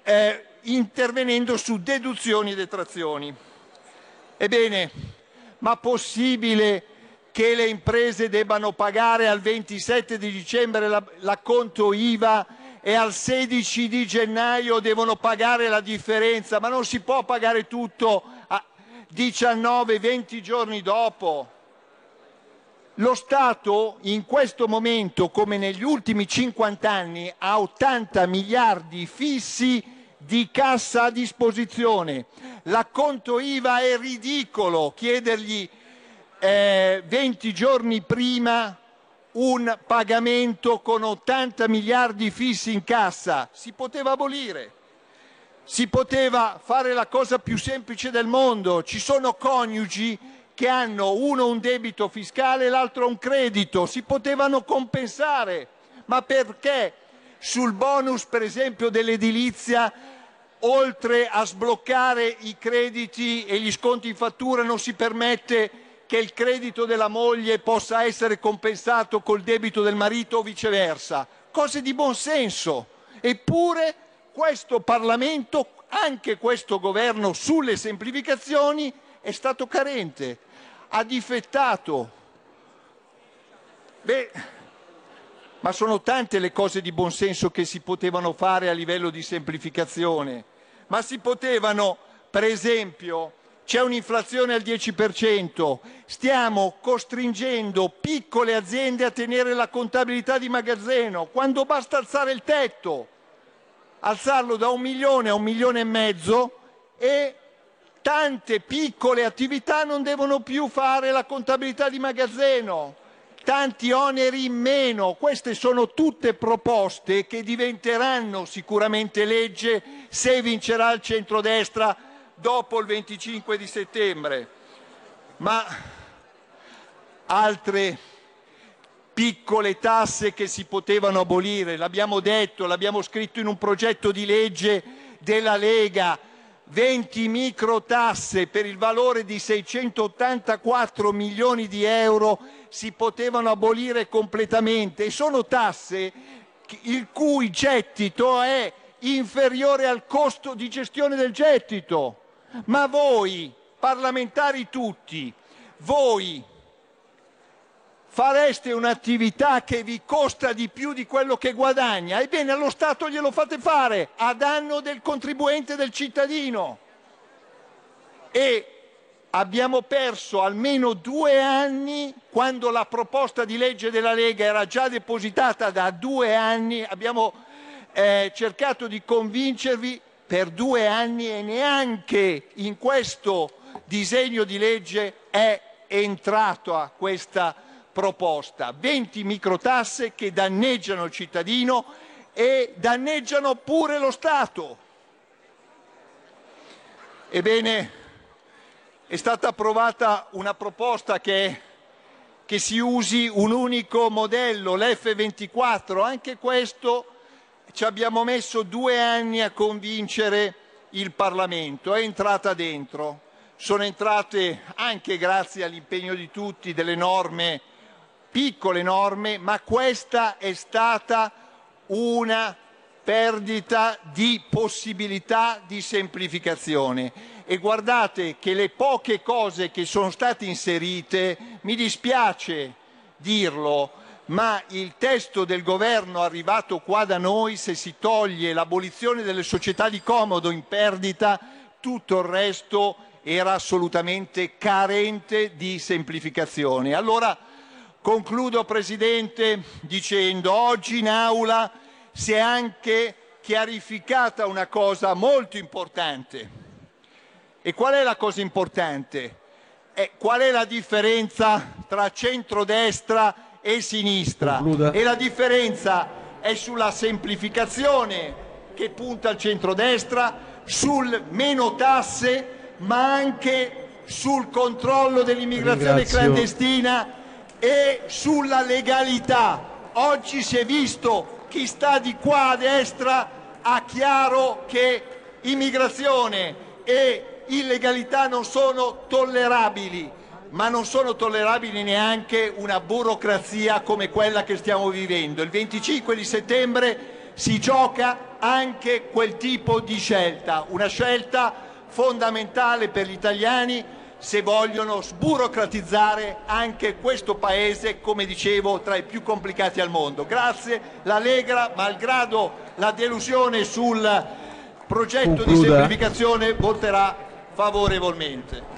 eh, intervenendo su deduzioni e detrazioni. Ebbene, ma possibile che le imprese debbano pagare al 27 di dicembre l'acconto IVA e al 16 di gennaio devono pagare la differenza, ma non si può pagare tutto a 19-20 giorni dopo. Lo Stato in questo momento, come negli ultimi 50 anni, ha 80 miliardi fissi di cassa a disposizione. L'acconto IVA è ridicolo chiedergli eh, 20 giorni prima un pagamento con 80 miliardi fissi in cassa. Si poteva abolire. Si poteva fare la cosa più semplice del mondo. Ci sono coniugi che hanno uno un debito fiscale e l'altro un credito, si potevano compensare, ma perché sul bonus per esempio dell'edilizia oltre a sbloccare i crediti e gli sconti in fattura non si permette che il credito della moglie possa essere compensato col debito del marito o viceversa. Cose di buon senso. Eppure questo Parlamento, anche questo Governo sulle semplificazioni è stato carente ha difettato. Beh, ma sono tante le cose di buonsenso che si potevano fare a livello di semplificazione, ma si potevano, per esempio, c'è un'inflazione al 10%, stiamo costringendo piccole aziende a tenere la contabilità di magazzino, quando basta alzare il tetto, alzarlo da un milione a un milione e mezzo e tante piccole attività non devono più fare la contabilità di magazzino, tanti oneri in meno. Queste sono tutte proposte che diventeranno sicuramente legge se vincerà il centrodestra dopo il 25 di settembre. Ma altre piccole tasse che si potevano abolire, l'abbiamo detto, l'abbiamo scritto in un progetto di legge della Lega, 20 microtasse per il valore di 684 milioni di euro si potevano abolire completamente e sono tasse il cui gettito è inferiore al costo di gestione del gettito. Ma voi, parlamentari tutti, voi fareste un'attività che vi costa di più di quello che guadagna, ebbene allo Stato glielo fate fare a danno del contribuente del cittadino. E abbiamo perso almeno due anni quando la proposta di legge della Lega era già depositata da due anni, abbiamo eh, cercato di convincervi per due anni e neanche in questo disegno di legge è entrato a questa proposta, 20 microtasse che danneggiano il cittadino e danneggiano pure lo Stato. Ebbene, è stata approvata una proposta che, che si usi un unico modello, l'F24, anche questo ci abbiamo messo due anni a convincere il Parlamento, è entrata dentro. Sono entrate anche grazie all'impegno di tutti delle norme piccole norme, ma questa è stata una perdita di possibilità di semplificazione. E guardate che le poche cose che sono state inserite, mi dispiace dirlo, ma il testo del governo arrivato qua da noi, se si toglie l'abolizione delle società di comodo in perdita, tutto il resto era assolutamente carente di semplificazione. Allora Concludo, Presidente, dicendo oggi in Aula si è anche chiarificata una cosa molto importante. E qual è la cosa importante? Eh, qual è la differenza tra centrodestra e sinistra? Concluda. E la differenza è sulla semplificazione che punta al centrodestra, sul meno tasse, ma anche sul controllo dell'immigrazione clandestina e sulla legalità. Oggi si è visto chi sta di qua a destra ha chiaro che immigrazione e illegalità non sono tollerabili, ma non sono tollerabili neanche una burocrazia come quella che stiamo vivendo. Il 25 di settembre si gioca anche quel tipo di scelta, una scelta fondamentale per gli italiani se vogliono sburocratizzare anche questo paese, come dicevo, tra i più complicati al mondo. Grazie, la Lega, malgrado la delusione sul progetto Concluda. di semplificazione, voterà favorevolmente.